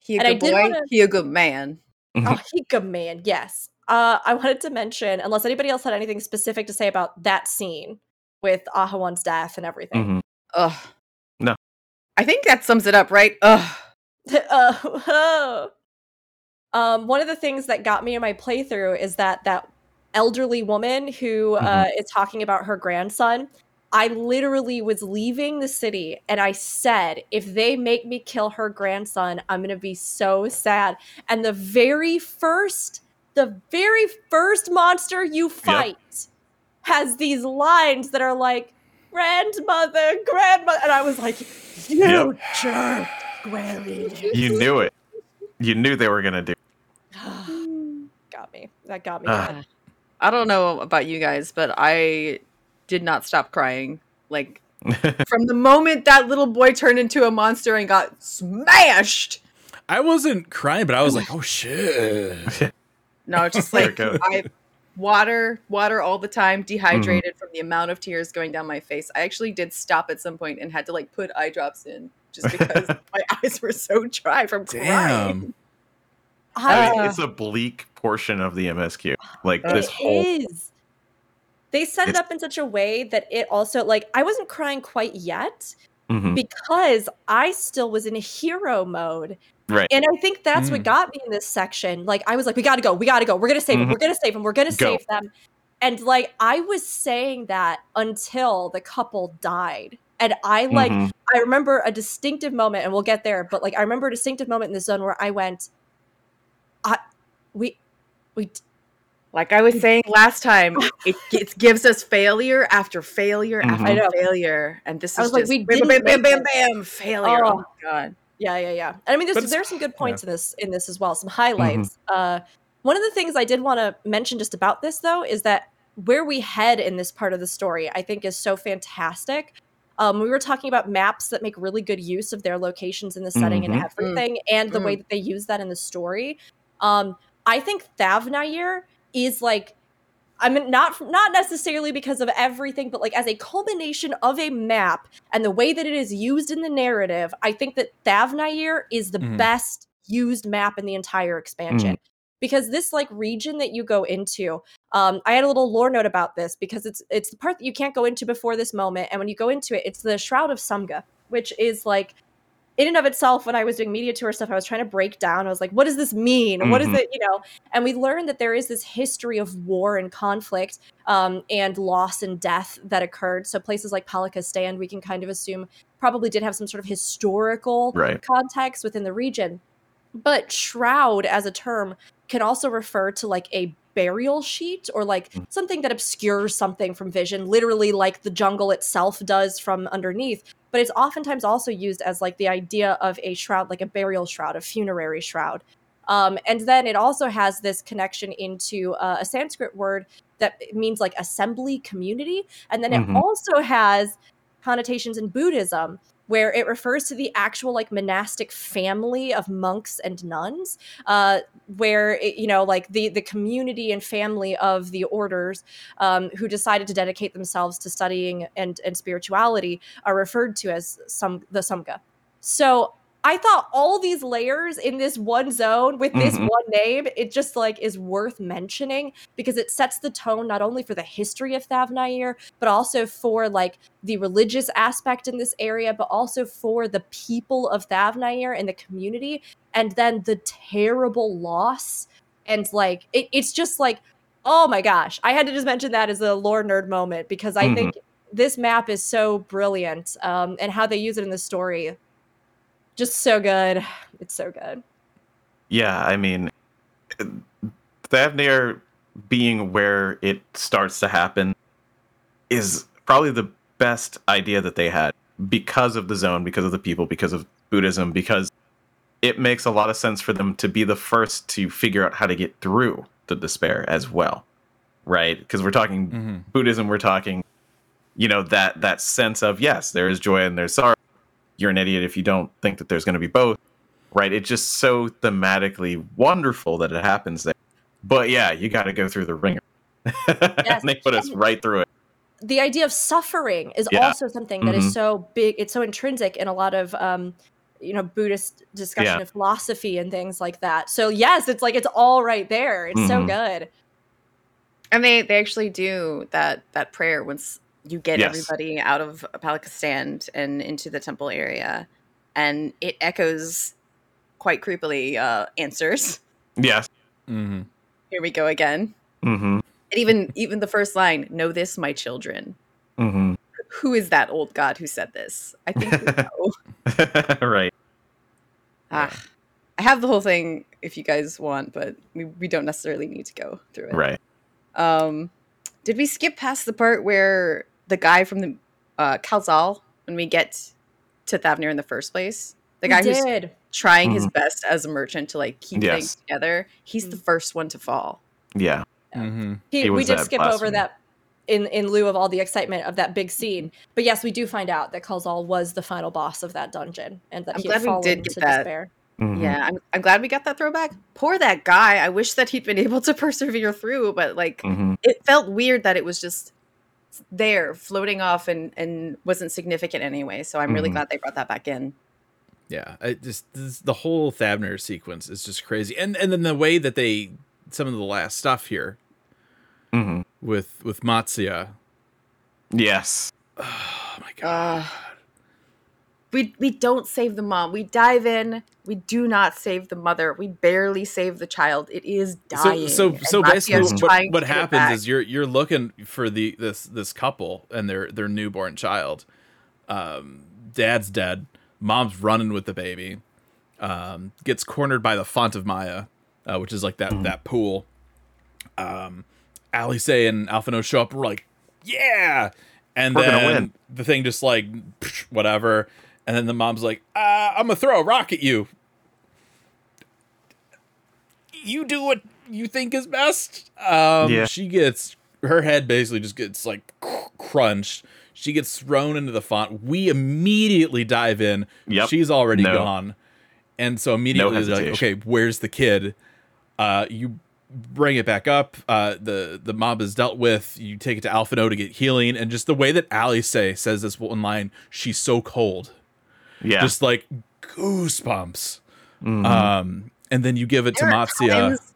He a And I good did boy. wanna- He a good man. Oh, he a good man, yes. Uh, I wanted to mention, unless anybody else had anything specific to say about that scene with Ahawan's death and everything. Mhm. Ugh. No. I think that sums it up, right? Ugh. uh, um, one of the things that got me in my playthrough is that that elderly woman who uh, is talking about her grandson. I literally was leaving the city and I said, if they make me kill her grandson, I'm going to be so sad. And the very first, the very first monster you fight has these lines that are like, grandmother, grandmother. And I was like, you Yep. jerk, Granny. You knew it. You knew they were gonna do. got me. That got me. Ah. Good. I don't know about you guys, but I did not stop crying. Like from the moment that little boy turned into a monster and got smashed. I wasn't crying, but I was like, oh shit. No, it's just like. I water, water all the time, dehydrated from the amount of tears going down my face. I actually did stop at some point and had to like put eye drops in just because my eyes were so dry from crying. I mean, Ah, it's a bleak portion of the MSQ. Like It this whole. is. They set it up in such a way that it also like I wasn't crying quite yet Mhm. because I still was in a hero mode. Right. And I think that's what Mm. got me in this section. Like I was like, we gotta go, we gotta go, we're gonna save them, Mhm. we're gonna save them, we're gonna Go. save them. And like I was saying that until the couple died. And I like Mhm. I remember a distinctive moment, and we'll get there, but like I remember a distinctive moment in the zone where I went, I we we Like I was saying last time, it, it gives us failure after failure Mhm. after I know. failure, and this I is was like, just we bam, bam, didn't bam, bam, bam, failure. Oh, Oh. my god. Yeah, yeah, yeah. And I mean, But there's there's some good points in this in this as well. Some highlights. Uh, one of the things I did want to mention just about this though is that where we head in this part of the story, I think, is so fantastic. Um, we were talking about maps that make really good use of their locations in the setting and Mhm. everything, and the way that they use that in the story. Um, I think Thavnair is like I mean, not not necessarily because of everything, but like as a culmination of a map and the way that it is used in the narrative, I think that Thavnair is the Mhm. best used map in the entire expansion. Because this like region that you go into, um, I had a little lore note about this because it's it's the part that you can't go into before this moment, and when you go into it, it's the Shroud of Sumga, which is like in and of itself, when I was doing media tour stuff, I was trying to break down. I was like, what does this mean? What is Mhm. it? You know, and we learned that there is this history of war and conflict um, and loss and death that occurred. So places like Palikistan, we can kind of assume probably did have some sort of historical Right. context within the region. But shroud as a term can also refer to like a burial sheet or like Mm. something that obscures something from vision, literally like the jungle itself does from underneath. But it's oftentimes also used as like the idea of a shroud, like a burial shroud, a funerary shroud. Um, and then it also has this connection into uh, a Sanskrit word that means like assembly community. And then Mhm. it also has connotations in Buddhism where it refers to the actual like monastic family of monks and nuns uh, where it, you know like the the community and family of the orders um, who decided to dedicate themselves to studying and and spirituality are referred to as some the sangha so I thought all these layers in this one zone with this Mhm. one name, it just like is worth mentioning because it sets the tone not only for the history of Thavnair, but also for like the religious aspect in this area, but also for the people of Thavnair and the community, and then the terrible loss and like it, it's just like oh my gosh, I had to just mention that as a lore nerd moment because I Mhm. think this map is so brilliant um, and how they use it in the story just so good it's so good Yeah, I mean, Thavnair being where it starts to happen is probably the best idea that they had because of the zone, because of the people, because of Buddhism, because it makes a lot of sense for them to be the first to figure out how to get through the despair as well, right? Because we're talking Mhm. Buddhism, we're talking, you know, that that sense of yes, there is joy and there's sorrow. You're an idiot if you don't think that there's going to be both, right? It's just so thematically wonderful that it happens there. But yeah, you got to go through the ringer. Yes. and they put us right through it. the idea of suffering is Yeah. also something that is Mhm. so big it's so intrinsic in a lot of um you know buddhist discussion Yeah. of philosophy and things like that so yes it's like it's all right there it's so Mhm. good And they they actually do that that prayer once you get Yes. everybody out of Palaka's Stand and into the temple area, and it echoes quite creepily uh, answers. Yes. Mhm. Here we go again. Mm-hmm. And even even the first line, "Know this, my children." Mm-hmm. Who is that old god who said this? I think we know. right. ah, I have the whole thing if you guys want, but we, we don't necessarily need to go through it. Right. Um, did we skip past the part where the guy from the uh, Kalzal, when we get to Thavnair in the first place, the We guy who's did trying his best as a merchant to like keep Yes. things together, he's the Mm. first one to fall. Yeah. Mhm. he, He we did skip over blasphemy. that in in lieu of all the excitement of that big scene but yes we do find out that Calzal was the final boss of that dungeon and that I'm he had glad we fallen did get to that. despair Mhm. Yeah, I'm, I'm glad we got that throwback. Poor that guy. I wish that he'd been able to persevere through, but like Mhm. it felt weird that it was just there floating off and and wasn't significant anyway. So I'm really Mhm. glad they brought that back in. Yeah, I just this, the whole Thavnair sequence is just crazy, and and then the way that they some of the last stuff here Mhm. with with Matsya. Yes. Oh my god! Uh, we we don't save the mom. We dive in. We do not save the mother. We barely save the child. It is dying. So, so, so basically, what, what happens is you're you're looking for the this this couple and their their newborn child. Um, dad's dead. Mom's running with the baby. Um, gets cornered by the font of Maya, uh, which is like that that pool. Um, Alice and Alphinaud show up. We're like, yeah, and We're then the thing just like whatever. And then the mom's like, uh, I'm gonna throw a rock at you. You do what you think is best. Um, Yeah. She gets her head basically just gets like cr- crunched. She gets thrown into the font. We immediately dive in. Yep. She's already No. gone. And so immediately they're like, okay, where's the kid? Uh, you bring it back up. Uh, the the mob is dealt with. You take it to Alphinaud to get healing, and just the way that Alisaie says this one line, she's so cold, Yeah. just like goosebumps. Mhm. Um, and then you give it to There are Matsya. times-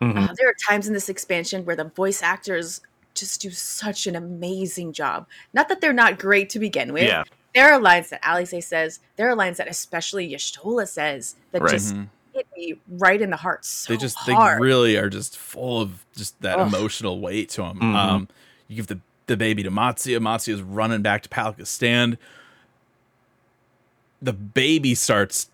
Mhm. uh, there are times in this expansion where the voice actors just do such an amazing job. Not that they're not great to begin with. yeah. There are lines that Alice says. There are lines that especially Y'shtola says that Right. just Mhm. hit me right in the heart. So they just hard. they really are just full of just that Ugh. emotional weight to them. Mhm. Um, you give the the baby to Matsya. Matsya's running back to Palaka's Stand. The baby starts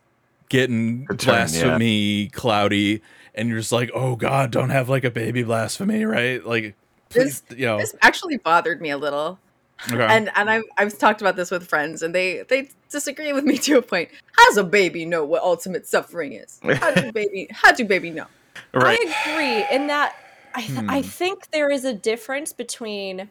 getting turn, blasphemy cloudy, and you're just like, oh god, don't have like a baby blasphemy, right? Like, please, you know. This actually bothered me a little. okay. and and I've I've talked about this with friends, and they they disagree with me to a point. How does a baby know what ultimate suffering is? How do baby how do baby know? Right. I agree in that I, th- I Hmm. think there is a difference between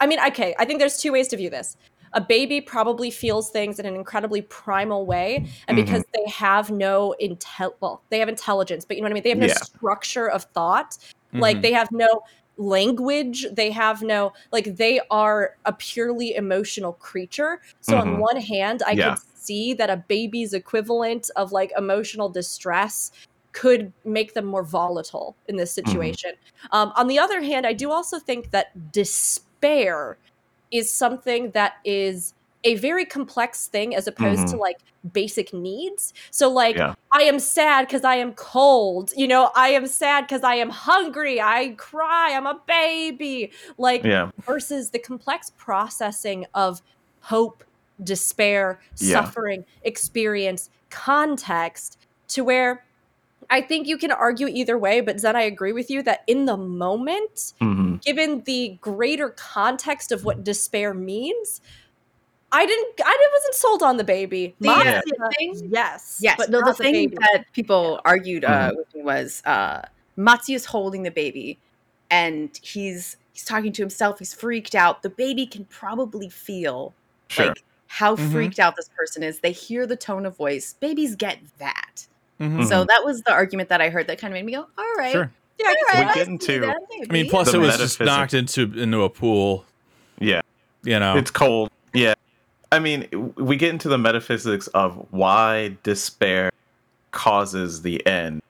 I mean, okay, I think there's two ways to view this. A baby probably feels things in an incredibly primal way, and Mhm. because they have no intel, well, they have intelligence, but you know what I mean. They have no Yeah. structure of thought. Like Mhm. they have no language. They have no like. They are a purely emotional creature. So on Mhm. one hand, I Yeah. could see that a baby's equivalent of like emotional distress could make them more volatile in this Mm-hmm. situation. Um, on the other hand, I do also think that despair is something that is a very complex thing as opposed to Mhm. like basic needs. So, like, Yeah. I am sad because I am cold. You know, I am sad because I am hungry. I cry. I'm a baby. Like, Yeah. versus the complex processing of hope, despair, Yeah. suffering, experience, context, to where I think you can argue either way, but Zen, I agree with you that in the moment, hmm given the greater context of what despair means, I didn't I wasn't sold on the baby. The, Mom, yeah, thing- yes. Yes, but no, the not thing baby. that people argued uh, Mhm. with me was uh, Matsya's holding the baby, and he's he's talking to himself. He's freaked out. The baby can probably feel Sure. like how Mhm. freaked out this person is. They hear the tone of voice. Babies get that. Mhm. So that was the argument that I heard that kind of made me go, "All right, Sure. yeah, I all can right, see We get into- that, I mean, plus it was just knocked into into a pool. yeah. You know, It's cold. Yeah. I mean, we get into the metaphysics of why despair causes the end.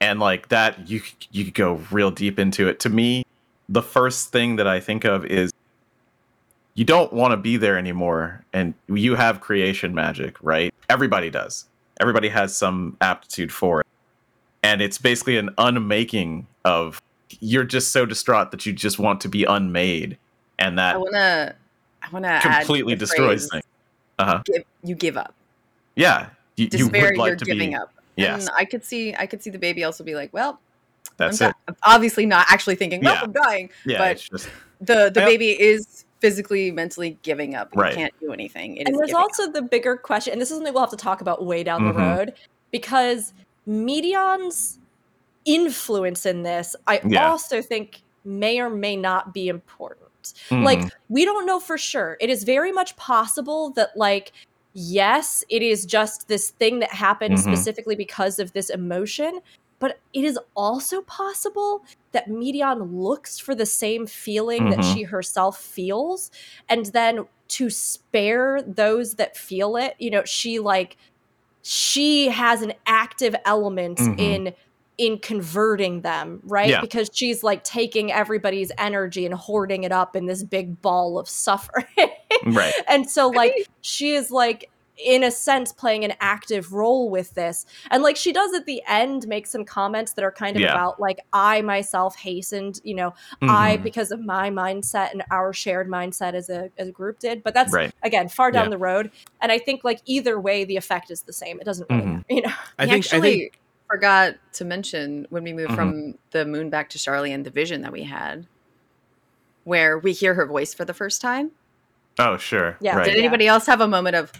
And like that you you could go real deep into it. To me, the first thing that I think of is you don't want to be there anymore and you have creation magic, right? Everybody does. Everybody has some aptitude for it. And it's basically an unmaking of you're just so distraught that you just want to be unmade and that I wanna, I wanna completely destroys things. Uh-huh. Give, you give up. Yeah, you, you Despair. would like you're to giving be. up. Yes, And I could see, I could see the baby also be like, "Well, that's I'm it. di- obviously not actually thinking, well, Yeah. I'm dying. Yeah, but- it's just The the baby is physically, mentally giving up. You Right. can't do anything. It and is there's giving up. also the bigger question, and this is something we'll have to talk about way down Mhm. the road, because Meteion's influence in this, I Yeah. also think may or may not be important. Like, mhm, we don't know for sure. It is very much possible that, like, yes, it is just this thing that happened Mhm. specifically because of this emotion, but it is also possible that Meteion looks for the same feeling that Mhm. she herself feels, and then to spare those that feel it, you know, she like she has an active element Mhm. in in converting them, right? Yeah. Because she's like taking everybody's energy and hoarding it up in this big ball of suffering. right. and so I like she is like in a sense playing an active role with this and like she does at the end make some comments that are kind of Yeah. about like i myself hastened you know i Mhm. because of my mindset and our shared mindset as a as a group did but that's Right. again far down Yeah. the road and i think like either way the effect is the same it doesn't really Mhm. matter you know I I think actually I think forgot to mention when we moved Mhm. from the moon back to Charlie and the vision that we had, where we hear her voice for the first time. Oh, sure. Yeah. Right. Did anybody else have a moment of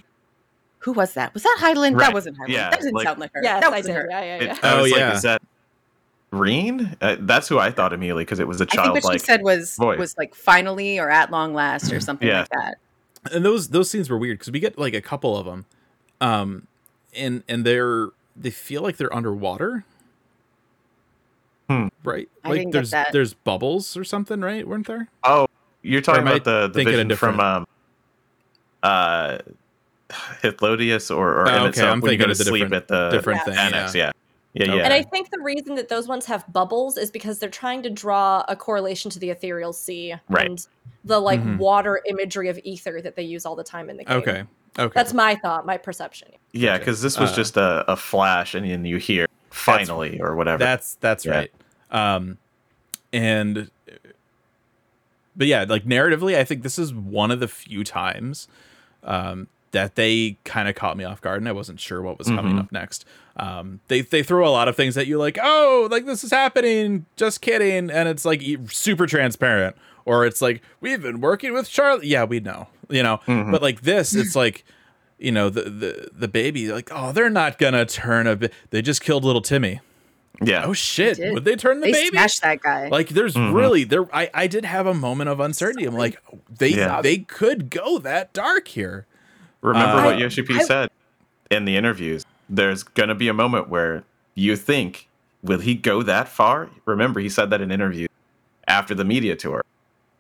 who was that? Was that Hydaelyn? Right. That wasn't Hydaelyn. Yeah, that didn't like- sound like her. yes that i wasn't did her. yeah yeah It- yeah I Oh, was like, yeah. is that Ryne? Uh, that's who I thought immediately because it was a I think what she said was voice. was like finally or at long last or something Yeah. like that. and those those scenes were weird because we get like a couple of them, um, and and they're they feel like they're underwater. Hmm. Right, I like there's there's bubbles or something, right? Weren't there? Oh, you're talking am I about the, the vision from um, uh, Hythlodaeus or, or Oh, okay, Till I'm when you go to sleep different- at the different Yeah. thing. annex. yeah. Yeah, yeah, Okay. yeah. And I think the reason that those ones have bubbles is because they're trying to draw a correlation to the aetherial sea Right. and the like Mhm. water imagery of ether that they use all the time in the game. Okay, okay. That's my thought, my perception. Yeah, because this was Uh, just a, a flash, and then you hear finally or whatever. That's that's Yeah. right. Um, and but yeah, like narratively, I think this is one of the few times um, that they kind of caught me off guard, and I wasn't sure what was coming Mhm. up next. Um, they they throw a lot of things at you, like, oh, like this is happening, just kidding, and it's like super transparent, or it's like we've been working with Charlie. Yeah, we know, you know, Mhm. but like this, it's like. You know the the the baby like oh they're not gonna turn a bit they just killed little Timmy yeah. Oh shit! did. Would they turn the They baby? smashed that guy. Like, there's Mhm. really there. I I did have a moment of uncertainty. I'm like, they Yeah. they could go that dark here. Remember Uh, what I- Yoshi P I- said in the interviews. There's gonna be a moment where you think, will he go that far? Remember, he said that in interviews after the media tour.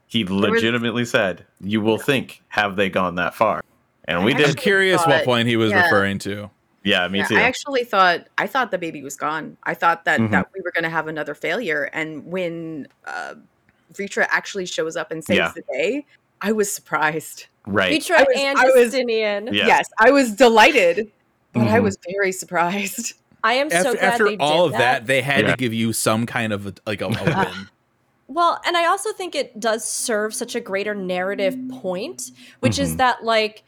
He was- legitimately said, "You will think, have they gone that far?" And we I I'm did. actually curious what point he was yeah. referring to. Yeah, me Yeah, too. I actually thought I thought the baby was gone. I thought that Mhm. that we were going to have another failure. And when uh, Vrtra actually shows up and saves Yeah. the day, I was surprised. Right. Vrtra I was- and I was- Justinian. Yeah. Yes, I was delighted, but I Mhm. was very surprised. I am so glad after they all did of that, they had Yeah. to give you some kind of a, like a, a win. Well, and I also think it does serve such a greater narrative point, which is Mhm. that like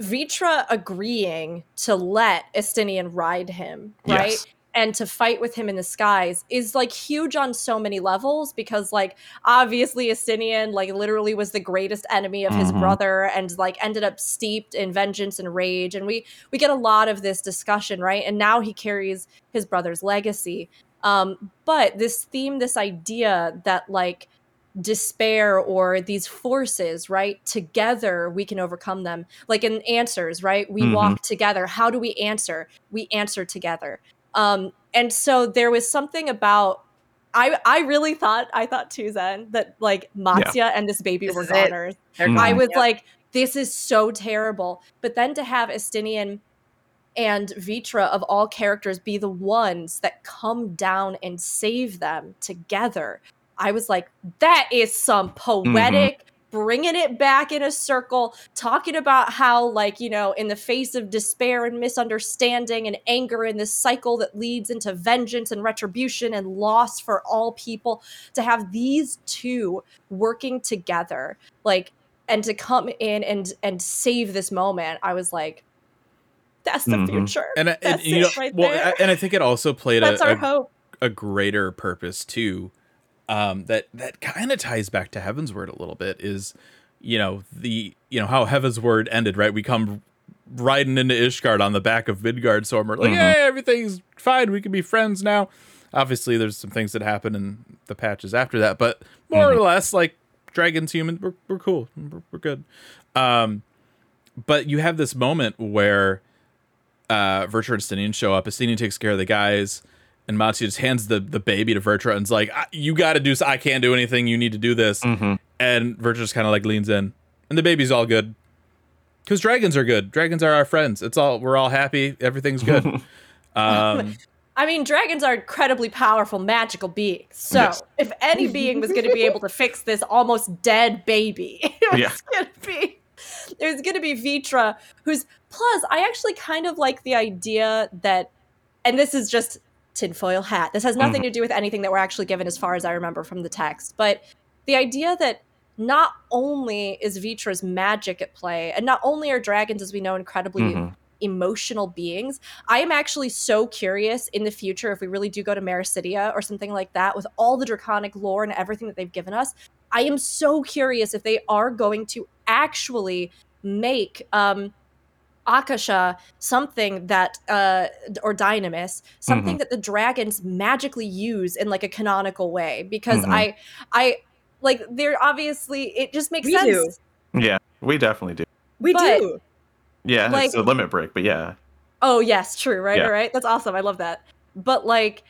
Vrtra agreeing to let Estinian ride him, right? Yes. And to fight with him in the skies is like huge on so many levels because like obviously Estinian like literally was the greatest enemy of his Mhm. brother and like ended up steeped in vengeance and rage and we we get a lot of this discussion, right? And now he carries his brother's legacy. Um, but this theme, this idea that like despair or these forces, right? Together we can overcome them. Like in answers, right? We Mhm. walk together. How do we answer? We answer together. Um, and so there was something about I I really thought I thought too Zen that like Matya and this baby This were is it. goners. They're Mhm. I was Yep. like, this is so terrible. But then to have Estinian and Vrtra of all characters be the ones that come down and save them together, I was like, that is some poetic. Bringing it back in a circle, talking about how, like, you know, in the face of despair and misunderstanding and anger and this cycle that leads into vengeance and retribution and loss for all people, to have these two working together, like, and to come in and and save this moment, I was like, that's the Mhm. future. And, I- and That's you know, right well, there. I- and I think it also played that's a, our a, hope. a greater purpose too. Um, that that kind of ties back to Heavensward a little bit. Is you know the you know how Heavensward ended, right? We come riding into Ishgard on the back of Midgardsormr. We're like, Mhm. yeah, everything's fine. We can be friends now. Obviously, there's some things that happen in the patches after that, but more or less, like dragons, humans, we're, we're cool. We're, we're good. Um, but you have this moment where uh, Vrtra and Stinian show up. Stinian takes care of the guys, and Matsu just hands the, the baby to Vrtra and's like, "I- "You got to do. I can't do anything. You need to do this." hmm And Vrtra just kind of like leans in, and the baby's all good because dragons are good. Dragons are our friends. It's all we're all happy. Everything's good. um, I mean, dragons are incredibly powerful, magical beings. So, Yes. if any being was going to be able to fix this almost dead baby, it was Yeah. going to be there's going to be Vrtra, who's plus. I actually kind of like the idea that, and this is just tinfoil hat. This has nothing to do with anything that we're actually given, as far as I remember from the text. But the idea that not only is Vrtra's magic at play, and not only are dragons, as we know, incredibly Mhm. emotional beings. I am actually so curious in the future if we really do go to Meracydia or something like that with all the draconic lore and everything that they've given us. I am so curious if they are going to actually make um Akasha something that uh or Dynamis something that the dragons magically use in like a canonical way because Mhm. I I like they're obviously it just makes We sense. do. Yeah, we definitely do. We But- do. Yeah, Like- it's a limit break, but yeah. Oh yes, true, right, Yeah. right. That's awesome. I love that. But like,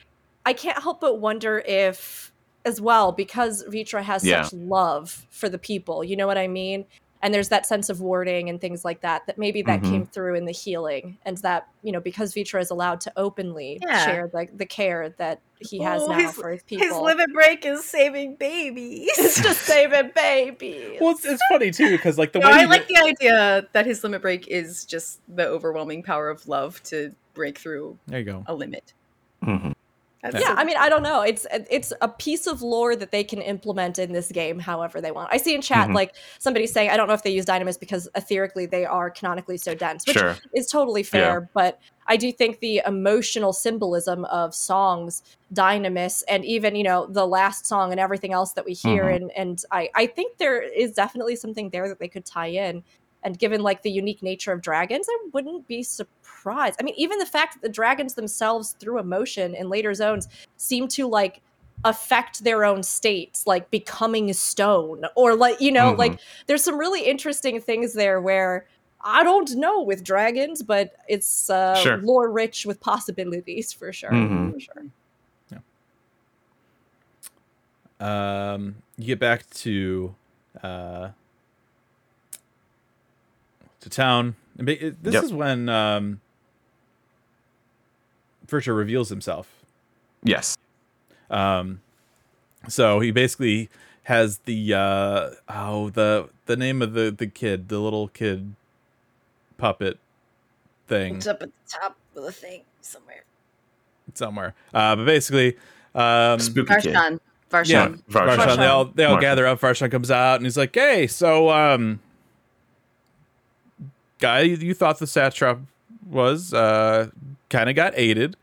I can't help but wonder if, as well, because Vrtra has Yeah. such love for the people. You know what I mean? And there's that sense of warding and things like that. That maybe that Mhm. came through in the healing, and that you know because Vrtra is allowed to openly Yeah. share the the care that he has Oh, now his- for his people. His limit break is saving babies. it's just saving babies. Well, it's, it's funny too because like the No, way I he- like the idea that his limit break is just the overwhelming power of love to break through there you go. a limit. Mhm. Yeah, I mean, I don't know. It's it's a piece of lore that they can implement in this game however they want. I see in chat Mhm. like somebody saying, I don't know if they use Dynamis because aetherically they are canonically so dense, which Sure. is totally fair. But I do think the emotional symbolism of songs, Dynamis, and even you know the last song and everything else that we hear, Mhm. and and I I think there is definitely something there that they could tie in. And given like the unique nature of dragons, I wouldn't be surprised. I mean, even the fact that the dragons themselves, through emotion in later zones, seem to like affect their own states, like becoming stone, or like you know, Mhm. like there's some really interesting things there where I don't know with dragons, but it's uh, Sure. lore rich with possibilities for sure. Mhm. For sure. Yeah. Um, you get back to uh, to town. And This Yep. is when um, Vrtra reveals himself. Yes. Um, so he basically has the uh, oh the the name of the the kid, the little kid puppet thing It's up at the top of the thing somewhere. somewhere. Uh, but basically, um, Spooky kid. Varshan. Varshan. Yeah, Varshan. Varshan, they all they all Varshan. gather up. Varshan comes out and he's like, "Hey, so um, guy you thought the satrap was uh kind of got aided.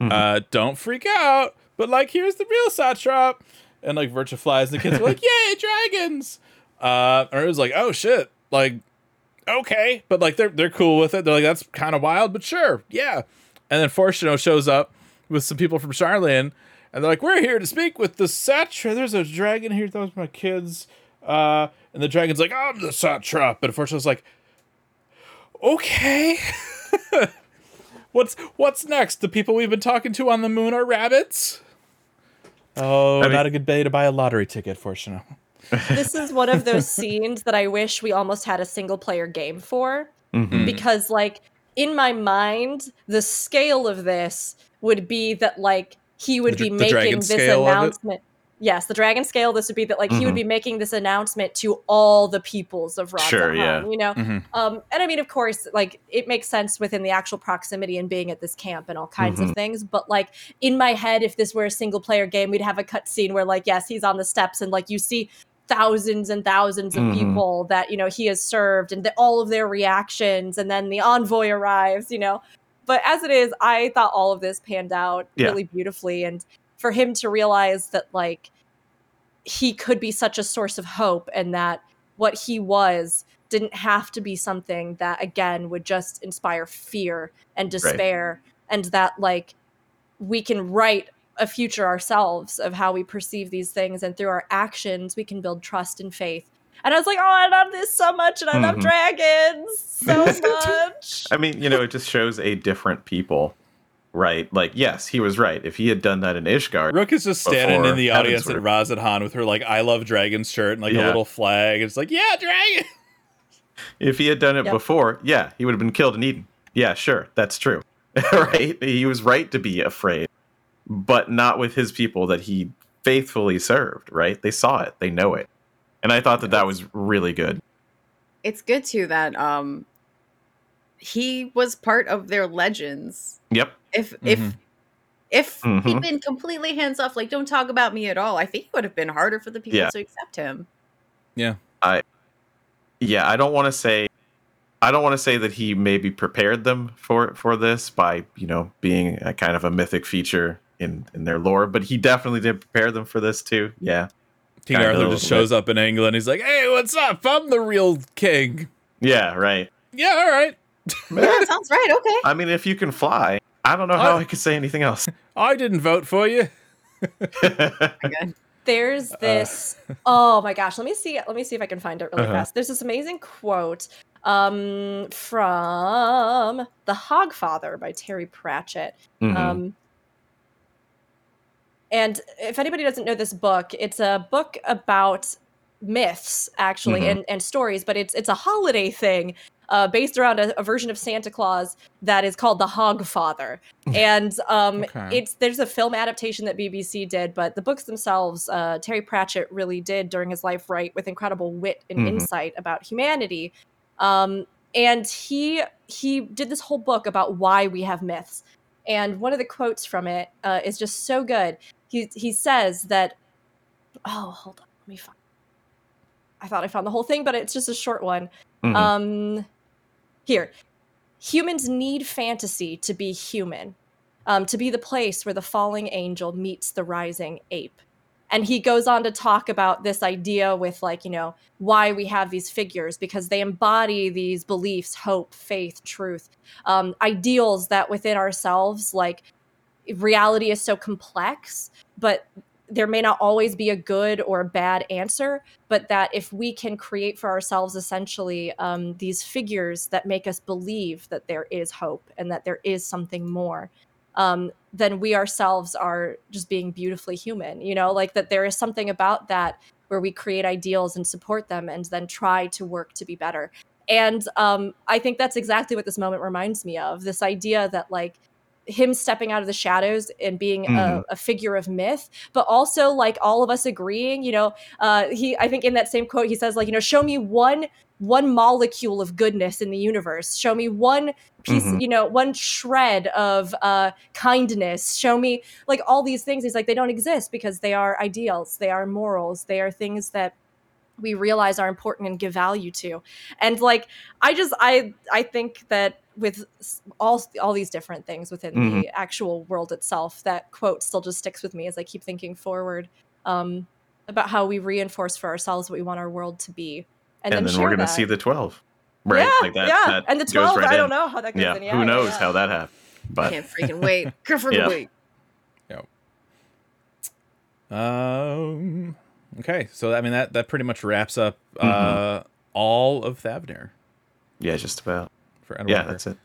Mhm. Uh, don't freak out. But like, here's the real satrap." And like, Vrtra flies, and the kids are like, "Yay, dragons!" Uh, and it was like, "Oh shit!" Like, okay, but like they're they're cool with it. They're like, "That's kind of wild, but sure, yeah." And then Fourchenault shows up with some people from Sharlayan, and they're like, "We're here to speak with the satrap. There's a dragon here. Those my kids." Uh, and the dragon's like, "I'm the satrap," but Fourchenault's like, "Okay." what's what's next? The people we've been talking to on the moon are rabbits. Oh, I mean- not a good day to buy a lottery ticket, Fourchenault. this is one of those scenes that I wish we almost had a single player game for. Mhm. because like in my mind the scale of this would be that like he would The be dra- the dragon making this scale of it? announcement yes the dragon scale this would be that like he would Mhm. be making this announcement to all the peoples of Radha Sure, yeah. you know Mhm. um and i mean of course like it makes sense within the actual proximity and being at this camp and all kinds of things but like in my head if this were a single player game we'd have a cutscene where like yes he's on the steps and like you see thousands and thousands of Mhm. people that you know he has served and the, all of their reactions and then the envoy arrives you know but as it is i thought all of this panned out Yeah. really beautifully and for him to realize that like he could be such a source of hope and that what he was didn't have to be something that again would just inspire fear and despair and that like we can write a future ourselves of how we perceive these things and through our actions we can build trust and faith. And i was like oh i love this so much and i love Mhm. dragons so much. I mean, you know, it just shows a different people, right? Like, yes, he was right. If he had done that in Ishgard, Rook is just standing in the audience at Heavensward. Radz-at-Han with her like "I love dragons" shirt and like a little flag. It's like, yeah, dragon. if he had done it Yep. before, yeah, he would have been killed in Eden. Yeah, sure, that's true. right? He was right to be afraid, but not with his people that he faithfully served, right? They saw it, they know it. And I thought that that was really good. it's good too that um he was part of their legends. Yep. If if Mhm. if he'd Mhm. been completely hands off, like don't talk about me at all, I think it would have been harder for the people Yeah. to accept him. Yeah, I yeah, I don't want to say I don't want to say that he maybe prepared them for for this by, you know, being a kind of a mythic feature in in their lore, but he definitely did prepare them for this too. Yeah. King Kinda Arthur just little shows up in England. He's like, "Hey, what's up? I'm the real king." Yeah, right. Yeah, all right. Yeah, sounds right. Okay. I mean, if you can fly, I don't know how I- I could say anything else. I didn't vote for you. There's this. oh my gosh, let me see. Let me see if I can find it really Uh-huh. fast. There's this amazing quote um, from The Hogfather by Terry Pratchett. Mhm. Um, and if anybody doesn't know this book, it's a book about myths actually Mhm. and, and stories, but it's it's a holiday thing uh, based around a, a version of Santa Claus that is called the Hogfather. and um, Okay. it's there's a film adaptation that BBC did, but the books themselves, uh, Terry Pratchett really did during his life write with incredible wit and Mhm. insight about humanity. Um, and he he did this whole book about why we have myths. And one of the quotes from it uh, is just so good. He he says that. Oh, hold on, let me find. I thought I found the whole thing, but it's just a short one. Mhm. Um, here, humans need fantasy to be human, um, to be the place where the falling angel meets the rising ape. And he goes on to talk about this idea with, like, you know, why we have these figures because they embody these beliefs, hope, faith, truth, um, ideals that within ourselves, like, reality is so complex, but there may not always be a good or a bad answer, but that if we can create for ourselves essentially um, these figures that make us believe that there is hope and that there is something more, um, then we ourselves are just being beautifully human. You know, like that there is something about that where we create ideals and support them and then try to work to be better. And um, I think that's exactly what this moment reminds me of this idea that, like, him stepping out of the shadows and being Mhm. a, a figure of myth, but also like all of us agreeing, you know, uh, he, I think in that same quote, he says like, you know, show me one, one molecule of goodness in the universe. Show me one piece, Mhm. you know, one shred of uh, kindness. Show me like all these things. He's like, they don't exist because they are ideals. They are morals. They are things that we realize are important and give value to and like i just i i think that with all all these different things within the actual world itself that quote still just sticks with me as i keep thinking forward um about how we reinforce for ourselves what we want our world to be and, and, then, then we're gonna that. see the twelve, right? yeah, like that. yeah that and the 12 right i don't in. know how that goes Yeah, in yeah who knows yeah. how that happened? But Can't freaking wait. Can't freaking Yeah. wait. Um. Okay, so I mean that that pretty much wraps up uh all of Thavnair yeah, just about. For Endwalker. Yeah, that's it.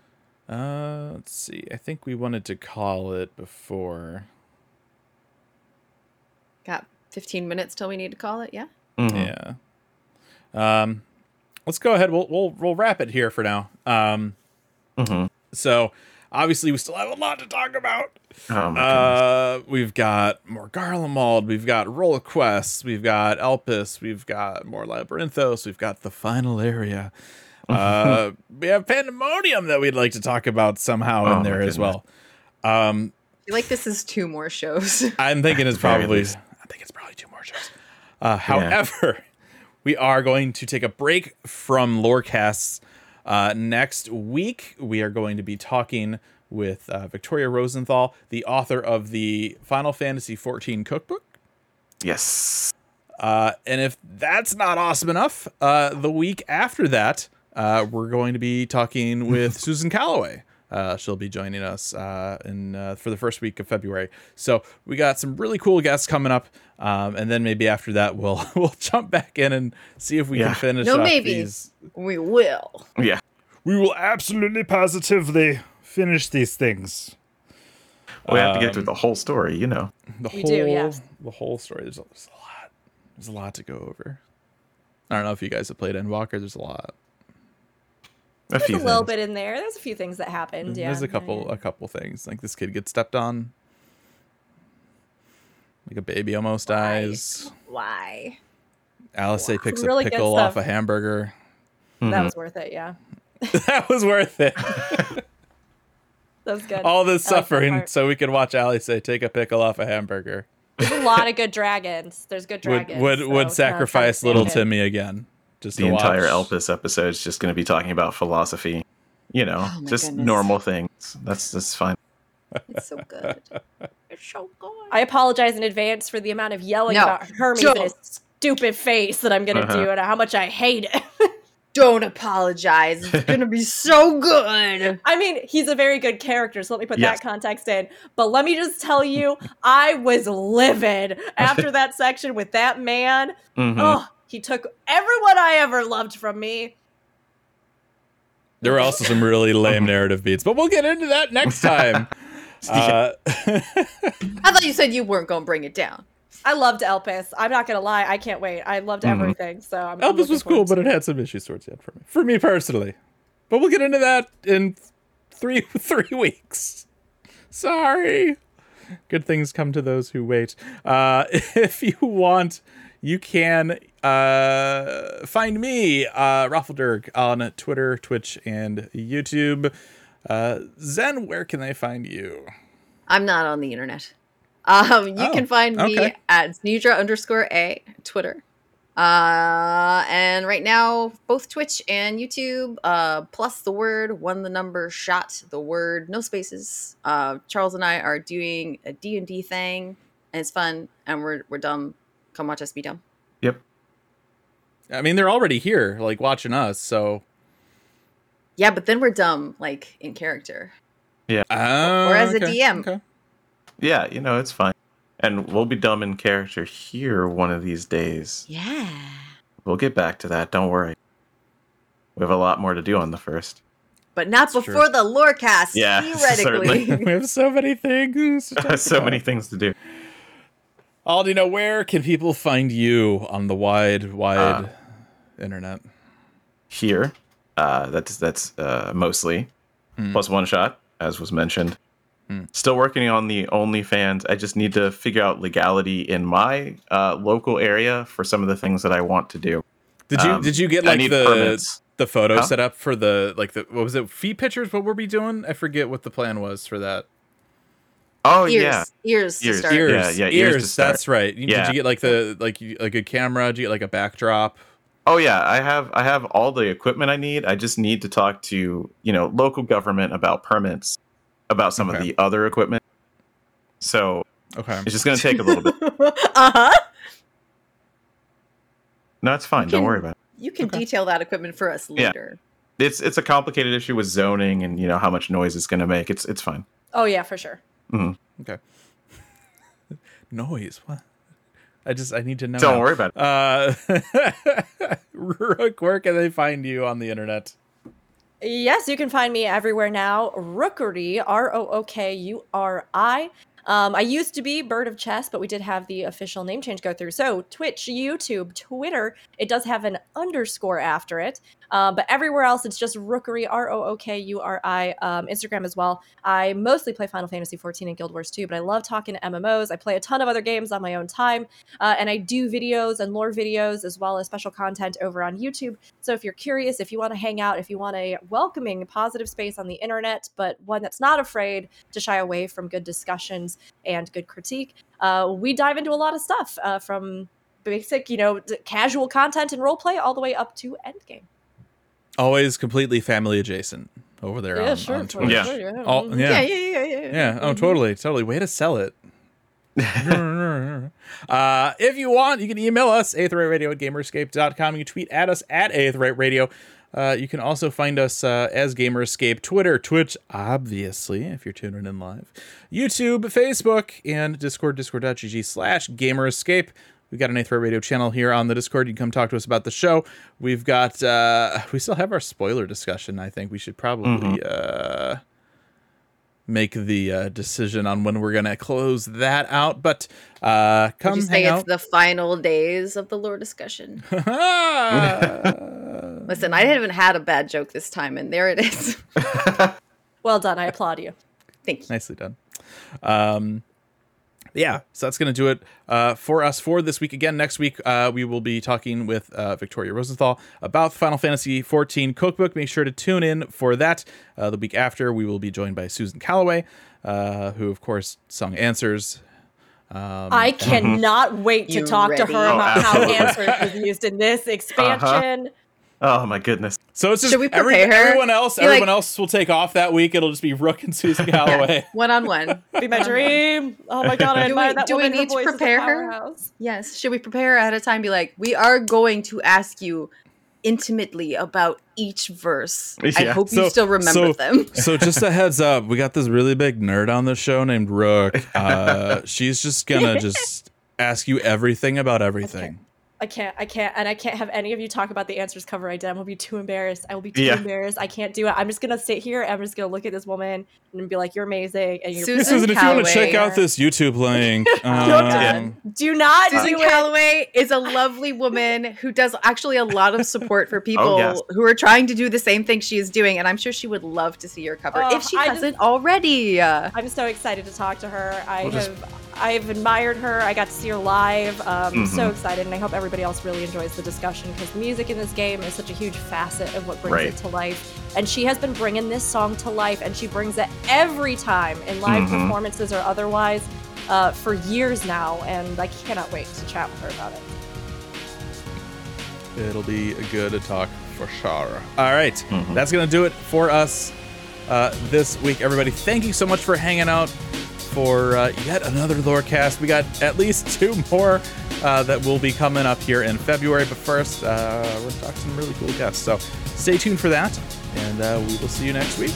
Uh, let's see. I think we wanted to call it before. Got 15 minutes till we need to call it. Yeah. Mhm. Yeah. Um, let's go ahead. We'll we'll we'll wrap it here for now. Um, Mhm. so obviously we still have a lot to talk about. Oh my. Uh, we've got more Garlemald, we've got Role Quests, we've got Elpis, we've got more Labyrinthos, we've got the final area. Uh, we have Pandemonium that we'd like to talk about somehow Oh in there as well. Um, I feel like this is two more shows. I'm thinking it's probably. I think it's probably two more shows. Uh, however, we are going to take a break from Lorecasts. Uh, next week, we are going to be talking with uh, Victoria Rosenthal, the author of the Final Fantasy XIV cookbook. yes. Uh, and if that's not awesome enough, uh, the week after that, uh, we're going to be talking with Susan Calloway. Uh, she'll be joining us uh, in uh, for the first week of February. So we got some really cool guests coming up, um, and then maybe after that we'll we'll jump back in and see if we Yeah. can finish. No up maybe. these. we will. Yeah. We will absolutely positively finish these things. We have to get through Um, the whole story, you know. The We whole do, yes. the whole story. There's a, there's a lot. There's a lot to go over. I don't know if you guys have played Endwalker. There's a lot. A There's few a little things. bit in there there's a few things that happened yeah There's a couple yeah. a couple things. Like this kid gets stepped on. Like a baby almost dies. Why? Alice picks really a pickle off a hamburger. Mm-hmm. That was worth it. Yeah, that was worth it. that was good. All this I suffering part. so we could watch Alisaie, "Take a pickle off a hamburger." There's a lot of good dragons. There's good Would dragons. would so would it's not trying to sacrifice little. Timmy again. Just the entire watch. Elpis episode is just going to be talking about philosophy. You know, Oh just goodness. normal things. That's that's fine. It's so good. It's so good. I apologize in advance for the amount of yelling No, about Hermes don't. and his stupid face that I'm gonna Uh-huh. do and how much I hate it. Don't apologize. It's gonna be so good. I mean, he's a very good character, so let me put Yes. that context in. But let me just tell you, I was livid after that section with that man. Mhm. Oh, he took everyone I ever loved from me. There were also some really lame narrative beats, but we'll get into that next time. Uh, I thought you said you weren't gonna bring it down. I loved Elpis. I'm not gonna lie, I can't wait. I loved Mhm. everything. So I'm, I'm was cool, but to it had some issues towards the end for me. For me personally. But we'll get into that in three three weeks. Sorry. Good things come to those who wait. Uh, if you want, you can uh, find me, uh, Raffledurg, on Twitter, Twitch, and YouTube. Uh, Zen, where can they find you? I'm not on the internet. Um, you Oh, can find me at Snudra underscore A Twitter. Uh, and right now, both Twitch and YouTube, uh, plus the word, one the number, shot the word, no spaces. Uh, Charles and I are doing a D and D thing, and it's fun, and we're we're dumb. Come watch us be dumb. Yep. I mean, they're already here, like watching us, so. Yeah, but then we're dumb, like in character. Oh, Or as a DM. Okay. Yeah, you know, it's fine. And we'll be dumb in character here one of these days. Yeah. We'll get back to that. Don't worry. We have a lot more to do on the first. But not That's true. before the lore cast, Yeah, theoretically. certainly. we have so many things. to talk so about. many things to do. Aldi, now where can people find you on the wide, wide Uh, internet? Here, uh, that's that's uh, mostly Hmm. plus one shot, as was mentioned. Hmm. Still working on the OnlyFans. I just need to figure out legality in my uh, local area for some of the things that I want to do. Did you Um, did you get like the permits. the photo Huh? set up for the like the what was it feet pictures? What were we doing? I forget what the plan was for that. Oh ears, yeah, ears, to Ears. start. Ears, Yeah, yeah, ears ears. to start. that's right. You- Did you get like the like you- like a camera? Did you get like a backdrop? Oh yeah, I have I have all the equipment I need. I just need to talk to, you know, local government about permits, about some of the other equipment. So Okay. it's just gonna take a little bit. uh huh. No, it's fine. You Don't worry about it. You can Okay. detail that equipment for us later. Yeah. It's it's a complicated issue with zoning and you know how much noise it's gonna make. It's it's fine. Oh yeah, for sure. Okay. Noise. What? I just I need to know. Don't now. worry about it. Uh, Rook, where can they find you on the internet? Yes, you can find me everywhere now. Rookuri, R O O K U R I. Um, I used to be Bird of Chess, but we did have the official name change go through. So Twitch, YouTube, Twitter, it does have an underscore after it. Uh, but everywhere else, it's just Rookuri, R O O K U R I. Um, Instagram as well. I mostly play Final Fantasy 14 and Guild Wars 2, but I love talking to MMOs. I play a ton of other games on my own time, uh, and I do videos and lore videos as well as special content over on YouTube. So if you're curious, if you want to hang out, if you want a welcoming, positive space on the internet, but one that's not afraid to shy away from good discussions and good critique, uh, we dive into a lot of stuff uh, from basic, you know, casual content and roleplay all the way up to endgame. Always completely family adjacent over there on, on Twitch. Yeah. sure, yeah. All- Mhm. yeah. Yeah, yeah, yeah, yeah. yeah. Yeah. Oh, totally, totally. Way to sell it. uh, if you want, you can email us, aetheryteradio at gamerescape.com. You tweet at us at aetheryteradio. Uh, you can also find us uh, as Gamerescape, Twitter, Twitch, obviously, if you're tuning in live, YouTube, Facebook, and Discord, discord.gg slash Gamerescape. We've got an Aetheryte Radio channel here on the Discord. You can come talk to us about the show. We've got, uh, we still have our spoiler discussion. I think we should probably, uh, make the uh, decision on when we're gonna close that out. But uh, Would come you say hang it's the final days of the lore discussion? Listen, I haven't had a bad joke this time, and there it is. Well done. I applaud you. Thank you. Nicely done. Um, yeah, so that's going to do it uh, for us for this week. Again, next week uh, we will be talking with uh, Victoria Rosenthal about Final Fantasy XIV Cookbook. Make sure to tune in for that. Uh, the week after, we will be joined by Susan Calloway, uh, who, of course, sung Answers. Um, I cannot wait to You talk to ready? her Oh, about how answers was used in this expansion. Oh my goodness. so it's just Should we every- prepare her? everyone else. Be like- everyone else will take off that week. It'll just be Rook and Susan Calloway. One on one. Be my dream. Oh my god, I Do we- admire that do we woman. Her need to voice is a prepare her? Yes. Should we prepare ahead of time? Be like, we are going to ask you intimately about each verse. I hope So- you still remember so- them. so just a heads up, we got this really big nerd on the show named Rook. Uh, she's just gonna just ask you everything about everything. I can't, I can't, and I can't have any of you talk about the answers cover I did. I will be too embarrassed. I will be too Yeah. embarrassed. I can't do it. I'm just gonna sit here. I'm just gonna look at this woman and be like, "You're amazing." And you're Susan Susan, if you want to check out this YouTube link, Yeah. um, do not Susan do. Calloway is a lovely woman who does actually a lot of support for people yes. who are trying to do the same thing she is doing, and I'm sure she would love to see your cover Oh, if she I hasn't already. Uh, I'm so excited to talk to her. I We'll just- have I've admired her. I got to see her live. Um, So Mhm. excited, and I hope everybody else really enjoys the discussion because the music in this game is such a huge facet of what brings Right. it to life. And she has been bringing this song to life, and she brings it every time in live Mhm. performances or otherwise uh, for years now. And I cannot wait to chat with her about it. it'll be a good talk for sure. All right, Mhm. that's gonna do it for us uh, this week, everybody. Thank you so much for hanging out for uh, yet another Lorecast. We got at least two more uh, that will be coming up here in February. But first, uh, we're gonna talk to some really cool guests. So stay tuned for that, and uh, we will see you next week.